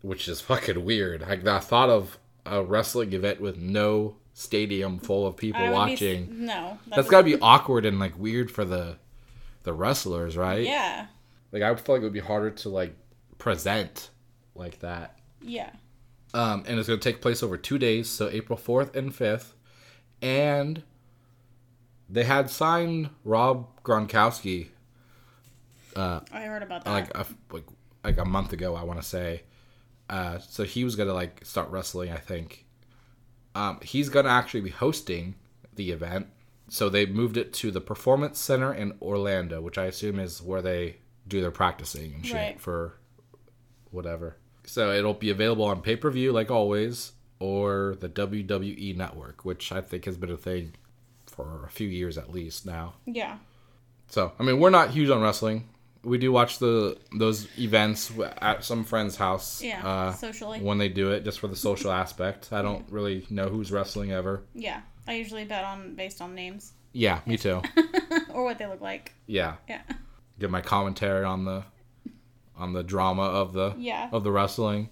which is fucking weird. Like the thought of a wrestling event with no stadium full of people would be watching. no. That's got to be awkward and like weird for the the wrestlers, right? Yeah. Like I feel like it would be harder to like present like that. Yeah. Um, and it's going to take place over two days, so April 4th and 5th. And they had signed Rob Gronkowski Uh, I heard about that. like a like like a month ago, I want to say. Uh, so he was gonna like start wrestling, I think. Um, he's gonna actually be hosting the event. So they moved it to the Performance Center in Orlando, which I assume is where they do their practicing and shit Right. for whatever. So it'll be available on pay per view, like always, or the WWE Network, which I think has been a thing for a few years at least now. yeah. So I mean, we're not huge on wrestling. We do watch the those events at some friend's house. Yeah. Uh, socially. when they do it, just for the social aspect. I don't really know who's wrestling ever. Yeah. I usually bet on based on names Yeah, me too. or what they look like. Yeah, Yeah. give my commentary on the on the drama of the Yeah. of the wrestling.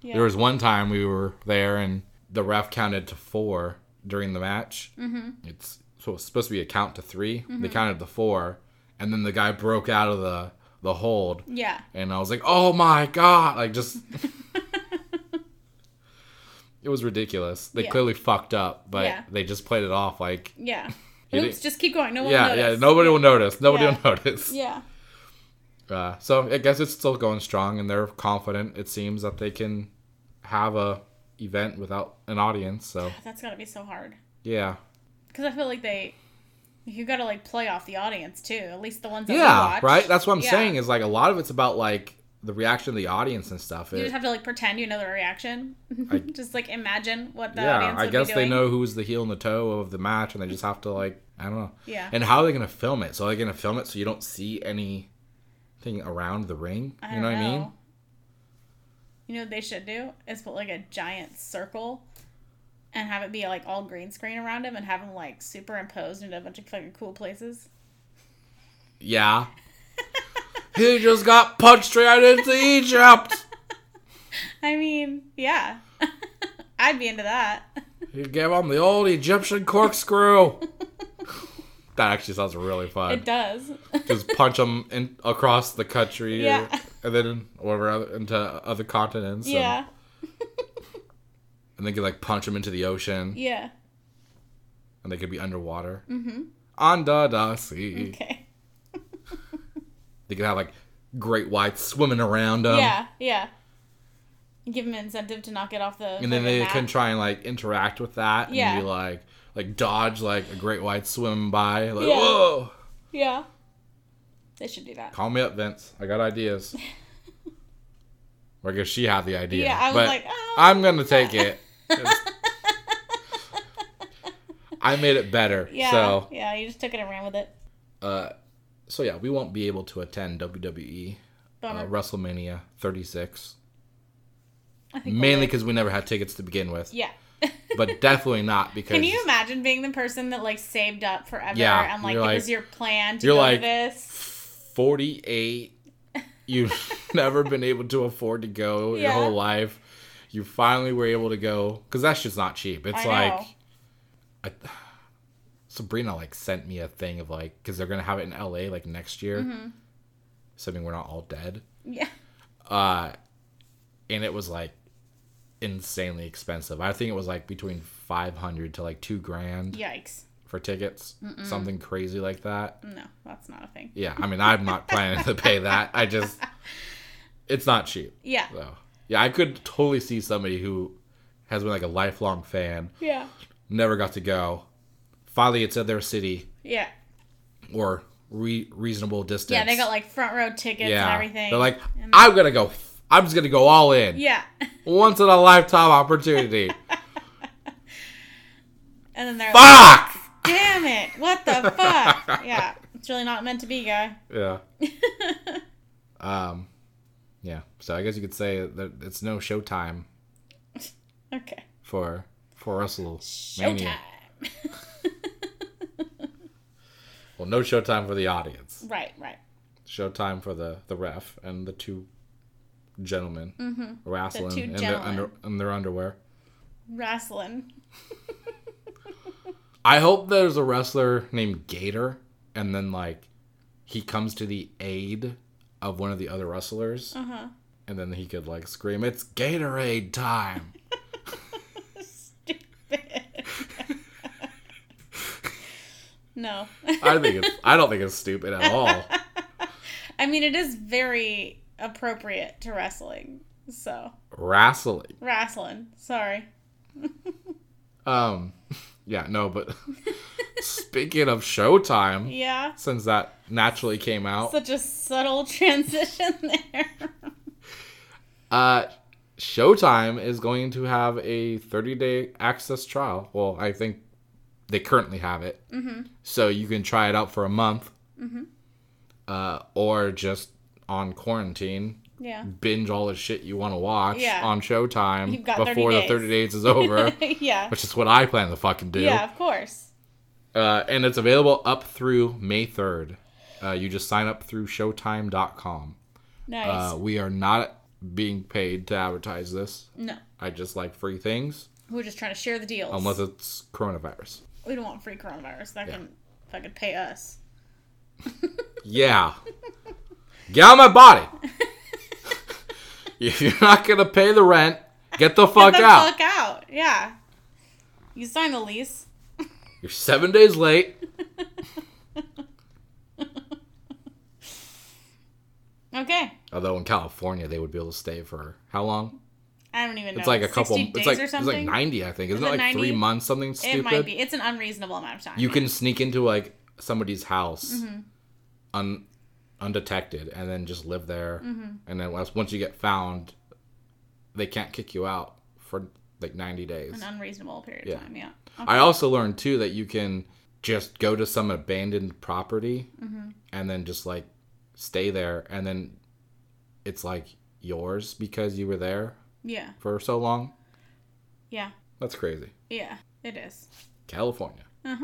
Yeah. There was one time we were there and the ref counted to four during the match. Mm-hmm. It's so it's supposed to be a count to 3 Mm-hmm. They counted to four, and then the guy broke out of the the hold. yeah. and I was like, "Oh my god!" Like just, it was ridiculous. They Yeah. clearly fucked up, but Yeah. they just played it off like, Yeah. Oops, just keep going. No one yeah, will yeah, nobody will notice. Nobody Yeah. will notice. Yeah. Uh, so I guess it's still going strong, and they're confident. It seems that they can have a event without an audience. So That's got to be so hard. yeah, Because I feel like they, you got to like play off the audience too. At least the ones that yeah, watch. right. That's what I'm Yeah. saying. Is like a lot of it's about like the reaction of the audience and stuff. You It- just have to like pretend you know the reaction. I- just like imagine what the yeah, I guess they know who's the heel and the toe of the match, and they just have to like I don't know. Yeah. And how are they gonna film it? So are they gonna film it so you don't see anything around the ring? You know, what I mean? You know what they should do is put like a giant circle and have it be like all green screen around him and have him like superimposed into a bunch of fucking cool places. Yeah. he just got punched right into Egypt. I mean, yeah. I'd be into that. He gave him the old Egyptian corkscrew. that actually sounds really fun. It does. Just punch them in across the country, or- Yeah. and then whatever other, into other continents. and- yeah. And, they could like punch them into the ocean, Yeah. and they could be underwater. Mm-hmm. Under the sea. Okay. They could have like great whites swimming around them. yeah. Yeah. Give them an incentive to not get off the. And then they can try and like interact with that Yeah. and be like like dodge like a great white swim by. Like, Yeah. whoa. Yeah. They should do that. Call me up, Vince. I got ideas. or I guess she had the idea. Yeah, I was but like, oh. I'm gonna take it. I made it better. Yeah. So Yeah. You just took it and ran with it. uh so yeah, we won't be able to attend WWE uh, WrestleMania 36 I think mainly because we never had tickets to begin with, Yeah. But definitely not because Can you imagine being the person that like saved up forever Yeah, and like it like- was your plan to you're go like- to this? 48 you've never been able to afford to go your whole life. You finally were able to go because that's just not cheap. It's I like I, sabrina like sent me a thing of like because they're gonna have it in la like next year. Mm-hmm. assuming we're not all dead. Yeah. uh and it was like insanely expensive i think it was like between 500 to like two grand Yikes. for tickets something crazy like that No, that's not a thing. yeah, I mean, I'm not planning to pay that. I just, it's not cheap. Yeah. So, yeah, I could totally see somebody who has been like a lifelong fan, Yeah. never got to go. Finally, it's at their city Yeah. or re- reasonable distance. Yeah, they got like front row tickets and everything. They're like, And- I'm gonna go. I'm just gonna go all in. Yeah. Once in a lifetime opportunity. And then they're like, Fuck. damn it. What the fuck? Yeah. It's really not meant to be, guy. Yeah. Um. Yeah. So I guess you could say that it's no showtime Okay. for for WrestleMania. Showtime. Well, no showtime for the audience. right, right. Showtime for the the ref and the two gentlemen wrestling Mm-hmm. two in, their under, in their underwear. Wrestling. I hope there's a wrestler named Gator, and then like he comes to the aid of one of the other wrestlers, Uh huh. and then he could like scream, "It's Gatorade time!" Stupid. No. I think it's. I don't think it's stupid at all. I mean, it is very appropriate to wrestling. So, Wrestling. wrestling. Sorry. Um, yeah, no, but speaking of Showtime, Yeah. since that naturally came out, Such a subtle transition there. uh, Showtime is going to have a 30 day access trial. Well, I think they currently have it. Mm-hmm. So you can try it out for a month. Mm-hmm. Uh, or just on quarantine, yeah. binge all the shit you want to watch Yeah. on Showtime got 30 before the 30 days is over, yeah. which is what I plan to fucking do. Yeah, of course. Uh, and it's available up through May 3rd. Uh, you just sign up through Showtime.com. Nice. Uh, we are not being paid to advertise this. no. I just like free things, We're just trying to share the deals. unless it's coronavirus. we don't want free coronavirus. That can fucking pay us. Yeah. Get out of my body. if you're not going to pay the rent, get the fuck Get the out. fuck out. Yeah. You sign the lease. You're seven days late. Okay. Although in California, they would be able to stay for how long? I don't even know. It's like a couple. 60 It's like it's like ninety, I think. Isn't Is it like three months? Something stupid. It might be. It's an unreasonable amount of time. You yeah. can sneak into like somebody's house, Mm-hmm. un, undetected, and then just live there. Mm-hmm. And then once once you get found, they can't kick you out for like ninety days. an unreasonable period Yeah. of time. Yeah. I also learned too that you can just go to some abandoned property Mm-hmm. and then just like stay there, and then it's like yours because you were there Yeah. for so long. Yeah. That's crazy. Yeah. It is. California. Uh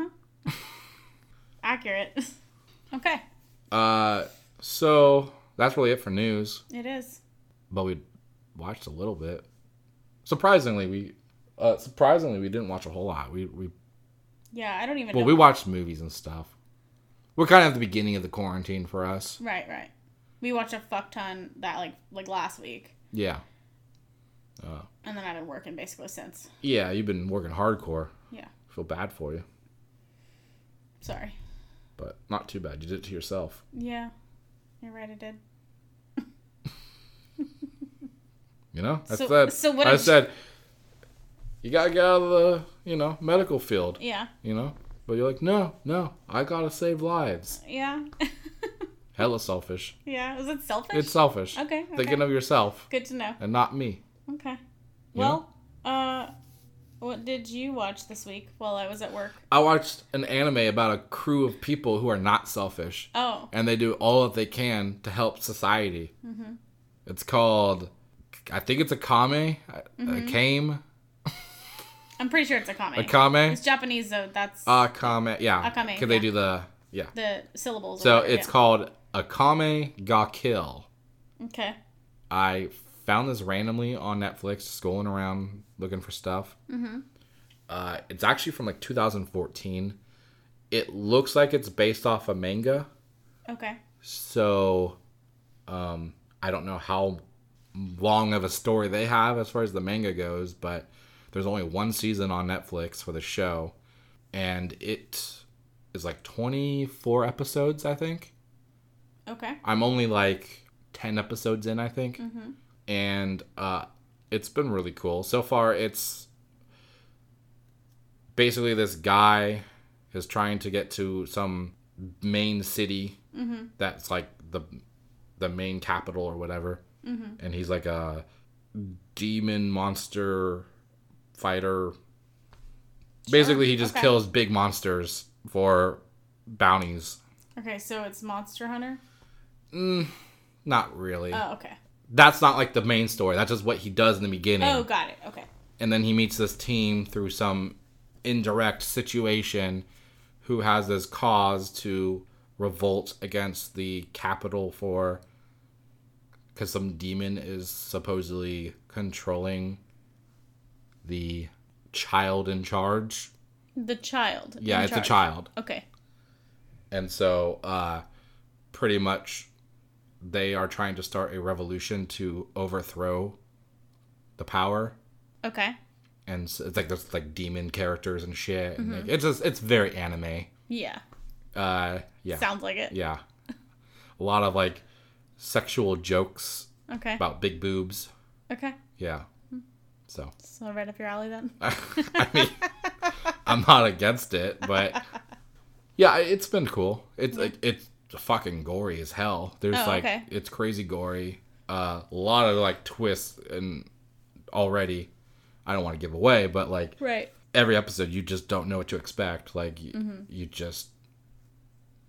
huh. Accurate. okay. Uh, so that's really it for news. It is. But we watched a little bit. Surprisingly, we uh, surprisingly we didn't watch a whole lot. We we Yeah. I don't even well know. we watched movies and stuff. We're kind of at the beginning of the quarantine for us. right. Right. We watched a fuck ton that like like last week, Yeah, and then I've been working basically since. yeah. You've been working hardcore. Yeah. Feel bad for you, Sorry. but not too bad. You did it to yourself. Yeah. You're right. I did. You know. I So- said. so what I said. You gotta get out of the you know medical field. Yeah. You know. But you're like, no, no. I gotta save lives. Yeah. Hella selfish. yeah. Is it selfish? It's selfish. Okay, okay. Thinking of yourself Good to know. and not me. Okay. Well, uh, what did you watch this week while I was at work? I watched an anime about a crew of people who are not selfish Oh. and they do all that they can to help society. Mm-hmm. It's called, I think it's a kame, Mm-hmm. a kame, I'm pretty sure it's a kame. a kame, It's Japanese though. That's a kame. Yeah, A kame. because they do the yeah. the syllables. So it's yeah. called Akame ga Kill. Okay. I found this randomly on Netflix, scrolling around looking for stuff. Mm-hmm. Uh, it's actually from like 2014. It looks like it's based off a manga, Okay. so um, I don't know how long of a story they have as far as the manga goes, but there's only one season on Netflix for the show, and it is like 24 episodes, I think. Okay. I'm only like 10 episodes in, I think. And uh, it's been really cool. So far, it's basically this guy is trying to get to some main city mm-hmm. that's like the the main capital or whatever. Mm-hmm. And he's like a demon monster fighter. Basically, he just okay. kills big monsters for bounties. Okay. So it's Monster Hunter. Mm, not really. Oh. Okay. That's not like the main story. That's just what he does in the beginning. Oh, got it. Okay. And then he meets this team through some indirect situation who has this cause to revolt against the capital for because some demon is supposedly controlling the child in charge. The child. Yeah, in it's charge. a child. Okay. And so, uh, pretty much, they are trying to start a revolution to overthrow the power. Okay. And so it's like there's like demon characters and shit. And like, it's just it's very anime. Yeah. Uh, yeah, Sounds like it. yeah. A lot of like sexual jokes Okay. about big boobs. Okay. Yeah. So So right up your alley then. I mean, I'm not against it, but yeah, it's been cool. It's like it's fucking gory as hell. There's Oh, like okay. it's crazy gory. Uh, a lot of like twists and already. I don't want to give away, but like Right. every episode, you just don't know what to expect. Like you, Mm-hmm. you just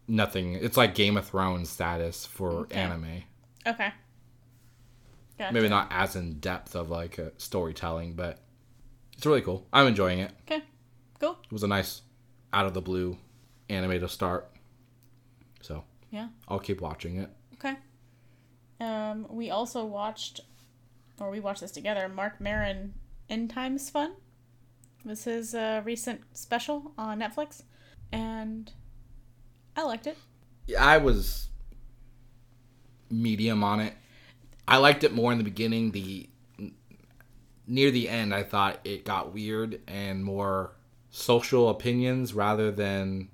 nothing. It's like Game of Thrones status for Okay. anime. Okay. Gotcha. Maybe not as in depth of like uh, storytelling, but it's really cool. I'm enjoying it. Okay. Cool. It was a nice out of the blue anime to start. Yeah. I'll keep watching it. Okay. Um, we also watched, or we watched this together. Marc Maron, End Times Fun, was his uh, recent special on Netflix, and I liked it. Yeah, I was medium on it. I liked it more in the beginning. The near the end, I thought it got weird and more social opinions rather than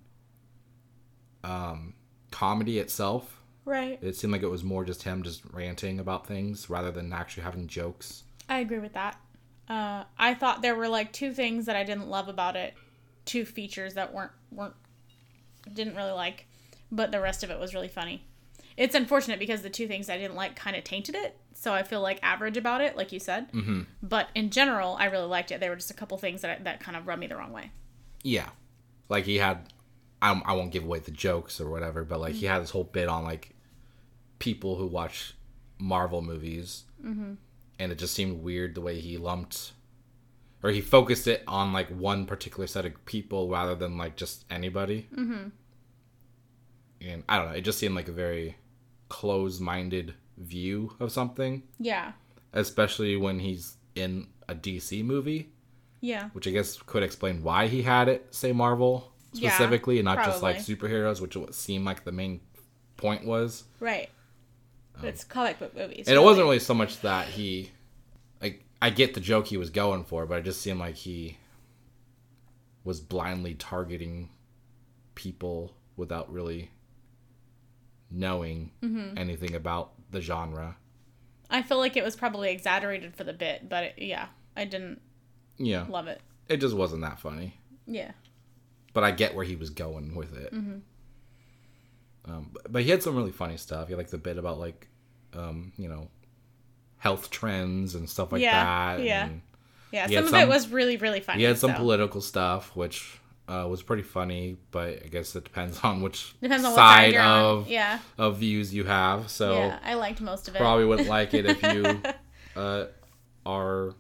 um, comedy itself. Right. It seemed like it was more just him just ranting about things rather than actually having jokes. I agree with that. Uh, I thought there were like two things that I didn't love about it, two features that weren't weren't didn't really like, but the rest of it was really funny. It's unfortunate because the two things I didn't like kind of tainted it, so I feel like average about it, like you said. Mm-hmm. But in general, I really liked it. There were just a couple things that that kind of rubbed me the wrong way. Yeah, like he had. I, I won't give away the jokes or whatever, but like he had this whole bit on like people who watch Marvel movies, mm-hmm. and it just seemed weird the way he lumped, or he focused it on like one particular set of people rather than like just anybody. Mm-hmm. And I don't know, it just seemed like a very closed-minded view of something, Yeah, especially when he's in a DC movie yeah, which I guess could explain why he had it say Marvel Yeah, specifically and not just like superheroes, which would seem like the main point was. right. But it's comic book movies, And it wasn't really so much that he, like, I get the joke he was going for, but it just seemed like he was blindly targeting people without really knowing Mm-hmm. anything about the genre. I feel like it was probably exaggerated for the bit, but it, yeah, I didn't Yeah, love it. it just wasn't that funny. Yeah, but I get where he was going with it. Mm-hmm. Um, but, but he had some really funny stuff. He had like the bit about like, um, you know, health trends and stuff like Yeah, that. yeah. and yeah. Some of it was really, really funny. He had some so. political stuff, which uh, was pretty funny. But I guess it depends on which Depends on side side you're on. of Yeah, of views you have. So yeah. I liked most of it. probably wouldn't like it if you uh, are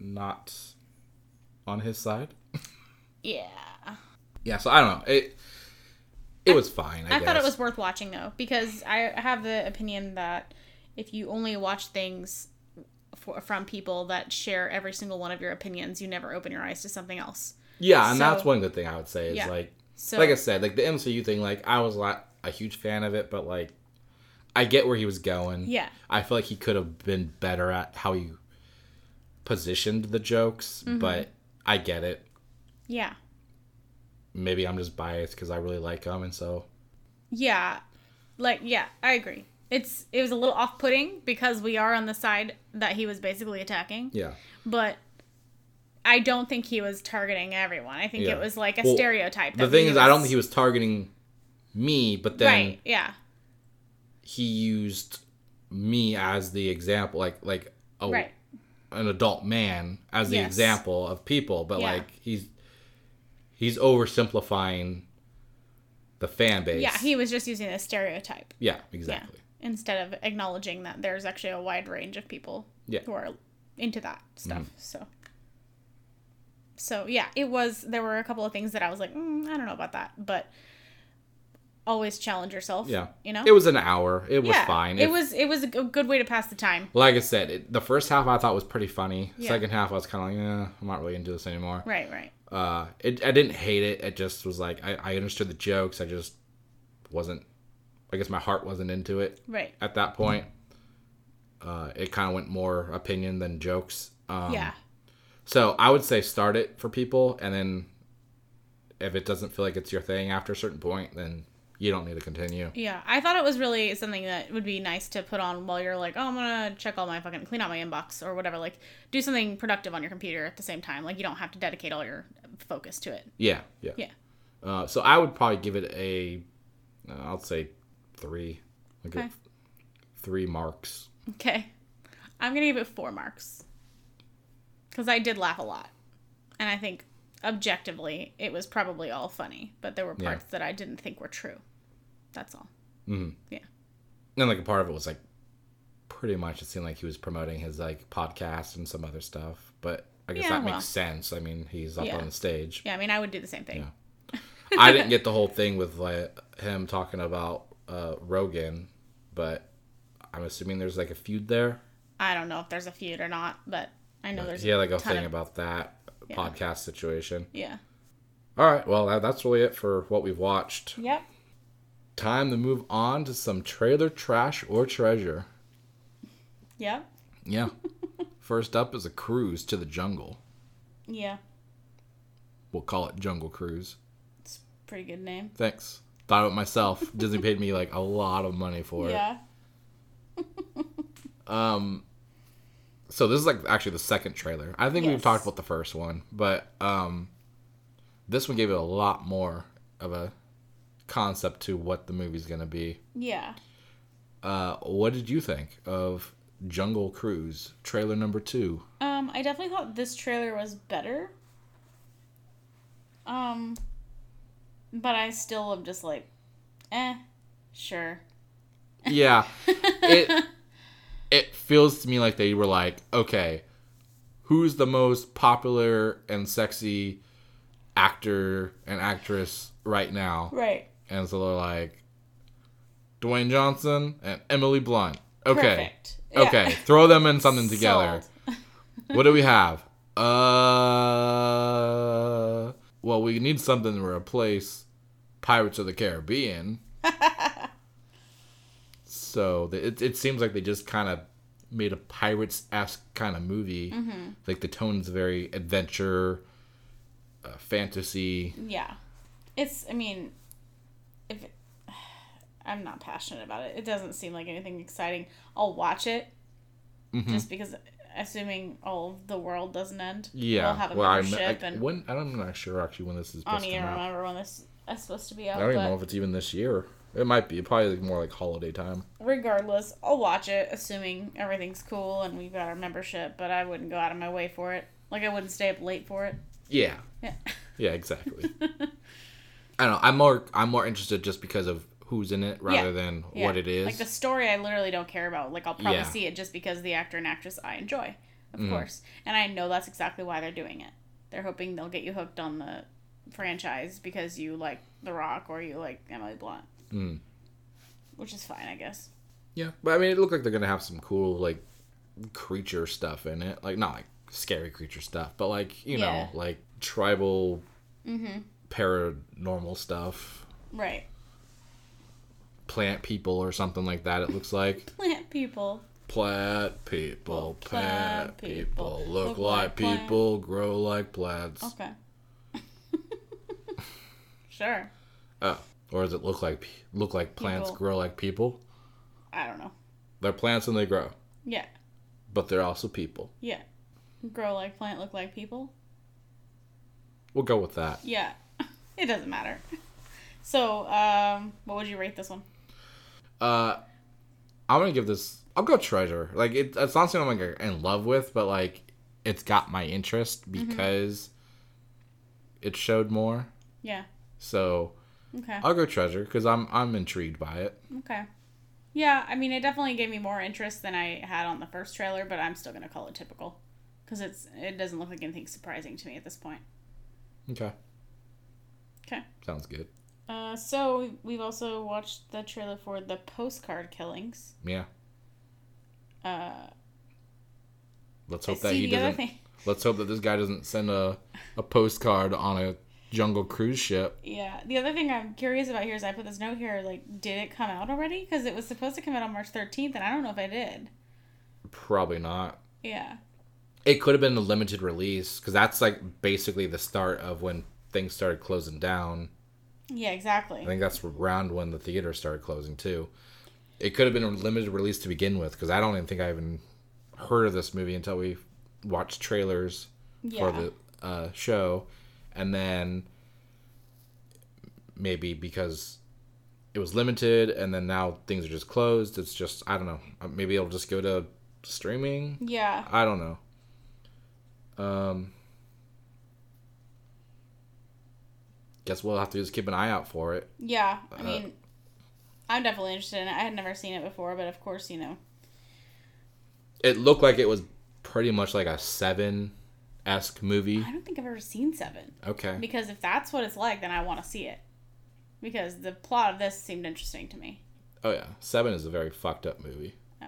not on his side. Yeah. Yeah. So I don't know. It it was fine. I, I thought it was worth watching though, because I have the opinion that if you only watch things for, from people that share every single one of your opinions, you never open your eyes to something else. Yeah, and So- that's one good thing I would say is Yeah. like, So like I said, like the MCU thing. Like I was not a huge fan of it, but like, I get where he was going. yeah, I feel like he could have been better at how he positioned the jokes, Mm-hmm. but I get it. Yeah, Maybe I'm just biased because I really like him, and so yeah. Like yeah, I agree. It's it was a little off putting because we are on the side that he was basically attacking, yeah, but. I don't think he was targeting everyone. I think Yeah. it was like a Well, stereotype. the thing is, I don't think he was targeting me, but then right. Yeah. he used me as the example, like like a, Right. an adult man as the Yes. example of people, but Yeah. like he's he's oversimplifying the fan base. Yeah, he was just using a stereotype. yeah, exactly. Yeah. Instead of acknowledging that there's actually a wide range of people Yeah. who are into that stuff. Mm-hmm. So So yeah, it was there were a couple of things that I was like, mm, I don't know about that, but always challenge yourself. Yeah, You know? it was an hour. It was yeah, fine. It If- was it was a good way to pass the time. like I said. It, the first half I thought was pretty funny. Yeah. Second half I was kind of like, eh, I'm not really into this anymore. Right, right. Uh, it, I didn't hate it. It just was like I, I understood the jokes. I just wasn't. I guess my heart wasn't into it. Right. at that point. Uh, it kind of went more opinion than jokes. Um, yeah. So I would say start it for people, and then if it doesn't feel like it's your thing after a certain point, then you don't need to continue. Yeah, I thought it was really something that would be nice to put on while you're like, oh, I'm gonna check all my fucking clean out my inbox or whatever. Like, do something productive on your computer at the same time. Like, you don't have to dedicate all your focus to it. Yeah, yeah. Yeah. Uh, so I would probably give it a, uh, I'll say three. I'll Okay. three marks. Okay, I'm gonna give it four marks because I did laugh a lot, and I think objectively it was probably all funny, but there were Yeah. parts that I didn't think were true. That's all. Mhm. Yeah. And like a part of it was like, pretty much it seemed like he was promoting his like podcast and some other stuff. But I guess Yeah, that well. makes sense. I mean, he's up Yeah. on the stage. Yeah, I mean, I would do the same thing. Yeah. I didn't get the whole thing with like him talking about uh, Rogan, but I'm assuming there's like a feud there. I don't know if there's a feud or not, but I know there's Yeah, like a thing of- about that podcast situation. yeah. All right, well that, that's really it for what we've watched. Yep. Time to move on to some trailer trash or treasure. Yeah. Yeah. First up is a cruise to the jungle. Yeah. We'll call it Jungle Cruise. It's a pretty good name. Thanks. Thought of it myself. Disney paid me like a lot of money for it. Yeah. Um, so this is like actually the second trailer. I think we've talked about the first one, but um, this one gave it a lot more of a concept to what the movie's gonna be. Yeah. Uh, what did you think of Jungle Cruise trailer number two? Um, I definitely thought this trailer was better. Um, but I still am just like, eh, sure. Yeah, it it feels to me like they were like, okay, who's the most popular and sexy actor and actress right now? Right. And so they're like, Dwayne Johnson and Emily Blunt. Okay. Perfect. Yeah. Okay. Throw them in something together. What do we have? Uh, well, we need something to replace Pirates of the Caribbean. so it, it seems like they just kind of made a pirates esque kind of movie. Mm-hmm. Like the tone's very adventure, uh, fantasy. Yeah. It's, I mean, I'm not passionate about it, it doesn't seem like anything exciting. I'll watch it Mm-hmm. just because, assuming all of the world doesn't end, Yeah. we'll have a well, I'm, membership I, and when I'm not sure actually when this is I don't even come out. remember when this is supposed to be I don't even know if it's even this year. It might be. Probably more like holiday time. regardless, I'll watch it, assuming everything's cool and we've got our membership. But I wouldn't go out of my way for it. Like I wouldn't stay up late for it. Yeah. Yeah. Yeah, exactly. I don't know. I'm more I'm more interested just because of who's in it rather Yeah. than Yeah. what it is. Like the story, I literally don't care about. Like I'll probably Yeah. see it just because the actor and actress I enjoy, of Mm. course, and I know that's exactly why they're doing it. They're hoping they'll get you hooked on the franchise because you like The Rock or you like Emily Blunt, Mm. which is fine, I guess. Yeah, but I mean, it looked like they're gonna have some cool like creature stuff in it. Like not like scary creature stuff, but like you know, like tribal Mm-hmm. paranormal stuff, Right. Plant people or something like that. It looks like Plant people. plant people, plant Plant people, people, look, look like, like people, grow like plants. Okay. sure. Oh, or does it look like look like plants People. grow like people? I don't know. They're plants and they grow, Yeah. but they're also people. Yeah. Grow like plant, look like people. We'll go with that. Yeah. It doesn't matter. So, um, what would you rate this one? Uh, I'm gonna give this. I'll go treasure. Like it, it's not something I'm like in love with, but like it's got my interest Mm-hmm. because it showed more. Yeah. So Okay. I'll go treasure because I'm I'm intrigued by it. Okay. Yeah, I mean, it definitely gave me more interest than I had on the first trailer, but I'm still gonna call it typical because it's it doesn't look like anything surprising to me at this point. Okay, Okay. sounds good. Uh, so we've also watched the trailer for the postcard killings. Yeah, Uh, let's hope that he doesn't. Let's hope that this guy doesn't send a a postcard on a jungle cruise ship. Yeah, the other thing I'm curious about here is I put this note here. Like, did it come out already? Because it was supposed to come out on March 13th, and I don't know if I did. Probably not. Yeah. It could have been a limited release because that's like basically the start of when things started closing down. Yeah, exactly. I think that's around when the theater started closing too. It could have been a limited release to begin with because I don't even think I even heard of this movie until we watched trailers for the uh, show, and then maybe because it was limited, and then now things are just closed. It's just I don't know. Uh, Maybe it'll just go to streaming. Yeah. I don't know. Um, guess we'll have to just keep an eye out for it. Yeah. Uh, I mean, I'm definitely interested in it. I had never seen it before, but of course, you know. It looked like it was pretty much like a seven esque movie. I don't think I've ever seen Seven. Okay. Because if that's what it's like, then I want to see it. Because the plot of this seemed interesting to me. Oh yeah, Seven is a very fucked up movie. Oh.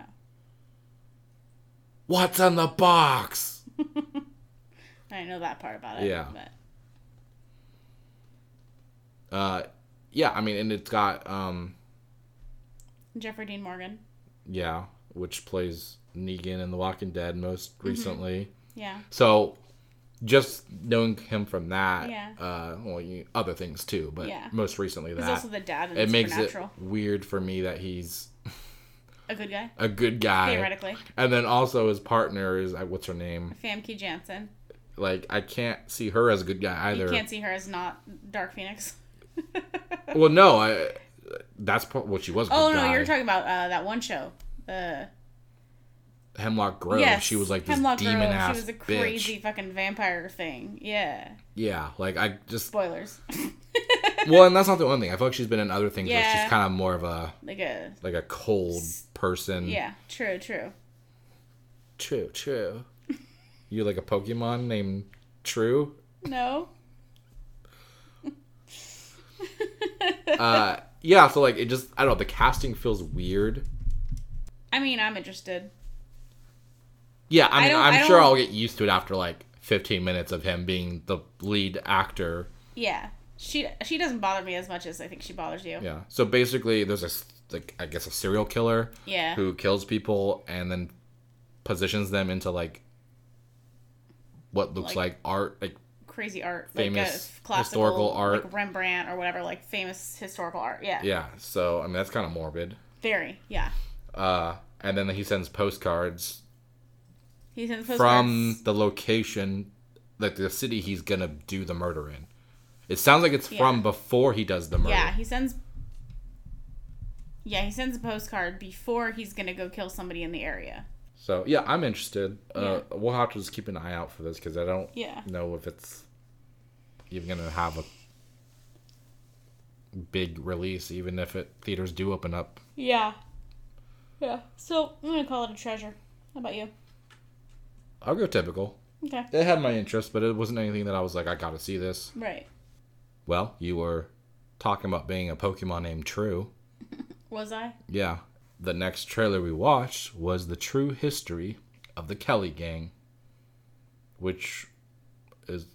What's on the box? I know that part about it. Yeah. But Uh, yeah, I mean, and it's got um, Jeffrey Dean Morgan. yeah, which plays Negan in The Walking Dead most Mm-hmm. recently. Yeah. So, just knowing him from that, Yeah. uh, well, you, other things too, but Yeah. most recently He's that, also the dad in it makes it weird for me that he's A good guy, a good guy, theoretically. and then also his partner is uh, what's her name? Famke Janssen. Like, I can't see her as a good guy either. You can't see her as not Dark Phoenix. Well, no, I. That's what she was. oh no, guy. you're talking about uh, that one show. The Hemlock Grove. yes, she was like this Hemlock demon Grove. ass She was a bitch. crazy fucking vampire thing. Yeah. Yeah, like I just. Spoilers. Well, and that's not the only thing. I feel like she's been in other things where Yeah. she's kind of more of a like a like a cold person. yeah. True. True. True. True. you like a Pokemon named True? No. Uh, yeah. So like it just I don't know. The casting feels weird. I mean, I'm interested. Yeah, I mean, I sure I'll get used to it after like 15 minutes of him being the lead actor. Yeah. She she doesn't bother me as much as I think she bothers you. Yeah. So basically, there's a like I guess a serial killer Yeah. who kills people and then positions them into like what looks Like- like, art, like Crazy art, Famous like a classical historical art. like Rembrandt or whatever, like famous historical art. Yeah. yeah. So I mean, that's kind of morbid. Very. Yeah. Uh, and then he sends postcards He's in the from the location, like the city he's gonna do the murder in. It sounds like it's Yeah. from before he does the murder. Yeah, he sends. Yeah, he sends a postcard before he's gonna go kill somebody in the area. So yeah, I'm interested. Uh, we'll have to just keep an eye out for this because I don't Yeah. know if it's even gonna have a big release, even if it theaters do open up. Yeah. Yeah. So I'm gonna call it a treasure. How about you? I'll go typical. Okay. It had my interest, but it wasn't anything that I was like, I gotta see this. Right. Well, you were talking about being a Pokemon named True. Was I? Yeah. The next trailer we watched was the true history of the Kelly Gang, which is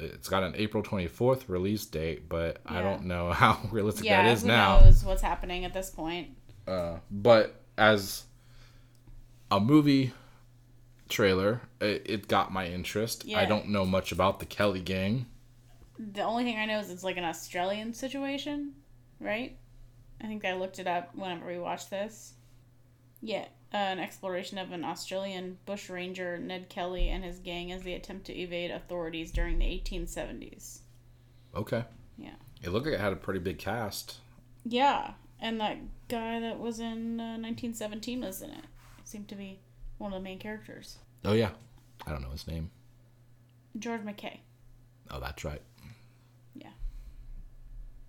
it's got an April 24th release date, but I don't know how realistic Yeah. that is who now. knows what's happening at this point? Uh, but as a movie trailer, it, it got my interest. I don't know much about the Kelly Gang. The only thing I know is it's like an Australian situation, right? I think I looked it up whenever we watched this. Yeah, uh, an exploration of an Australian bushranger, Ned Kelly, and his gang as they attempt to evade authorities during the 1870s. Okay. Yeah. It looked like it had a pretty big cast. Yeah, and that guy that was in uh, 1917 was in it. It seemed to be one of the main characters. Oh yeah, I don't know his name. George McKay. Oh, that's right. Yeah.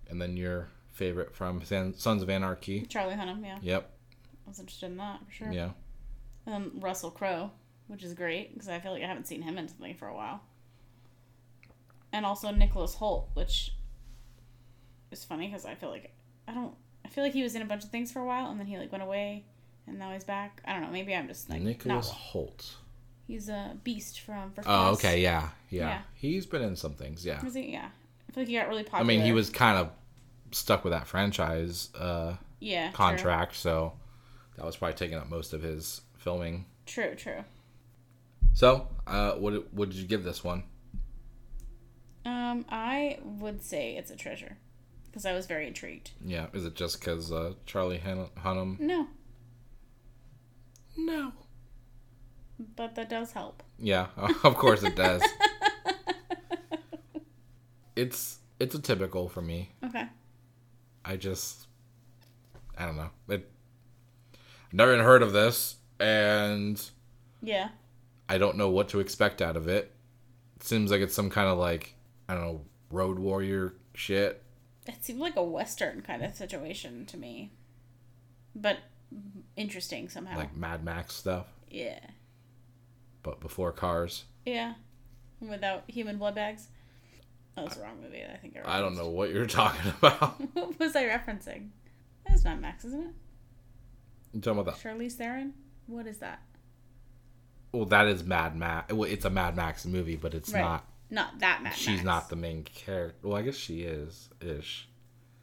And then your favorite from Sons of Anarchy. Charlie Hunnam, yeah. Yep. Was interested in that for sure. Yeah. And Russell Crowe, which is great because I feel like I haven't seen him in something for a while. And also Nicholas Hoult, which is funny because I feel like I don't. I feel like he was in a bunch of things for a while and then he like went away and now he's back. I don't know. Maybe I'm just like Nicholas not. Hoult. He's a beast from First Oh, Class. okay. Yeah, yeah. Yeah. He's been in some things. Yeah. He? Yeah. I feel like he got really popular. I mean, he was kind of stuck with that franchise uh, yeah true. contract, so that was probably taking up most of his filming. True, true. So, uh, what what did you give this one? Um, I would say it's a treasure because I was very intrigued. Yeah. Is it just because uh, Charlie Han- Hunnam? No, No. but that does help. Yeah, of course it does. it's it's a typical for me. Okay. I just I don't know. It never even heard of this and Yeah. I don't know what to expect out of it. It seems like it's some kind of like I don't know, road warrior shit. It seemed like a western kind of situation to me, but interesting somehow. Like Mad Max stuff, yeah. but before cars. Yeah. Without human blood bags. That was the wrong movie. I think I. I don't know what you're talking about. what was I referencing? That's not Max, isn't it? You talking about that? Charlize Theron. What is that? Well, that is Mad Max. Well, it's a Mad Max movie, but it's Right. not. Not that Mad Max. she's Max. not the main character. Well, I guess she is ish.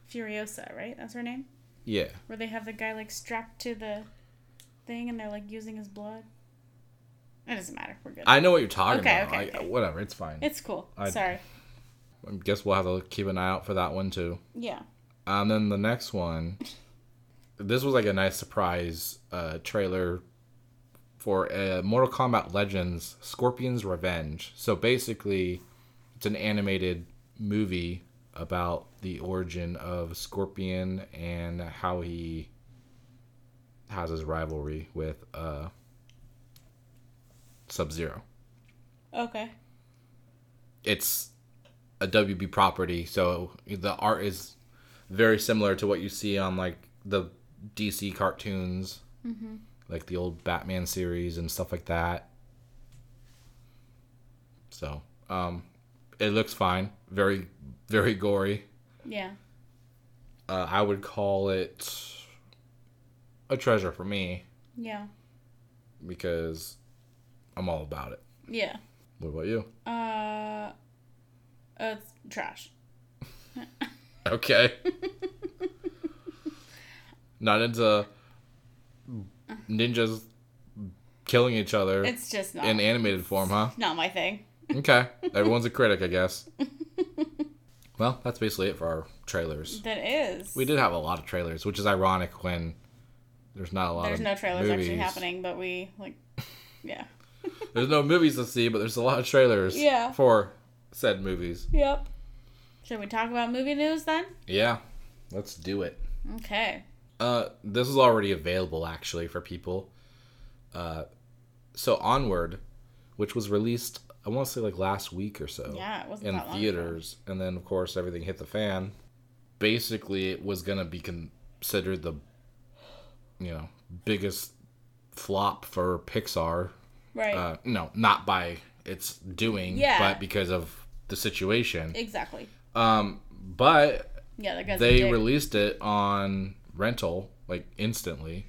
Furiosa, right? That's her name. Yeah. Where they have the guy like strapped to the thing and they're like using his blood. It doesn't matter. We're good. I know what you're talking Okay, about. okay, I- okay. whatever, it's fine. it's cool. I- Sorry. I guess we'll have to keep an eye out for that one too. Yeah. And then the next one, this was like a nice surprise uh, trailer for uh, Mortal Kombat Legends Scorpion's Revenge. So basically, it's an animated movie about the origin of Scorpion and how he has his rivalry with uh, Sub Zero. Okay. it's a WB property, so the art is very similar to what you see on like the DC cartoons, like the old Batman series and stuff like that. So, um, it looks fine. Very, very gory. Yeah. Uh, I would call it a treasure for me Yeah. because I'm all about it. Yeah. What about you? Uh, it's trash. Okay. Not into ninjas killing each other It's just not in animated form, huh? not my thing. Okay. Everyone's a critic, I guess. Well, that's basically it for our trailers. That is. We did have a lot of trailers, which is ironic when there's not a lot of There's no trailers actually happening, but we like. Yeah. There's no movies to see, but there's a lot of trailers Yeah. for said movies. Yep. Should we talk about movie news then? Yeah. Let's do it. Okay. Uh, this is already available actually for people. Uh, so Onward, which was released, I want to say like last week or so, Yeah, it wasn't in theaters, and then of course everything hit the fan. Basically, it was gonna be considered the, you know, biggest flop for Pixar. Right. Uh, no, not by its doing, Yeah. but because of the situation. exactly. Um, but Yeah, that guy's a they released it on rental like instantly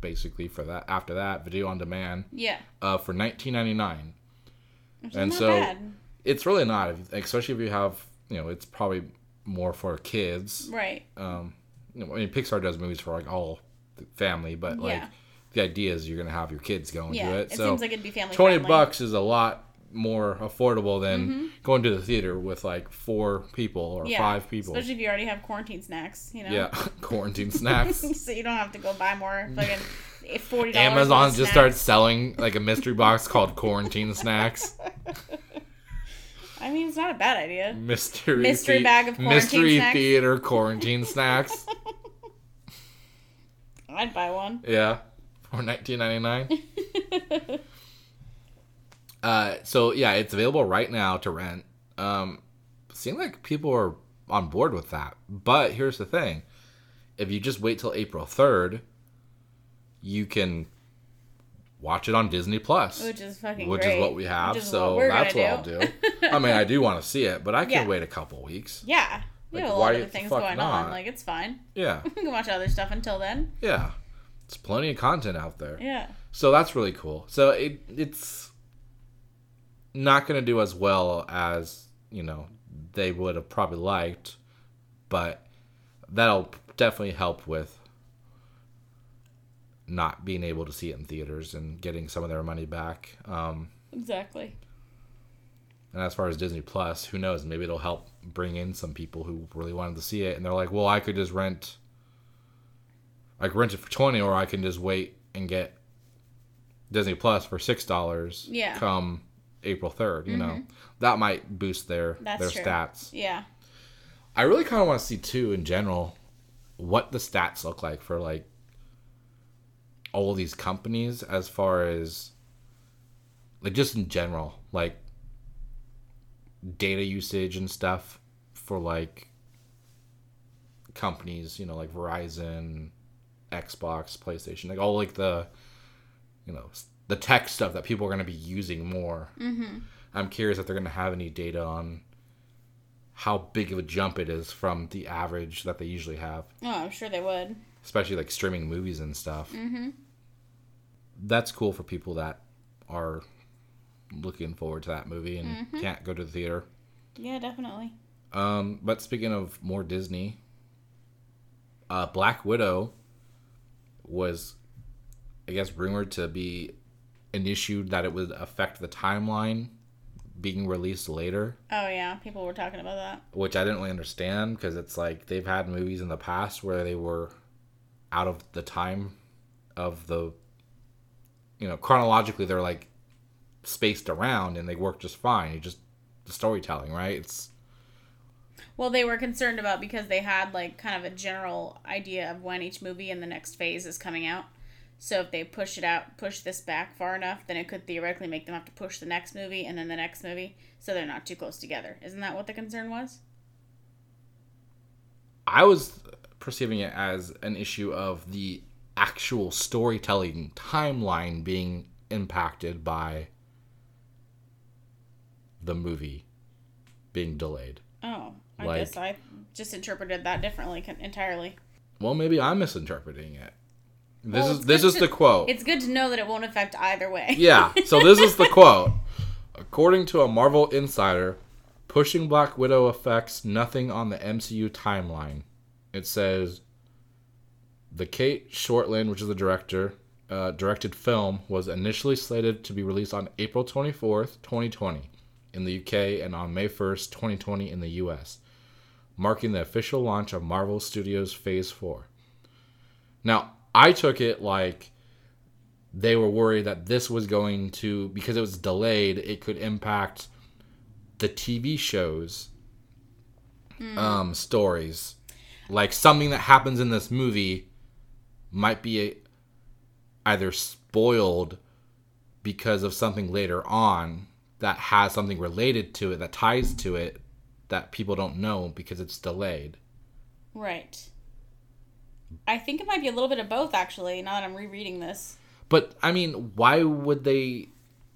basically for that after that video on demand Yeah. uh, for 19.99 Which and so bad. it's really not especially if you have you know it's probably more for kids Right. um you know, i mean pixar does movies for like all the family but like Yeah. the idea is you're gonna have your kids going Yeah. to it, It, so seems like it'd be family 20 friendly. bucks is a lot more affordable than Mm-hmm. going to the theater with like four people or Yeah. five people Especially if you already have quarantine snacks, you know? yeah quarantine snacks so you don't have to go buy more fucking $40 Amazon just snacks. starts selling like a mystery box called quarantine snacks. I mean, it's not a bad idea. Mystery Mystery thea- bag of quarantine mystery snacks. theater quarantine snacks. I'd buy one. Yeah, for nineteen ninety nine. Uh, so yeah, it's available right now to rent. Um, like people are on board with that. But here's the thing: if you just wait till April third, you can watch it on Disney Plus. Which is fucking which great. is what we have. So what that's what I'll do. I mean, I do want to see it, but I can Yeah. wait a couple weeks. Yeah. We Like, have a lot of things going not? on. Like, it's fine. Yeah, We can watch other stuff until then. yeah. it's plenty of content out there. Yeah. So that's really cool. So it it's not going to do as well as, you know, they would have probably liked, but that'll definitely help with not being able to see it in theaters and getting some of their money back. Um, Exactly. And as far as Disney Plus, who knows? Maybe it'll help bring in some people who really wanted to see it, and they're like, "Well, I could just rent, I could rent it for twenty, or I can just wait and get Disney Plus for six dollars. Yeah. Come April third, you know, mm-hmm. that might boost their That's their true. stats. Yeah. I really kind of want to see too, in general, what the stats look like for like all these companies as far as like just in general, like data usage and stuff for like companies, you know, like Verizon, Xbox, PlayStation, like all like the you know the tech stuff that people are going to be using more. Mm-hmm. I'm curious if they're going to have any data on how big of a jump it is from the average that they usually have, Oh, I'm sure they would. especially like streaming movies and stuff. Mm-hmm. That's cool for people that are looking forward to that movie and can't go to the theater. Yeah, definitely. Um, but speaking of more Disney, uh, Black Widow was, I guess, rumored to be an issue that it would affect the timeline being released later. Oh yeah, people were talking about that. which I didn't really understand because it's like they've had movies in the past where they were out of the time of the you know chronologically they're like spaced around and they work just fine. You just the storytelling, right? It's Well, they were concerned about because they had like kind of a general idea of when each movie in the next phase is coming out. So if they push it out, push this back far enough, then it could theoretically make them have to push the next movie and then the next movie, so they're not too close together. Isn't that what the concern was? I was perceiving it as an issue of the actual storytelling timeline being impacted by the movie being delayed. Oh, I Like- guess I just interpreted that differently entirely. Well, maybe I'm misinterpreting it. This Well, is this is to- the quote. It's good to know that it won't affect either way. Yeah, so this is the quote. According to a Marvel insider, pushing Black Widow affects nothing on the MCU timeline. It says the Cate Shortland, which is the director, uh, directed film was initially slated to be released on April 24th, 2020 in the UK and on May 1st, 2020 in the US, marking the official launch of Marvel Studios Phase 4. Now, I took it like they were worried that this was going to because it was delayed it could impact the tv shows um stories. Like something that happens in this movie might be a, either spoiled because of something later on that has something related to it that ties to it that people don't know because it's delayed. Right. I think it might be a little bit of both, actually, now that I'm rereading this. But I mean, why would they?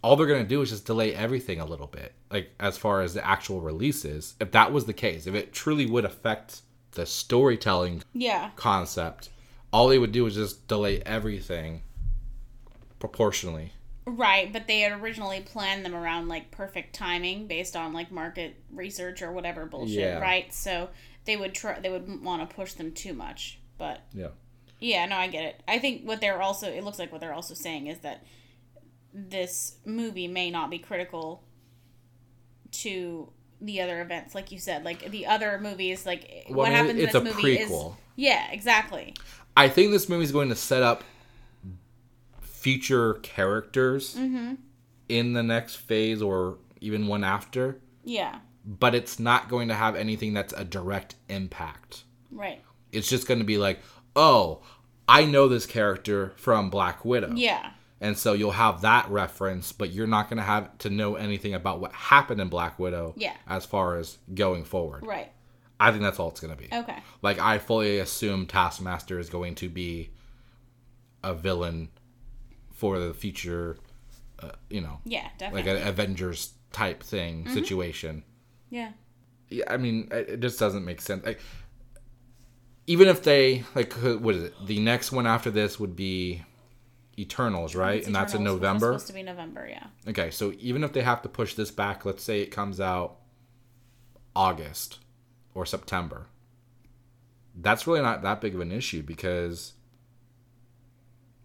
All they're gonna do is just delay everything a little bit, like as far as the actual releases. If that was the case, if it truly would affect the storytelling Yeah. concept, all they would do is just delay everything proportionally. Right, but they had originally planned them around like perfect timing based on like market research or whatever bullshit, Yeah. right? So they would try they would want to push them too much. But Yeah. yeah, no, I get it. I think what they're also it looks like what they're also saying is that this movie may not be critical to the other events like you said like the other movies like Well, what I mean, happens it's in a this movie prequel. is yeah exactly I think this movie is going to set up future characters mm-hmm. in the next phase or even one after. yeah but it's not going to have anything that's a direct impact. right It's just going to be like, oh, I know this character from Black Widow. yeah And so you'll have that reference, but you're not going to have to know anything about what happened in Black Widow Yeah. as far as going forward. right I think that's all it's going to be. okay Like, I fully assume Taskmaster is going to be a villain for the future, uh, you know, yeah definitely. like an Avengers type thing Mm-hmm. situation. yeah yeah, I mean, it it just doesn't make sense. Like, even if they like, what is it? The next one after this would be Eternals, right? It's and that's in Eternals, November. supposed to be November, yeah. Okay, so even if they have to push this back, let's say it comes out August or September, that's really not that big of an issue because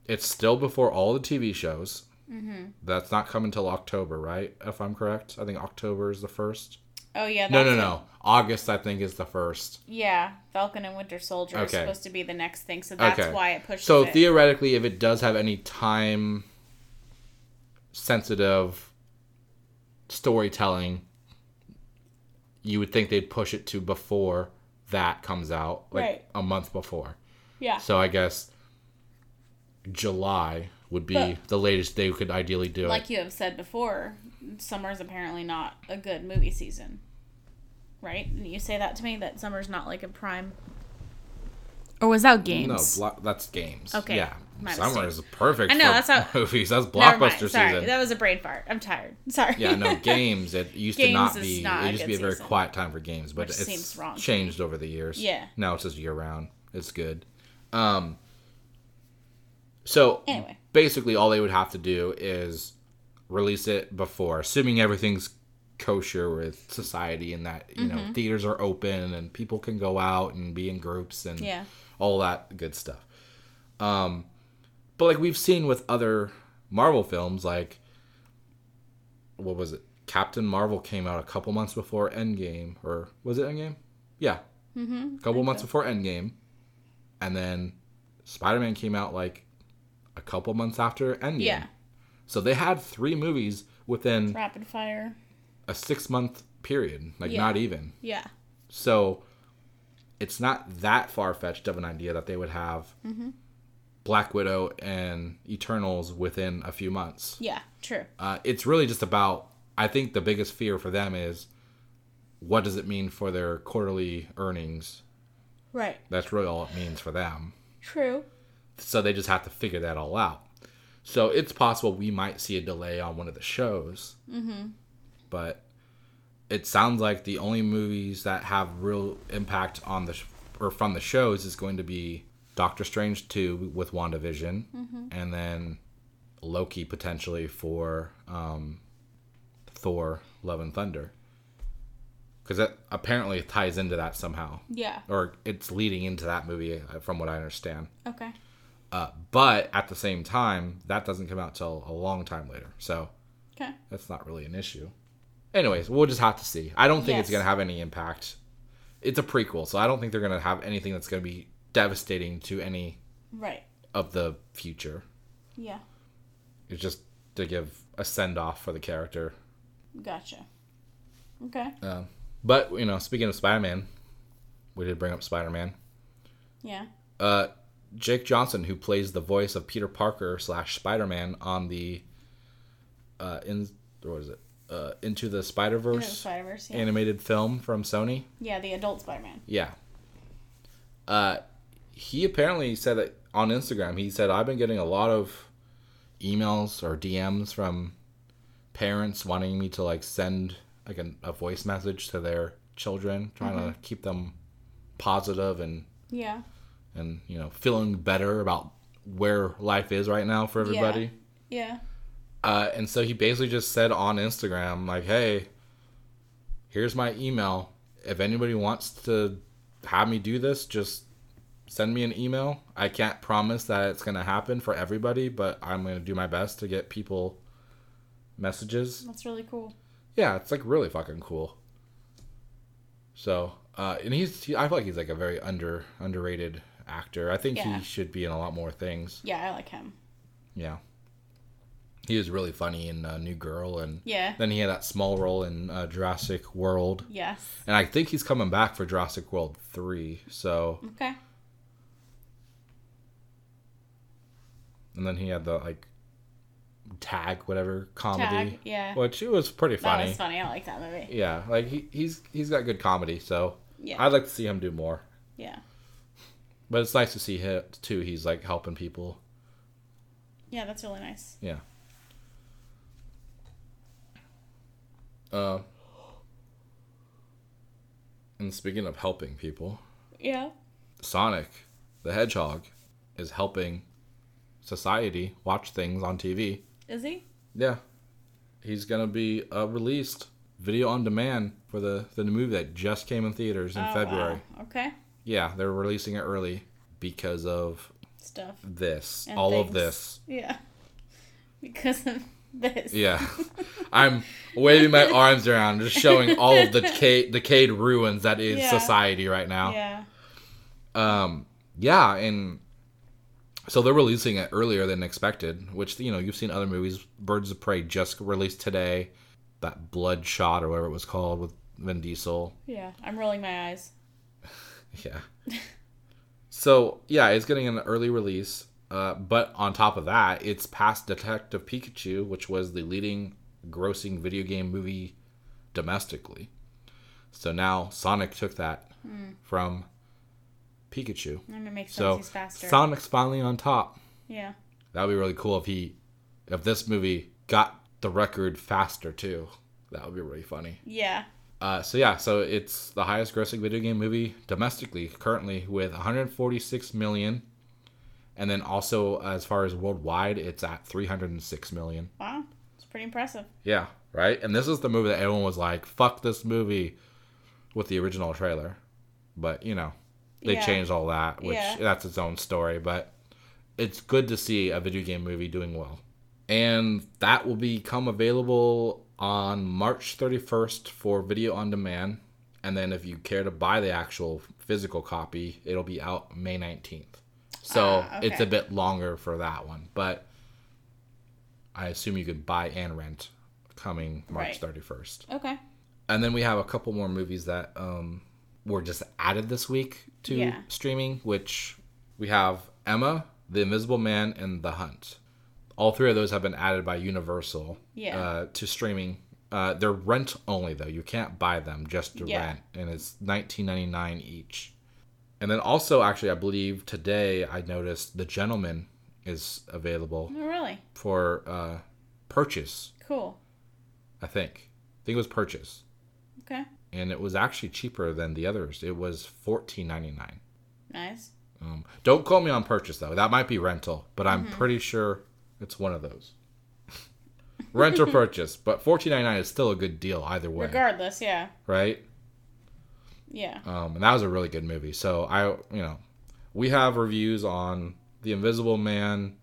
it's still before all the TV shows. Mm-hmm. That's not coming till October, right? If I'm correct, I think October is the first. Oh yeah. No, no, no. August, I think, is the first. Yeah, Falcon and Winter Soldier is supposed to be the next thing, so that's Okay. why it pushed. So it. theoretically, if it does have any time sensitive storytelling, you would think they'd push it to before that comes out, like Right. a month before. yeah. So I guess July would be But- the latest they could ideally do like it. you have said before, summer's apparently not a good movie season. Right? Didn't you say that to me that summer's not like a prime Or was that No, games? blo- that's games. Okay, Yeah. my Summer mistake. is perfect I know, for that's how- movies. That's Never mind. blockbuster Sorry, season. that was a brain fart. I'm tired. Sorry. Yeah, no, games. It used to not be. not it used to be a very season. quiet time for games, but Which it's seems wrong changed over the years. Yeah. Now it's just year round. It's good. Um. So Anyway. basically, all they would have to do is release it before, assuming everything's kosher with society and that you Mm-hmm. know theaters are open and people can go out and be in groups and Yeah. all that good stuff. Um, but like we've seen with other Marvel films, like what was it? Captain Marvel came out a couple months before Endgame, or was it Endgame? Yeah, Mm-hmm. a couple months before Endgame, and then Spider Man came out like a couple months after Endgame. Yeah. So they had three movies within Rapid fire. A six month period, like Yeah. not even. Yeah. So it's not that far fetched of an idea that they would have Black Widow and Eternals within a few months. Yeah. True. Uh, it's really just about, I think the biggest fear for them is what does it mean for their quarterly earnings? Right. That's really all it means for them. True. So they just have to figure that all out. So it's possible we might see a delay on one of the shows. Mm-hmm. But it sounds like the only movies that have real impact on the sh- or from the shows is going to be Doctor Strange 2 with WandaVision and then Loki potentially for um, Thor Love and Thunder. Because that apparently ties into that somehow. Yeah. Or it's leading into that movie, uh, from what I understand. Okay. Uh, but at the same time, that doesn't come out till a long time later. So Okay. that's not really an issue. Anyways, we'll just have to see. I don't think it's going to have any impact. It's a prequel, so I don't think they're going to have anything that's going to be devastating to any Right. of the future. Yeah. It's just to give a send off for the character. Gotcha. Okay. Um, but, you know, speaking of Spider Man, we did bring up Spider Man. Yeah. uh, Jake Johnson, who plays the voice of Peter Parker slash Spider Man on the uh, in what is it uh, Into the Spider Verse Yeah. animated film from Sony. yeah, the adult Spider-Man. Yeah. Uh, he apparently said that on Instagram. He said, "I've been getting a lot of emails or DMs from parents wanting me to like send like a, a voice message to their children, trying to keep them positive and Yeah. and you know feeling better about where life is right now for everybody. Yeah. Uh, and so he basically just said on Instagram like, "Hey, here's my email. If anybody wants to have me do this, just send me an email. I can't promise that it's gonna happen for everybody, but I'm gonna do my best to get people messages. That's really cool. Yeah, it's like really fucking cool. So, uh, and he's he, I feel like he's like a very under underrated actor. I think Yeah. he should be in a lot more things. Yeah, I like him. Yeah, he was really funny in uh, New Girl, and Yeah. then he had that small role in uh, Jurassic World, Yes. and I think he's coming back for Jurassic World three. So, Okay. and then he had the like tag whatever comedy, Tag. Yeah. which it was pretty funny That was funny. I like that movie. Yeah, like he, he's he's got good comedy, so Yeah. I'd like to see him do more. Yeah. But it's nice to see him too. He's like helping people. Yeah, that's really nice. Yeah. Uh, and speaking of helping people, Yeah. Sonic the Hedgehog is helping society watch things on TV. Is he? Yeah. He's going to be uh, released video on demand for the, the movie that just came in theaters in Oh, February. wow. Okay. Yeah, they're releasing it early because of Stuff. this. And all of this. Yeah. because of this. Yeah. I'm waving my arms around, just showing all of the decayed, decayed ruins that is Yeah. society right now. Yeah. Um, yeah, and so they're releasing it earlier than expected, which you know you've seen other movies. Birds of Prey just released today. That Bloodshot or whatever it was called with Vin Diesel. Yeah. I'm rolling my eyes. Yeah. so yeah, it's getting an early release. Uh, but on top of that, it's past Detective Pikachu, which was the leading grossing video game movie domestically. So now Sonic took that from Pikachu. And it makes sense So he's faster. Sonic's finally on top. yeah. That would be really cool if he, if this movie got the record faster too. That would be really funny. Yeah. Uh, so yeah, so it's the highest grossing video game movie domestically currently with 146 million, and then also as far as worldwide, it's at 306 million. Wow. It's pretty impressive. Yeah, right. And this is the movie that everyone was like, "Fuck this movie," with the original trailer, but you know, they Yeah. changed all that, which Yeah. that's its own story. But it's good to see a video game movie doing well, and that will become available on March 31st for video on demand. And then, if you care to buy the actual physical copy, it'll be out May 19th. So Ah, it's a bit longer for that one, but I assume you could buy and rent coming March Right. 31st. Okay. And then we have a couple more movies that um, were just added this week to Yeah. streaming, which we have Emma, The Invisible Man, and The Hunt. All three of those have been added by Universal Yeah. uh, to streaming. Uh, they're rent only though; you can't buy them just to Yeah. rent, and it's nineteen ninety nine each. And then also, actually, I believe today I noticed The Gentleman is available Oh, really? for uh, purchase. Cool. I think. I think it was purchase, Okay. and it was actually cheaper than the others. It was fourteen ninety nine. Nice. Um, don't quote me on purchase though. That might be rental, but I'm Mm-hmm. pretty sure it's one of those. Rent or purchase, but fourteen ninety nine is still a good deal either way, Regardless, yeah. right? Yeah. Um, and that was a really good movie. So I, you know, we have reviews on The Invisible Man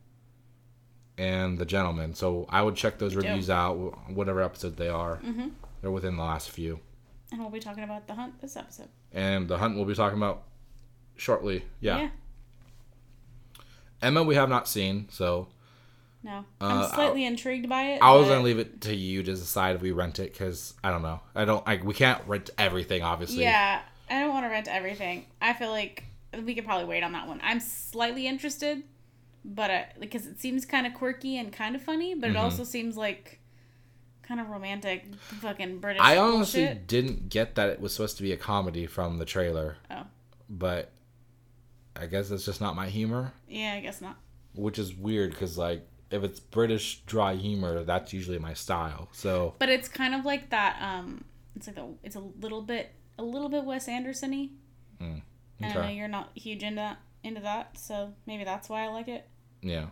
and The Gentleman. So I would check those reviews out, whatever episode they are. Mhm. They're within the last few. And we'll be talking about the hunt this episode. And The Hunt we'll be talking about shortly. Yeah. Yeah. Emma we have not seen, so No. Uh, I'm slightly intrigued by it. I was but- gonna leave it to you to decide if we rent it because I don't know. I don't like we can't rent everything, obviously. Yeah. I don't want to rent everything. I feel like we could probably wait on that one. I'm slightly interested, but uh, because it seems kind of quirky and kind of funny, but it also seems like kind of romantic, fucking British. I honestly bullshit. didn't get that it was supposed to be a comedy from the trailer. Oh. But I guess it's just not my humor, Yeah, I guess not. which is weird because like if it's British dry humor, that's usually my style. So But it's kind of like that. Um, it's like a, it's a little bit, a little bit Wes Anderson-y. And I know you're not huge into that, into that, so maybe that's why I like it. yeah,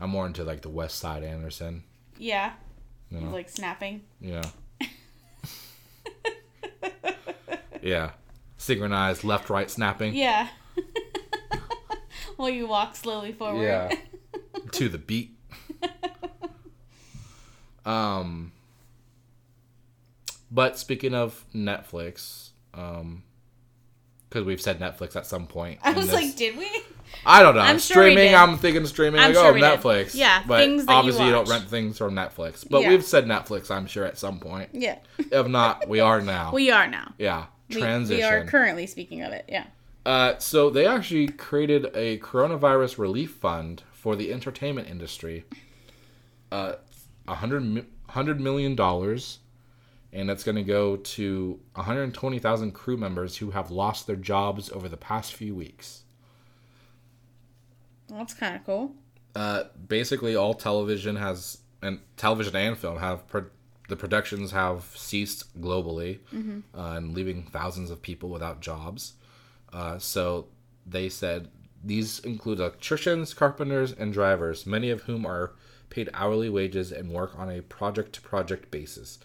I'm more into like the West Side Anderson. Yeah, You know? like snapping. Yeah. yeah. Synchronized left right snapping. Yeah. While you walk slowly forward. Yeah. To the beat. Um but speaking of Netflix, um because we've said Netflix at some point. I was this- like, did we? I don't know. I'm sure streaming, did. I'm thinking streaming. I'm like, sure oh, we did. Netflix. Yeah, but things that you obviously you, don't rent things from Netflix. But Yeah. we've said Netflix, I'm sure, at some point. Yeah. If not, we are now. We are now. yeah. We- Transition. We, are currently speaking of it. Yeah. Uh, so they actually created a coronavirus relief fund for the entertainment industry. Uh, a hundred mi- hundred million dollars, and it's going to go to 120,000 crew members who have lost their jobs over the past few weeks. That's kind of cool. Uh, basically, all television has and television and film have pro- the productions have ceased globally, uh, and leaving thousands of people without jobs. Uh, so they said these include electricians, carpenters, and drivers, many of whom are paid hourly wages and work on a project-to-project basis.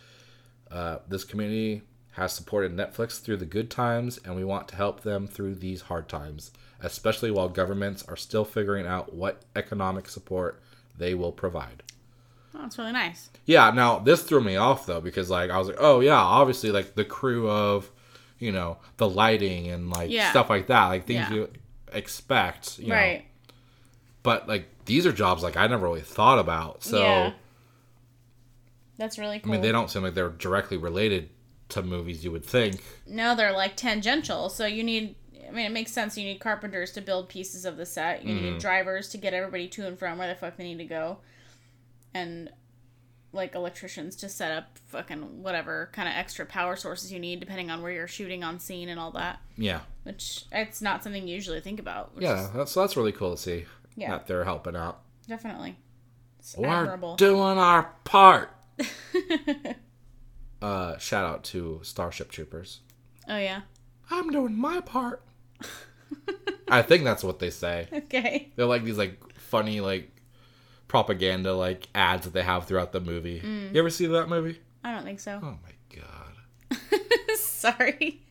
Uh, this community has supported Netflix through the good times, and we want to help them through these hard times, especially while governments are still figuring out what economic support they will provide. Oh, that's really nice. Yeah, now this threw me off though because like I was like, oh yeah, obviously like the crew of, you know, the lighting and like Yeah. stuff like that, like things Yeah. you expect, you know. right. But like these are jobs like I never really thought about. So yeah. That's really cool. I mean, they don't seem like they're directly related to movies. You would think. no, they're like tangential. So you need. I mean, it makes sense. You need carpenters to build pieces of the set. You Mm-hmm. need drivers to get everybody to and from where the fuck they need to go, and like electricians to set up fucking whatever kind of extra power sources you need, depending on where you're shooting on scene and all that. Yeah, Which it's not something you usually think about. Yeah. is That's that's really cool to see Yeah. that they're helping out. definitely. It's We're admirable. doing our part. uh, shout out to Starship Troopers. oh yeah. I'm doing my part. I think that's what they say. Okay. They're like these like funny like propaganda like ads that they have throughout the movie. Mm. You ever see that movie? I don't think so. Oh my god. Sorry.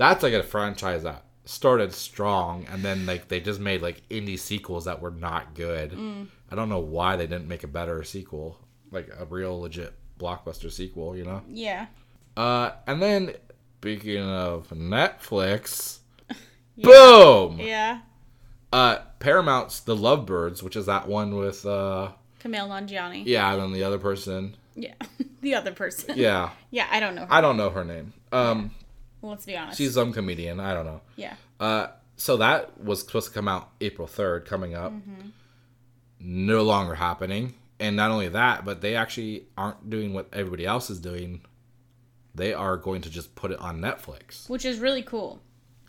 That's like a franchise that started strong and then like they just made like indie sequels that were not good. Mm. I don't know why they didn't make a better sequel, like a real legit blockbuster sequel, you know? Yeah. Uh and then speaking of Netflix, boom. Yeah. Uh Paramount's The Lovebirds, which is that one with uh Kumail Nanjiani. yeah, and then the other person. Yeah. the other person. Yeah. Yeah, I don't know her. I don't know her name. Um Let's be honest. she's some comedian, I don't know. yeah. Uh, so that was supposed to come out April 3rd, coming up. No longer happening. And not only that, but they actually aren't doing what everybody else is doing. They are going to just put it on Netflix. Which is really cool.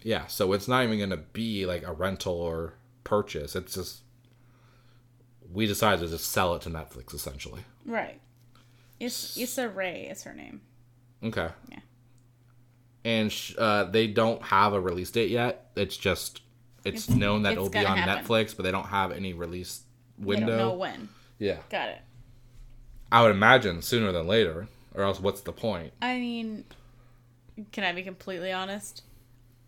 Yeah, so it's not even going to be like a rental or purchase. It's just we decided to just sell it to Netflix essentially. Right. Is Issa Rae is her name. Okay. Yeah. And sh- uh, they don't have a release date yet. It's just it's, known that it's it'll be on happen. Netflix, but they don't have any release window. don't know when. Yeah. Got it. I would imagine sooner than later, or else what's the point? I mean, can I be completely honest?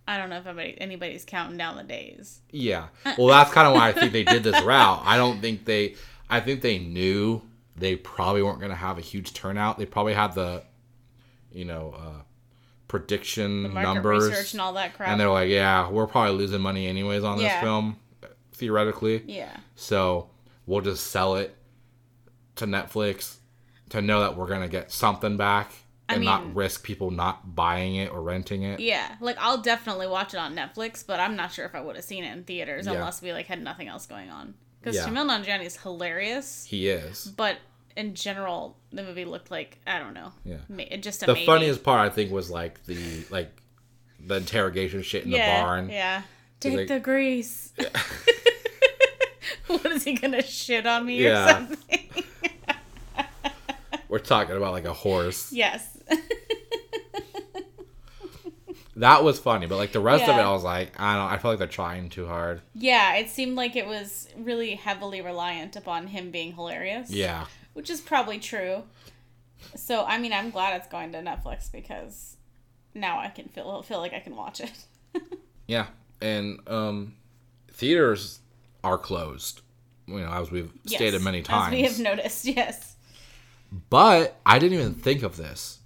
I don't know if anybody, anybody's counting down the days. Yeah. Well, that's kind of why I think they did this route. I don't think they. I think they knew they probably weren't going to have a huge turnout. They probably had the, you know, uh, prediction Market numbers, research and all that crap. and they're like, "Yeah, we're probably losing money anyways on this film, theoretically. yeah. So we'll just sell it to Netflix to know that we're gonna get something back." I And mean- not risk people not buying it or renting it. Yeah, like I'll definitely watch it on Netflix, but I'm not sure if I would have seen it in theaters Yeah. unless we like had nothing else going on. Because Yeah. Kumail Nanjiani is hilarious, He is. but in general, the movie looked like I don't know. Yeah. ma- just a the maybe. funniest part I think was like the like the interrogation shit in yeah, the barn. Yeah, take like- the grease. what is he gonna shit on me Yeah. or something? We're talking about like a horse. yes. That was funny, but like the rest of it, I was like, I don't. I feel like they're trying too hard. yeah, it seemed like it was really heavily reliant upon him being hilarious. Yeah, which is probably true. So I mean, I'm glad it's going to Netflix because now I can feel feel like I can watch it. yeah, and um, theaters are closed. You know, as we've Yes, stated many times. as we have noticed. Yes. But I didn't even think of this.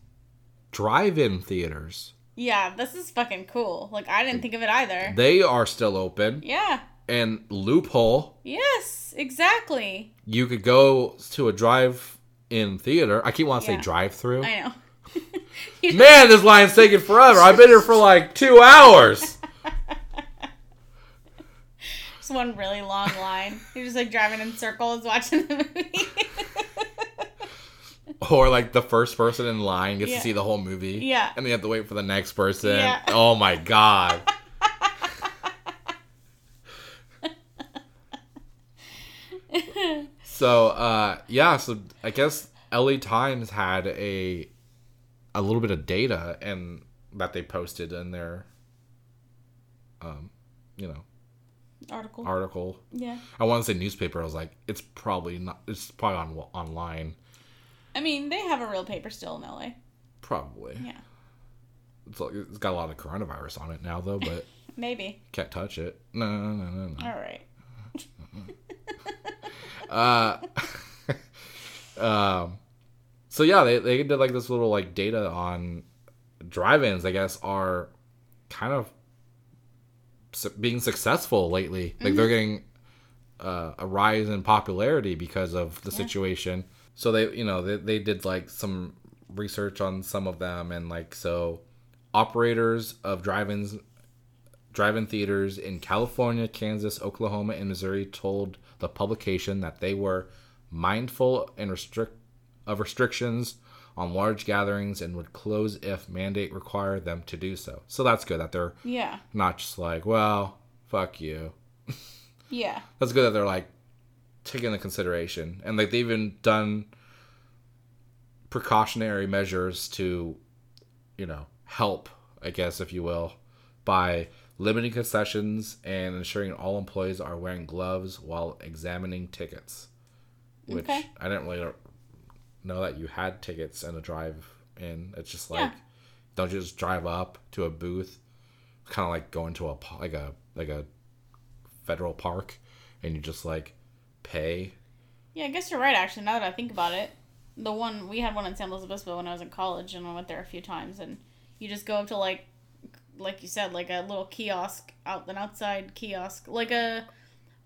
Drive-in theaters. Yeah, this is fucking cool. Like I didn't think of it either. They are still open. Yeah. And loophole, Yes. Exactly. you could go to a drive-in theater. I keep wanting to Yeah. say drive-through. I know. Man, this line's taking forever. I've been here for like two hours. Just one really long line. You're just like driving in circles watching the movie. Or like the first person in line gets Yeah. to see the whole movie. Yeah. And they have to wait for the next person. Yeah. Oh my god. so uh yeah, so I guess LA Times had a a little bit of data and that they posted in their um you know Article. article. yeah. I want to say newspaper. I was like, it's probably not. It's probably on online. I mean, they have a real paper still in LA. Probably. Yeah. It's, like, it's got a lot of coronavirus on it now, though, but Maybe. can't touch it. No, no, no, no. no. All right. uh, um, so yeah, they they did like this little like data on drive-ins. I guess are kind of su- being successful lately. Like they're getting uh, a rise in popularity because of the situation. So they, you know, they, they did like some research on some of them, and like so, operators of drive-ins, drive-in theaters in California, Kansas, Oklahoma, and Missouri told the publication that they were mindful and restrict of restrictions on large gatherings and would close if mandate required them to do so. So that's good that they're Yeah. not just like, well, fuck you. Yeah. That's good that they're like taking into consideration and like they've even done precautionary measures to, you know, help, I guess, if you will, by limiting concessions and ensuring all employees are wearing gloves while examining tickets. Which Okay. I didn't really know that you had tickets and a drive in. It's just like Yeah. don't you just drive up to a booth, kind of like going to a like a like a federal park, and you just like pay. Yeah, I guess you're right. Actually, now that I think about it, the one we had one in San Luis Obispo when I was in college, and I went there a few times. And you just go up to like, like you said, like a little kiosk out an outside kiosk, like a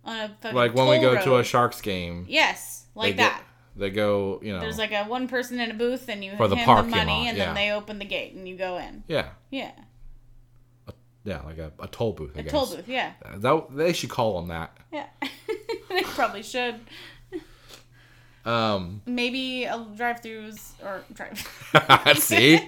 on a fucking Like when we go to a. Sharks game, yes, like they that. Go, they go, you know, There's like a one person in a booth, and you For the them money, and yeah. then they open the gate, and you go in. yeah, Yeah, yeah, like a, a toll booth. I a guess. toll booth. Yeah, That they should call them that. yeah. they probably should. Um, Maybe a drive-throughs or drive. see,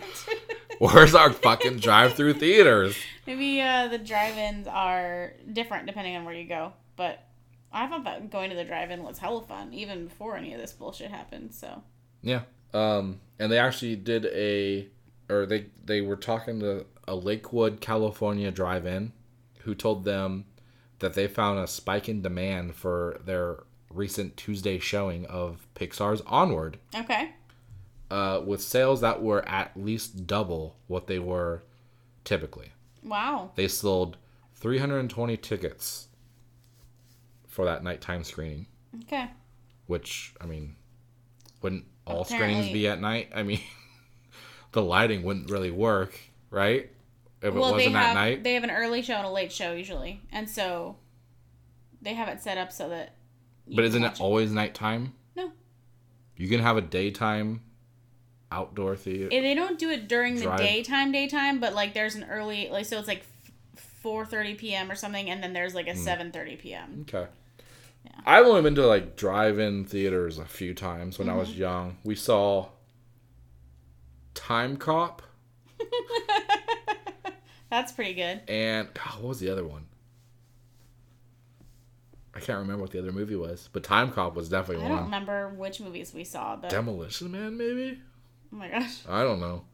where's our fucking drive-through theaters? Maybe uh, the drive-ins are different depending on where you go, but I thought that going to the drive-in was hella fun even before any of this bullshit happened. So Yeah. Um, and they actually did a, or they they were talking to a Lakewood, California drive-in, who told them that they found a spike in demand for their recent Tuesday showing of Pixar's Onward, okay, uh, with sales that were at least double what they were typically. wow, They sold 320 tickets for that nighttime screening, okay, which I mean, wouldn't all Apparently- screenings be at night? I mean, the lighting wouldn't really work, right? If it well they wasn't at have night. they have an early show and a late show usually, and so they have it set up so that. But isn't it always nighttime? No. You can have a daytime outdoor theater. They don't do it during the daytime, daytime, but like there's an early like so it's like four thirty p.m. or something, and then there's like a Hmm. seven thirty p.m. Okay. Yeah. I've only been to like drive-in theaters a few times when I Mm-hmm. was young. We saw Timecop That's pretty good. and God, what was the other one? I can't remember what the other movie was, but Timecop was definitely one. I don't remember which movies we saw, but Demolition Man, maybe? oh my gosh. I don't know.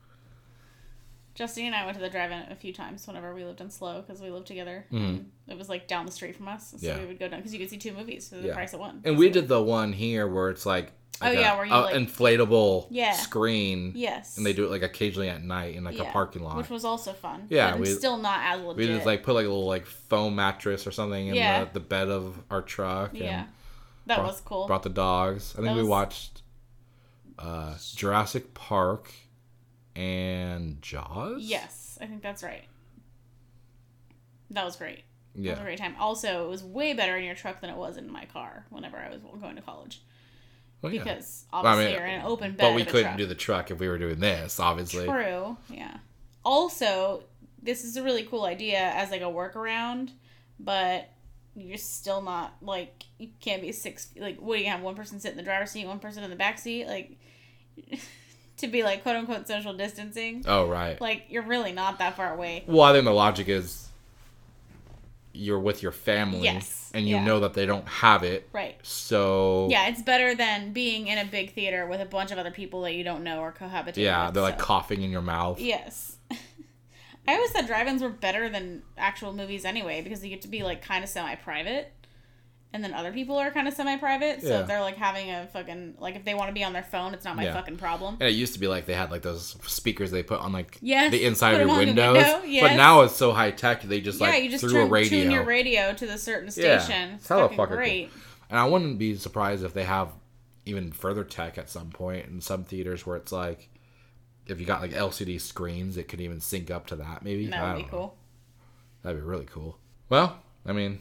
Justine and I went to the drive-in a few times whenever we lived in Slow because we lived together. Mhm. It was like down the street from us, so Yeah. we would go down because you could see two movies for the Yeah. price of one. And we did the one here where it's like, Oh, yeah, a, where you, a like- inflatable Yeah. screen, Yes. and they do it like occasionally at night in like a parking lot. which was also fun. Yeah, we- still not as legit. we just like put like a little like foam mattress or something in Yeah. the, the bed of our truck. yeah, that brought, was cool. Brought the dogs. I think That we was- watched uh, Jurassic Park and Jaws. yes, I think that's right. That was great. Yeah, It was a great time. Also, it was way better in your truck than it was in my car whenever I was going to college Well, yeah. because I obviously mean, you're in an open bed. But we couldn't truck. do the truck if we were doing this, obviously. True. Yeah. Also, this is a really cool idea as like a workaround, but you're still not like you can't be six. Like, what do you have? One person sit in the driver's seat, one person in the back seat, like to be like quote unquote social distancing. Oh right. Like, you're really not that far away. Well, I think the logic is you're with your family, Yes, and you yeah. know that they don't have it, Right. so Yeah, it's better than being in a big theater with a bunch of other people that you don't know or cohabitate. yeah, with, they're like coughing in your mouth. Yes. I always thought drive-ins were better than actual movies anyway because you get to be like kind of semi-private, and then other people are kind of semi-private. So Yeah. if they're like having a fucking like if they want to be on their phone, it's not my Yeah. fucking problem. And it used to be like they had like those speakers they put on like Yes, the inside of your 'em on the windows. window, But now it's so high tech they just yeah, like you just through turn, a radio. tune your radio to the certain station. it's It's fucking great. And I wouldn't be surprised if they have even further tech at some point in some theaters where it's like, if you got like LCD screens, it could even sync up to that. Maybe That would be know. cool. That'd be really cool. Well, I mean,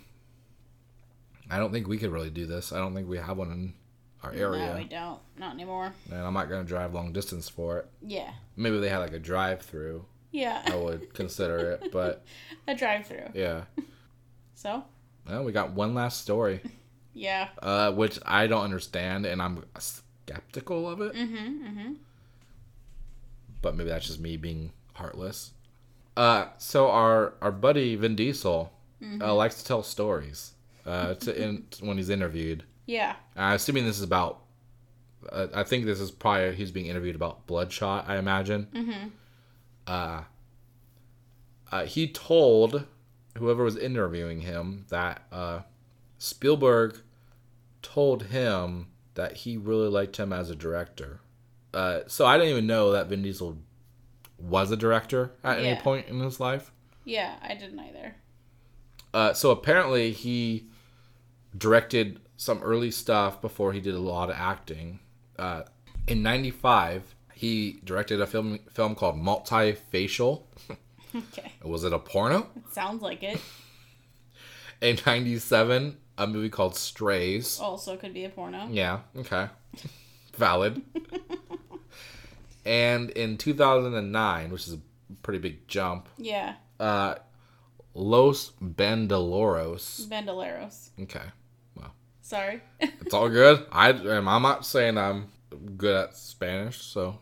I don't think we could really do this. I don't think we have one in our area, No, we don't. Not anymore. and I'm not gonna drive long distance for it. Yeah. Maybe they had like a drive-through. Yeah. I would consider it, but a drive-through. yeah. So. Well, we got one last story, Yeah. uh, which I don't understand, and I'm skeptical of it. Mm-hmm. Mm-hmm. But maybe that's just me being heartless. Uh, so our our buddy Vin Diesel uh, likes to tell stories. Uh, to in, when he's interviewed. Yeah. I'm assuming this is about. Uh, I think this is probably he's being interviewed about Bloodshot. I imagine. Mm-hmm. Uh, uh, he told whoever was interviewing him that uh, Spielberg told him that he really liked him as a director. Uh, so I didn't even know that Vin Diesel was a director at any point in his life. Yeah, I didn't either. Uh, so apparently he directed some early stuff before he did a lot of acting. Uh, in '95, he directed a film film called Multifacial. Okay. Was it a porno? It sounds like it. In '97, a movie called Strays. Also could be a porno. Yeah, okay. Valid. and in 2009, which is a pretty big jump, Yeah. uh, Los Bandoleros. Bandoleros. Okay. Well. Sorry. It's all good. I am. I'm not saying I'm good at Spanish, so.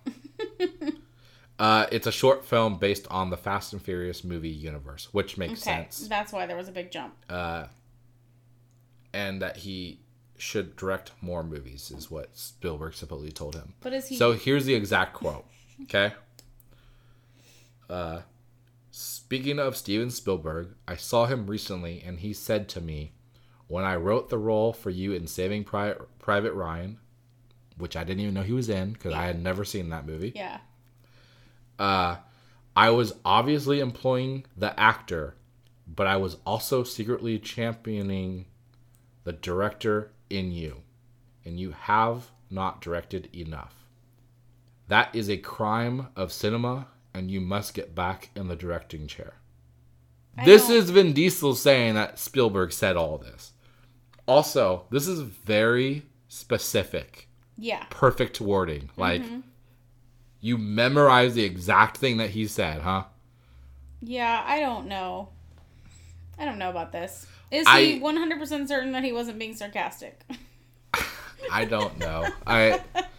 uh, it's a short film based on the Fast and Furious movie universe, which makes okay. sense. That's why there was a big jump. Uh, and that he should direct more movies is what Spielberg supposedly told him. But is he So here's the exact quote. Okay. Uh, speaking of Steven Spielberg, I saw him recently, and he said to me, "When I wrote the role for you in Saving Pri- Private Ryan, which I didn't even know he was in because I had never seen that movie, Yeah. uh, I was obviously employing the actor, but I was also secretly championing the director in you, and you have not directed enough. That is a crime of cinema, and you must get back in the directing chair. I This don't- is Vin Diesel saying that Spielberg said all this. Also, this is very specific Yeah. perfect wording. Mm-hmm. Like you memorize the exact thing that he said, huh? Yeah, I don't know. I don't know about this. Is I- he 100% certain that he wasn't being sarcastic? I don't know. I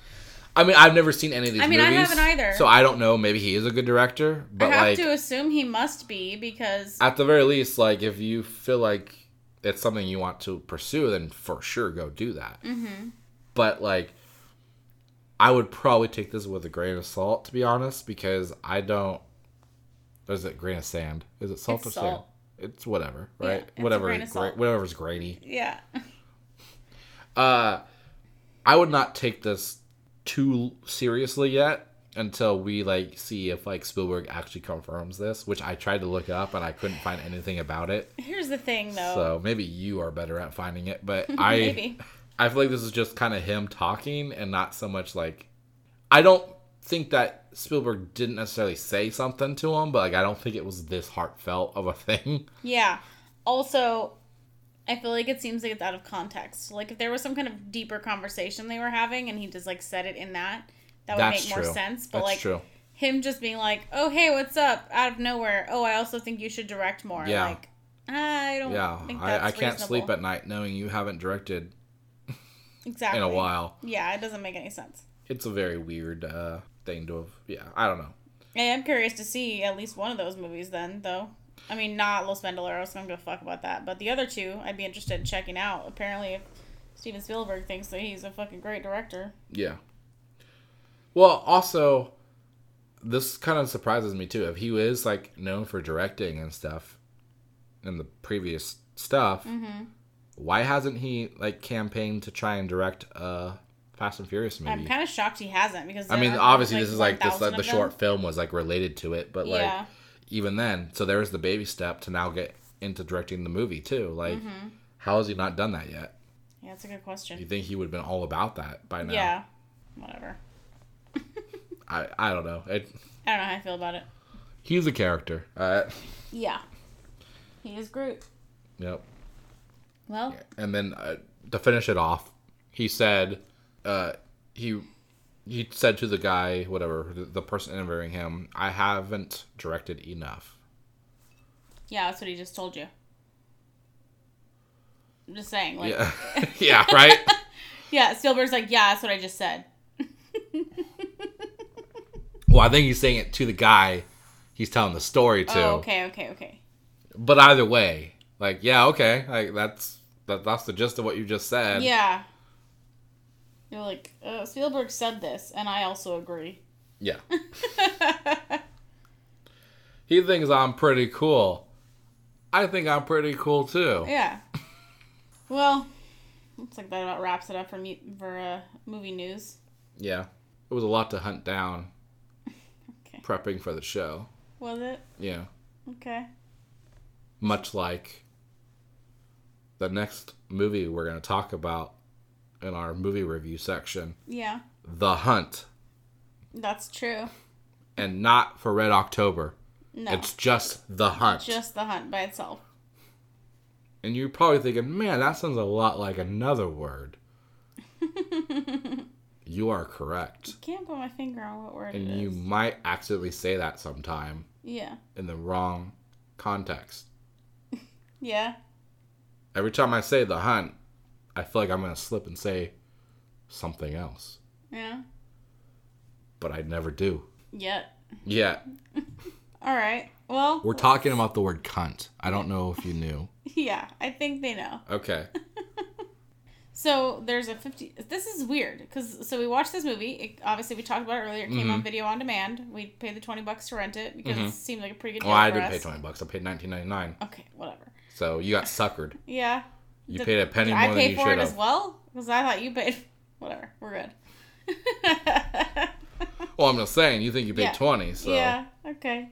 I mean, I've never seen any of these I mean, I movies. haven't either. So I don't know. Maybe he is a good director, but I have like to assume he must be because at the very least, like if you feel like it's something you want to pursue, then for sure go do that. Mm-hmm. But like, I would probably take this with a grain of salt, to be honest, because I don't. Is it grain of sand? Is it salt It's or sand? It's whatever, Yeah, right? it's a whatever, gra- whatever's grainy. yeah. Uh, I would not take this too seriously yet until we like see if like Spielberg actually confirms this, which I tried to look up and I couldn't find anything about it. Here's the thing though. So maybe you are better at finding it, but I Maybe. I feel like this is just kind of him talking and not so much like I don't think that Spielberg didn't necessarily say something to him, but like I don't think it was this heartfelt of a thing. Yeah. Also, I feel like it seems like it's out of context. Like if there was some kind of deeper conversation they were having and he just like said it in that, that would That's make true. more sense. But That's like true. him just being like, "Oh, hey, what's up?" out of nowhere. "Oh, I also think you should direct more." Yeah. Like I don't Yeah, think that's I, I can't sleep at night knowing you haven't directed exactly in a while. Yeah, it doesn't make any sense. It's a very weird uh, thing to have. Yeah, I don't know. I am curious to see at least one of those movies then, though. I mean, not Los Bandoleros. I don't give a fuck about that. But the other two, I'd be interested in checking out. Apparently, if Steven Spielberg thinks that he's a fucking great director. Yeah. Well, also, this kind of surprises me too. If he is like known for directing and stuff in the previous stuff, Mm-hmm. why hasn't he like campaigned to try and direct a Fast and Furious movie? I'm kind of shocked he hasn't because I mean, obviously, this is like this like the short film was like related to it, but like Yeah. Even then, so there's the baby step to now get into directing the movie too. Like, Mm-hmm. how has he not done that yet? Yeah, that's a good question. You think he would have been all about that by now? Yeah. Whatever. I I don't know. It, I don't know how I feel about it. he's a character. Uh, Yeah. He is Groot. yep. Well, And then uh, to finish it off, he said, uh, he he said to the guy, whatever, the, person interviewing him, I haven't directed enough. yeah, that's what he just told you. I'm just saying, like, Yeah, yeah, right. yeah, Spielberg's like, yeah, that's what I just said. Well, I think he's saying it to the guy he's telling the story to. Oh, okay, okay, okay. But either way, like, yeah, okay, like that's that, that's the gist of what you just said. Yeah. You're like, uh, Spielberg said this, and I also agree. Yeah. he thinks I'm pretty cool. I think I'm pretty cool too. Yeah. Well, looks like that about wraps it up for me for uh, movie news. Yeah. It was a lot to hunt down Okay. prepping for the show. Was it? Yeah. Okay. Much like the next movie we're going to talk about in our movie review section, Yeah, The Hunt, that's true. and not for Red October. No, It's just The Hunt. just the hunt by itself. And you're probably thinking, man, that sounds a lot like another word. you are correct. I can't put my finger on what word And you might accidentally say that sometime Yeah. in the wrong context. Yeah. Every time I say the hunt, I feel like I'm going to slip and say something else. Yeah. But I never do. Yet. Yeah. All right. Well. We're talking about the word cunt. I don't know if you knew. Yeah, I think they know. Okay. So there's a 50. This is weird because so we watched this movie. It, obviously, we talked about it earlier. It came Mm-hmm. on video on demand. We paid the 20 bucks to rent it because it seemed like a pretty good deal Well, I didn't us. pay 20 bucks. I paid 19.99. Okay, whatever. So you got suckered. Yeah. You Did- paid a penny more I you for it should as well? Because I thought you paid. Whatever. We're good. Well, I'm just saying, you think you paid Yeah. 20, so Yeah. Okay.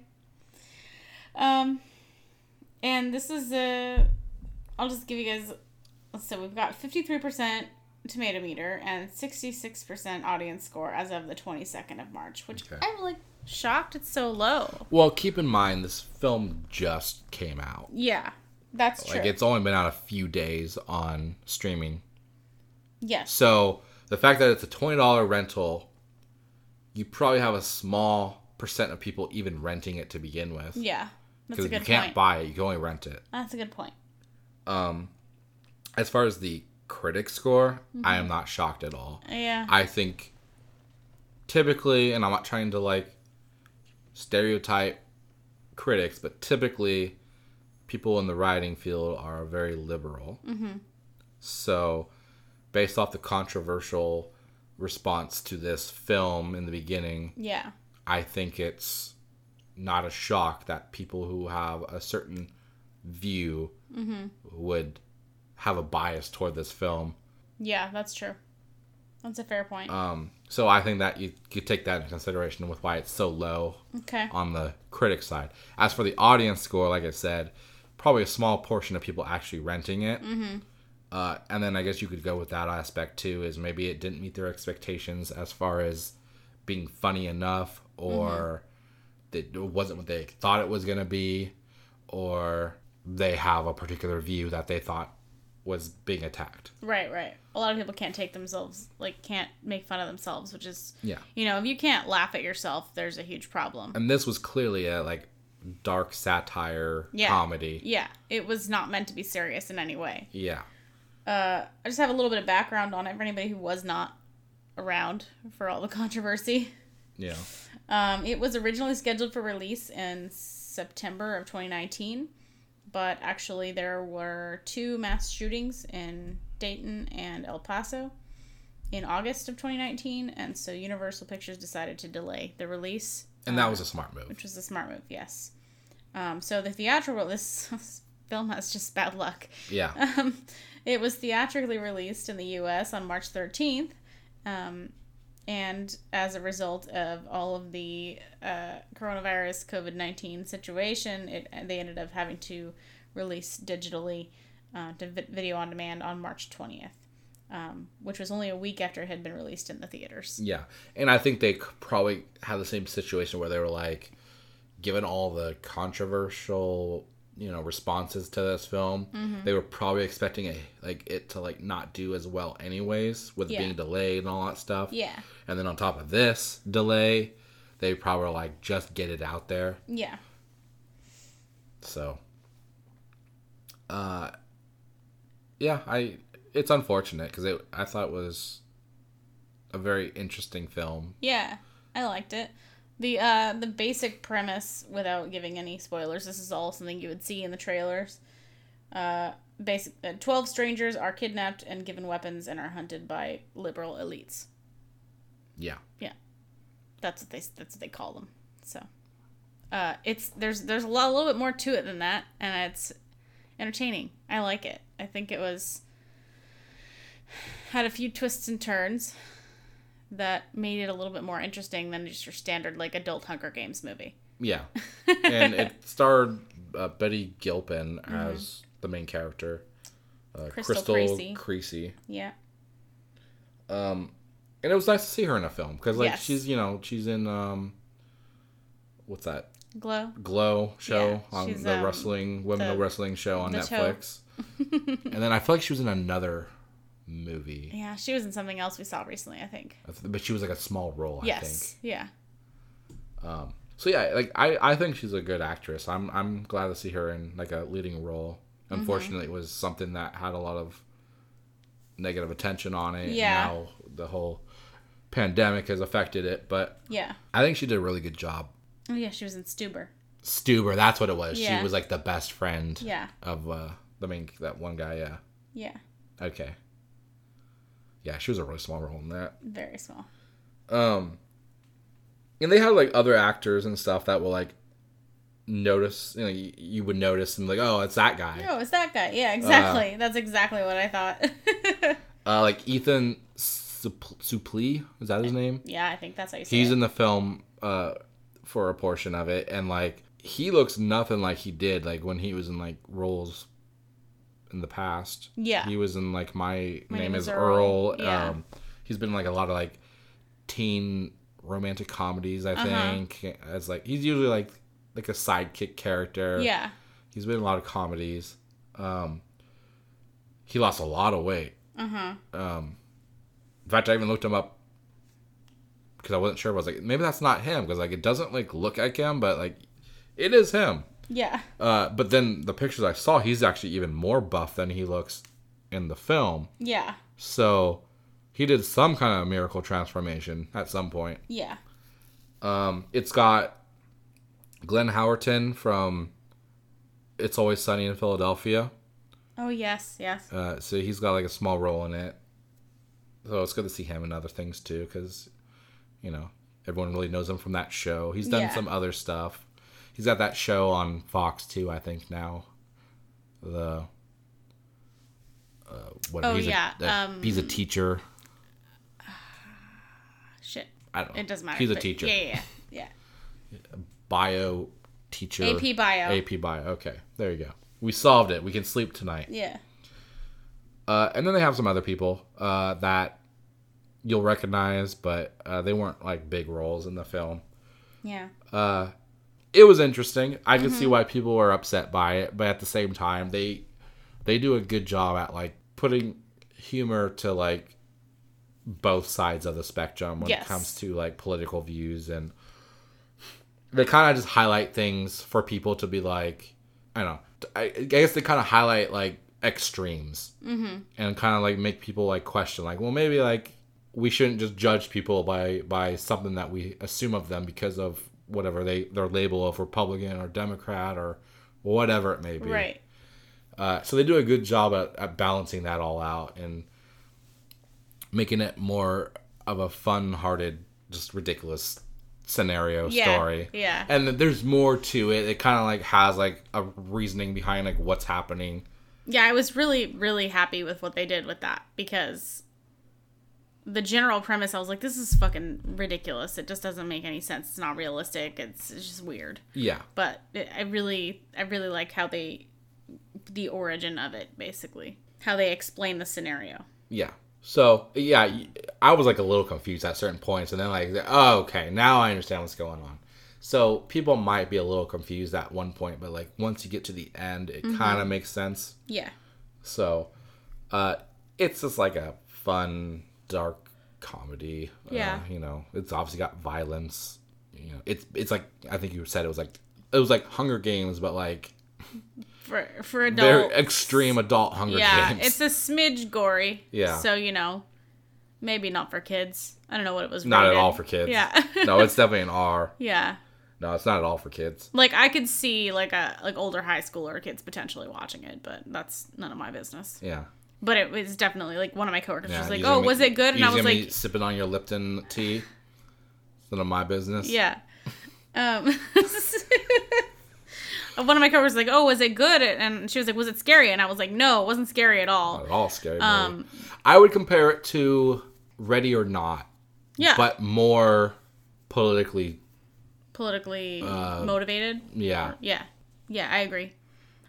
Um, and this is a. I'll just give you guys. So we've got fifty three percent tomato meter and sixty six percent audience score as of the twenty second of March, which Okay. I'm like shocked it's so low. Well, keep in mind this film just came out. Yeah, that's true. Like it's only been out a few days on streaming. yes. So the fact that it's a twenty dollar rental, you probably have a small percent of people even renting it to begin with. Yeah, that's Because you can't buy it, you can only rent it. that's a good point. Um, as far as the critic score, Mm-hmm. I am not shocked at all. Yeah. I think typically, and I'm not trying to like stereotype critics, but typically people in the writing field are very liberal. Mm-hmm. So, based off the controversial response to this film in the beginning, yeah. I think it's not a shock that people who have a certain view would have a bias toward this film. Yeah, that's true. That's a fair point. Um, so I think that you could take that into consideration with why it's so low okay. on the critic side. As for the audience score, like I said, probably a small portion of people actually renting it. Mm-hmm. Uh, and then I guess you could go with that aspect too, is maybe it didn't meet their expectations as far as being funny enough, or that it wasn't what they thought it was going to be, or they have a particular view that they thought was being attacked. Right, right. A lot of people can't take themselves, like, can't make fun of themselves, which is, Yeah. you know, if you can't laugh at yourself, there's a huge problem. And this was clearly a like dark satire Yeah. comedy. Yeah, it was not meant to be serious in any way. Yeah. Uh, I just have a little bit of background on it for anybody who was not around for all the controversy. Yeah. Um, it was originally scheduled for release in September of 2019, but actually there were two mass shootings in Dayton and El Paso in August of 2019, and so Universal Pictures decided to delay the release, And that was a smart move. which was a smart move, yes. Um, so the theatrical this, film has just bad luck. Yeah. Um, it was theatrically released in the U.S. on March 13th, um, and as a result of all of the uh, coronavirus COVID 19 situation, it they ended up having to release digitally uh, to vi- video on demand on March 20th. um, which was only a week after it had been released in the theaters. Yeah, and I think they probably had the same situation where they were like, given all the controversial, you know, responses to this film, they were probably expecting a like it to like not do as well anyways, with Yeah. being delayed and all that stuff. Yeah. And then on top of this delay, they probably like just get it out there. Yeah. So, uh, yeah, I it's unfortunate because it I thought it was a very interesting film. Yeah. I liked it. The uh the basic premise without giving any spoilers, this is all something you would see in the trailers. Uh basic uh, 12 strangers are kidnapped and given weapons and are hunted by liberal elites. Yeah, Yeah, That's what they that's what they call them. So, uh, it's there's there's a lot a little bit more to it than that, and it's entertaining. I like it. I think it was had a few twists and turns that made it a little bit more interesting than just your standard like adult Hunger Games movie. yeah, and it starred uh, Betty Gilpin as the main character, uh, Crystal Crystal, Creasy. Creasy. Yeah. Um, and it was nice to see her in a film because like Yes. she's you know she's in um, what's that Glow. Glow show Yeah, on the um, wrestling women the- wrestling show on. Netflix. and then I feel like she was in another movie, Yeah, she was in something else we saw recently, I think. but she was like a small role. I yes. Yeah. Um, so yeah, like I, I think she's a good actress. I'm I'm glad to see her in like a leading role. Mm-hmm. Unfortunately, it was something that had a lot of negative attention on it. Yeah. Now the whole pandemic has affected it, but Yeah. I think she did a really good job. Oh yeah, she was in Stuber. Stuber, that's what it was. Yeah. She was like the best friend Yeah. of uh, the main that one guy. Yeah. Yeah. Okay. Yeah, she was a really small role in that. Very small. Um, and they had like other actors and stuff that will like notice. You know, you, you would notice and like, oh, it's that guy. Oh, it's that guy. Yeah, exactly. That's exactly what I thought. Uh, like Ethan Sup- Suplee, is that his name? yeah, I think that's how you say He's it. in the film uh for a portion of it, and like he looks nothing like he did like when he was in like roles in the past. Yeah. He was in like my, My name, Name is Earl. Earl. Yeah. Um, he's been in, like a lot of like teen romantic comedies. I Uh-huh. think as like he's usually like like a sidekick character. Yeah. He's been in a lot of comedies. Um, he lost a lot of weight. Uh huh. Um, in fact, I even looked him up because I wasn't sure. I was like, maybe that's not him because like it doesn't like look like him, but like it is him. Yeah. Uh, but then the pictures I saw, he's actually even more buff than he looks in the film. Yeah. So he did some kind of miracle transformation at some point. Yeah. Um, it's got Glenn Howerton from It's Always Sunny in Philadelphia. Oh yes, yes. Uh, so he's got like a small role in it. So it's good to see him in other things too, because you know everyone really knows him from that show. He's done Yeah. some other stuff. He's got that show on Fox too, I think now. The uh, what? Oh, he's yeah, A, a- um, he's a teacher. Shit. I don't know. It doesn't matter. He's a teacher. Yeah, yeah, yeah. Bio teacher. AP Bio. AP Bio. Okay, there you go. We solved it. We can sleep tonight. Yeah. Uh, and then they have some other people uh, that you'll recognize, but uh, they weren't like big roles in the film. Yeah. Uh, it was interesting. I could Mm-hmm. see why people were upset by it, but at the same time, they they do a good job at like putting humor to like both sides of the spectrum when Yes. it comes to like political views and they kind of just highlight things for people to be like i don't know i, I guess they kind of highlight like extremes mm-hmm. and kind of like make people like question like well maybe like we shouldn't just judge people by by something that we assume of them because of whatever they their label of republican or democrat or whatever it may be Right. uh, so they do a good job at, at balancing that all out and making it more of a fun-hearted, just ridiculous scenario Yeah. story. Yeah. And there's more to it. It kind of like has like a reasoning behind like what's happening. Yeah, I was really, really happy with what they did with that because the general premise, I was like, this is fucking ridiculous. It just doesn't make any sense. It's not realistic. It's, it's just weird. Yeah. But it, I really, I really like how they, the origin of it, basically, how they explain the scenario. Yeah. So yeah, I was like a little confused at certain points, and then like, oh, okay, now I understand what's going on. So people might be a little confused at one point, but like once you get to the end, it kind of makes sense. Yeah. So, uh, it's just like a fun, dark comedy. Yeah. Uh, you know, it's obviously got violence. You know, it's it's like I think you said it was like it was like Hunger Games, but like For for very adults. extreme adult Hunger yeah, Games. it's a smidge gory. Yeah. So you know, maybe not for kids. I don't know what it was. not at all for kids. Yeah. no, it's definitely an R. yeah. No, it's not at all for kids. Like I could see like a like older high schooler kids potentially watching it, but that's none of my business. Yeah. But it was definitely like one of my coworkers Yeah. was like, "Oh, was it good?" And I was like, sipping on your Lipton tea. It's none of my business. "Yeah." Um, one of my coworkers was like, "Oh, was it good?" And she was like, "Was it scary?" And I was like, "No, it wasn't scary at all." Not at all scary. movie. Um, I would compare it to Ready or Not, yeah, but more politically. politically Uh, motivated. Yeah. Yeah. Yeah, I agree.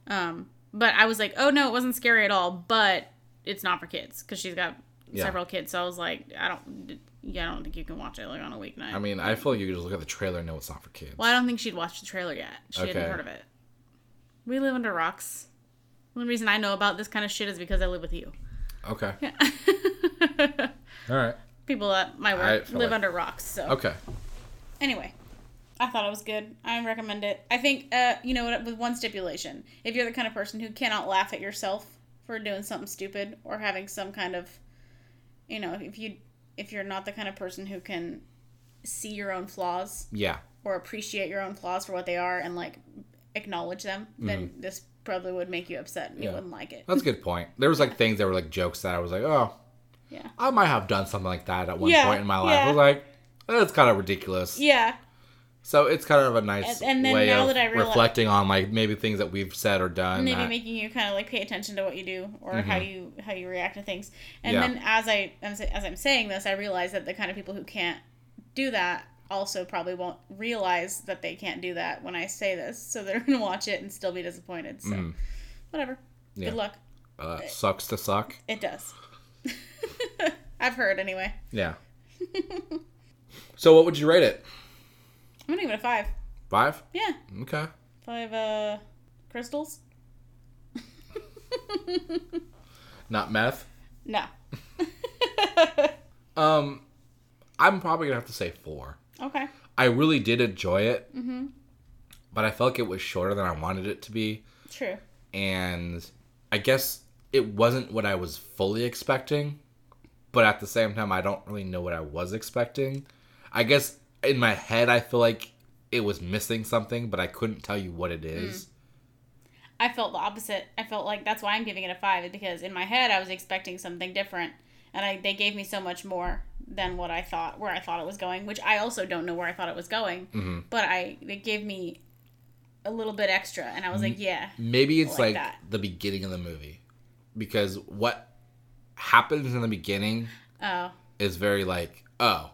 Um, but I was like, oh no, it wasn't scary at all, but it's not for kids because she's got Yeah. several kids. So I was like, I don't, yeah, I don't think you can watch it like on a weeknight. I mean, I feel like you could just look at the trailer and know it's not for kids. well, I don't think she'd watched the trailer yet. She Okay. hadn't heard of it. We live under rocks. The only reason I know about this kind of shit is because I live with you. Okay. Yeah. All right. People at my work live like- under rocks. So Okay. anyway, I thought it was good. I recommend it. I think, uh, you know, with one stipulation: if you're the kind of person who cannot laugh at yourself for doing something stupid or having some kind of, you know, if you if you're not the kind of person who can see your own flaws Yeah. or appreciate your own flaws for what they are and like acknowledge them, then this probably would make you upset and you Mm-hmm. Wouldn't like it. That's a good point. There was like things that were like jokes that I was like, oh, Yeah. I might have done something like that at one Yeah, point in my life. yeah. I was like, that's kind of ridiculous. Yeah, So it's kind of a nice And- and then way now of that I reali- reflecting on like maybe things that we've said or done. maybe that- making you kind of like pay attention to what you do or how you how you react to things and Mm-hmm. Yeah. then as i as i'm saying this i realize that the kind of people who can't do that also probably won't realize that they can't do that when i say this so they're gonna watch it and still be disappointed so whatever Mm-hmm. Yeah. good luck uh, sucks to suck. it does i've heard anyway Yeah. so what would you rate it? I'm gonna give it a five Five? yeah Okay. five uh crystals Not meth. no Um, I'm probably gonna have to say four. okay I really did enjoy it, mm-hmm. but I felt like it was shorter than I wanted it to be, true and I guess it wasn't what I was fully expecting. But at the same time, I don't really know what I was expecting. I guess in my head, I feel like it was missing something, but I couldn't tell you what it is. I felt the opposite. I felt like that's why I'm giving it a five because in my head I was expecting something different, and I they gave me so much more than what I thought where I thought it was going, which I also don't know where I thought it was going. Mm-hmm. But I they gave me a little bit extra, and I was like, yeah, Maybe it's like like, the beginning of the movie, because what happens in the beginning oh is very like, oh,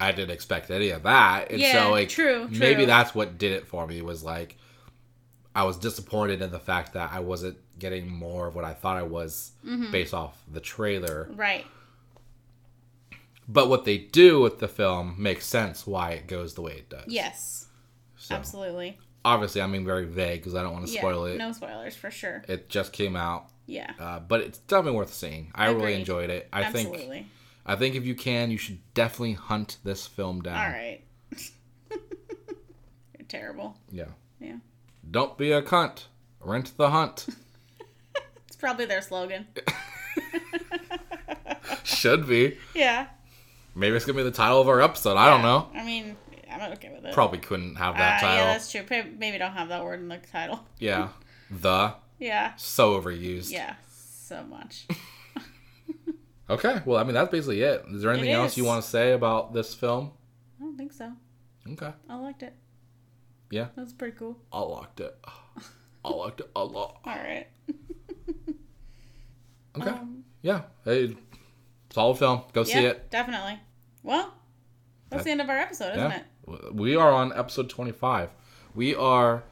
I didn't expect any of that. And Yeah, so like true, maybe that's what did it for me was like I was disappointed in the fact that I wasn't getting more of what I thought I was Mm-hmm. based off the trailer. right, But what they do with the film makes sense why it goes the way it does. yes, So, absolutely, Obviously, I'm being very vague because I don't want to yeah, spoil it. no spoilers for sure, It just came out, yeah, uh, but it's definitely worth seeing. I really enjoyed it. I think absolutely. I think if you can, you should definitely hunt this film down. All right, you're terrible. Yeah. Yeah, Don't be a cunt. Rent the hunt. it's probably their slogan. Should be. yeah, Maybe it's gonna be the title of our episode. I don't know. I mean, I'm okay with it. Probably couldn't have that Uh, title. yeah, that's true. May- Maybe don't have that word in the title. Yeah. The Yeah. so overused. Yeah. So much. Okay. Well, I mean that's basically it. Is there anything else you want to say about this film? I don't think so. Okay. I liked it. Yeah. That was pretty cool. I liked it. I liked it a lot. All right. Okay. Um, yeah. Hey, solid film. Go see it. definitely. Well, that's That- the end of our episode, isn't Yeah. it? We are on episode 25. We are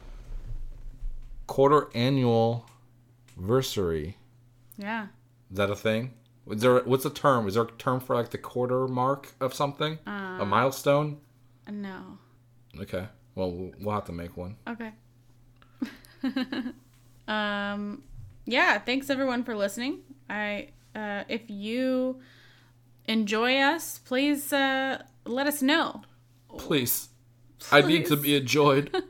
quarter annual versary. Yeah. Is that a thing? Is there what's the term? Is there a term for like the quarter mark of something? a milestone? No. Okay. Well, we'll we'll have to make one. Okay. um, yeah. Thanks everyone for listening. I uh, if you enjoy us, please uh, let us know. Please. please. I need to be enjoyed.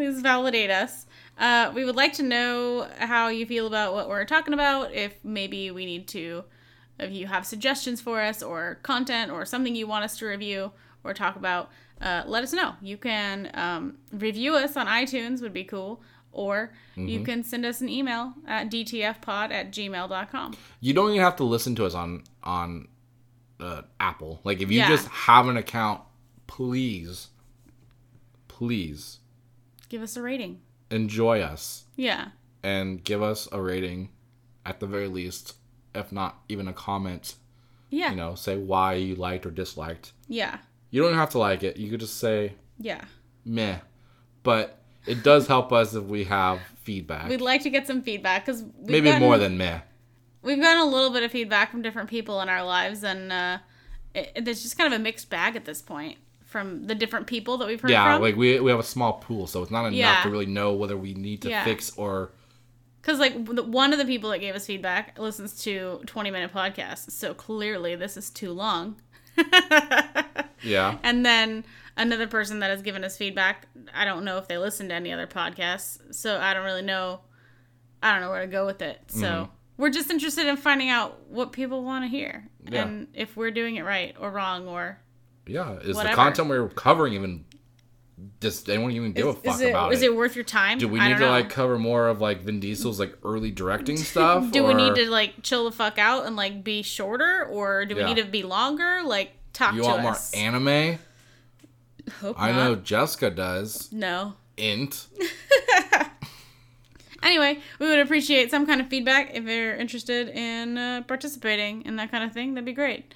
Please validate us. Uh, we would like to know how you feel about what we're talking about. If maybe we need to, if you have suggestions for us or content or something you want us to review or talk about, uh, let us know. You can um, review us on iTunes, would be cool. Or you can send us an email at dtfpod at gmail.com. you don't even have to listen to us on on uh, Apple. Like if you Yeah. just have an account, please, please Give us a rating. Enjoy us Yeah. and give us a rating, at the very least, if not even a comment. Yeah. You know, say why you liked or disliked. Yeah. You don't have to like it. You could just say Yeah. meh, but it does help us if we have feedback. We'd like to get some feedback because Maybe more than meh. we've gotten a little bit of feedback from different people in our lives, and uh, it, it's just kind of a mixed bag at this point from the different people that we've heard Yeah, from. like we we have a small pool, so it's not enough Yeah. to really know whether we need to Yeah. fix or Because like the- one of the people that gave us feedback listens to twenty minute podcasts, so clearly this is too long. yeah. and then another person that has given us feedback, I don't know if they listen to any other podcasts, so I don't really know. I don't know where to go with it. So Mm-hmm. we're just interested in finding out what people want to hear Yeah. and if we're doing it right or wrong or Yeah, is Whatever. the content we're covering even? Does anyone even give a fuck is it about is it? it worth your time? Do we I need to know. like cover more of like Vin Diesel's like early directing stuff? Do we need to like chill the fuck out and like be shorter, or do we Yeah. need to be longer? Like talk You to want more us. anime? Hope I not. know Jessica does. No. Int. Anyway, we would appreciate some kind of feedback if you're interested in uh, participating in that kind of thing. That'd be great.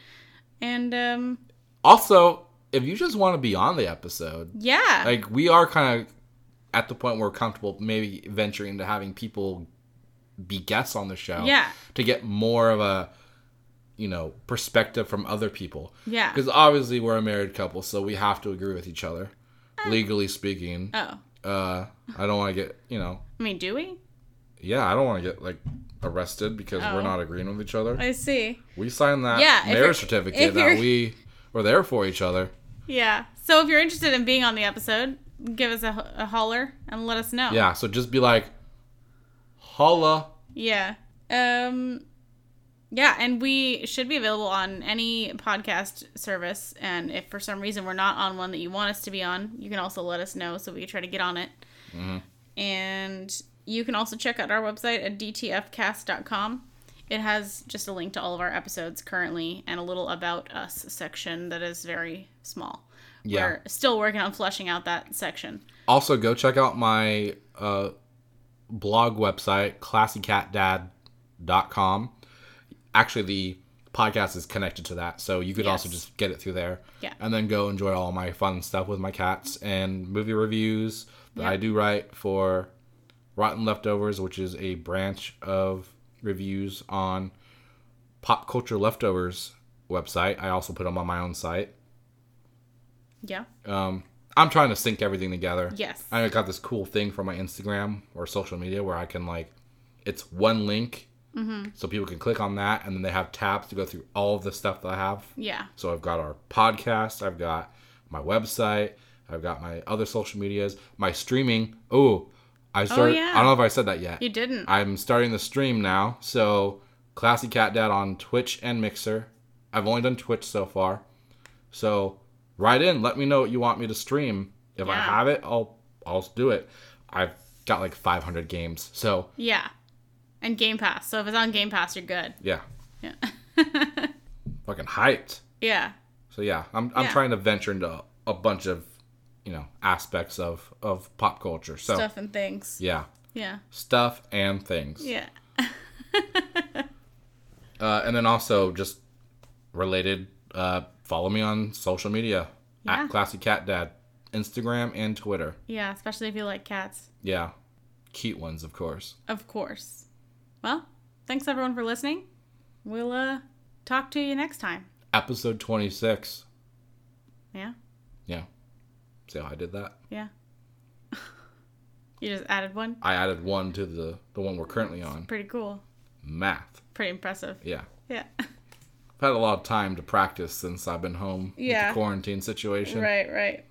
And um, Also, if you just want to be on the episode, yeah, like we are kind of at the point where we're comfortable maybe venturing into having people be guests on the show. Yeah. To get more of a you know perspective from other people. yeah. Because obviously we're a married couple, so we have to agree with each other, legally speaking. Oh, Uh, I don't want to get you know. I mean, do we? Yeah, I don't want to get like arrested because Oh. we're not agreeing with each other. I see. We signed that Yeah, marriage certificate if that we were there for each other. Yeah. So if you're interested in being on the episode, give us a, a holler and let us know. Yeah, so just be like, holla. Yeah. Um yeah, and we should be available on any podcast service and if for some reason we're not on one that you want us to be on, you can also let us know so we can try to get on it. Mm-hmm. And you can also check out our website at dtfcast.com. It has just a link to all of our episodes currently and a little about us section that is very small. Yeah. We're still working on fleshing out that section. Also, go check out my uh, blog website, classycatdad.com. Actually, the podcast is connected to that, so you could also just get it through there. Yeah. And then go enjoy all my fun stuff with my cats and movie reviews that Yeah. I do write for Rotten Leftovers, which is a branch of reviews on Pop Culture Leftovers website. I also put them on my own site. Yeah. Um, I'm trying to sync everything together. Yes. I got this cool thing for my Instagram or social media where I can like, it's one link, Mm-hmm. so people can click on that, and then they have tabs to go through all of the stuff that I have. Yeah. So I've got our podcast, I've got my website, I've got my other social medias, my streaming. Oh, I oh, started. yeah. I don't know if I said that yet. You didn't. I'm starting the stream now. So Classy Cat Dad on Twitch and Mixer. I've only done Twitch so far. So write in, let me know what you want me to stream. If I have it, I'll I'll do it. I've got like 500 games. So Yeah. And Game Pass. So if it's on Game Pass, you're good. yeah, Yeah. fucking hyped. yeah. So yeah, I'm I'm Yeah. trying to venture into a bunch of you know aspects of of pop culture. So Stuff and things. yeah, Yeah. stuff and things. Yeah. Uh, and then also just related, uh, follow me on social media Yeah. at Classy Cat Dad, Instagram and Twitter. Yeah. Especially if you like cats. Yeah, cute ones, of course. Of course. Well, thanks everyone for listening. we'll uh talk to you next time. Episode 26. Yeah. Yeah. See how I did that? Yeah. you just added one. I added one to the, the one we're currently on. Pretty cool. Math. Pretty impressive. Yeah. Yeah. I've had a lot of time to practice since I've been home with Yeah. the quarantine situation. right. Right.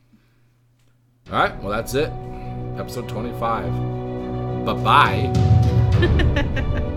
All right. Well, that's it. Episode 25. Bye bye.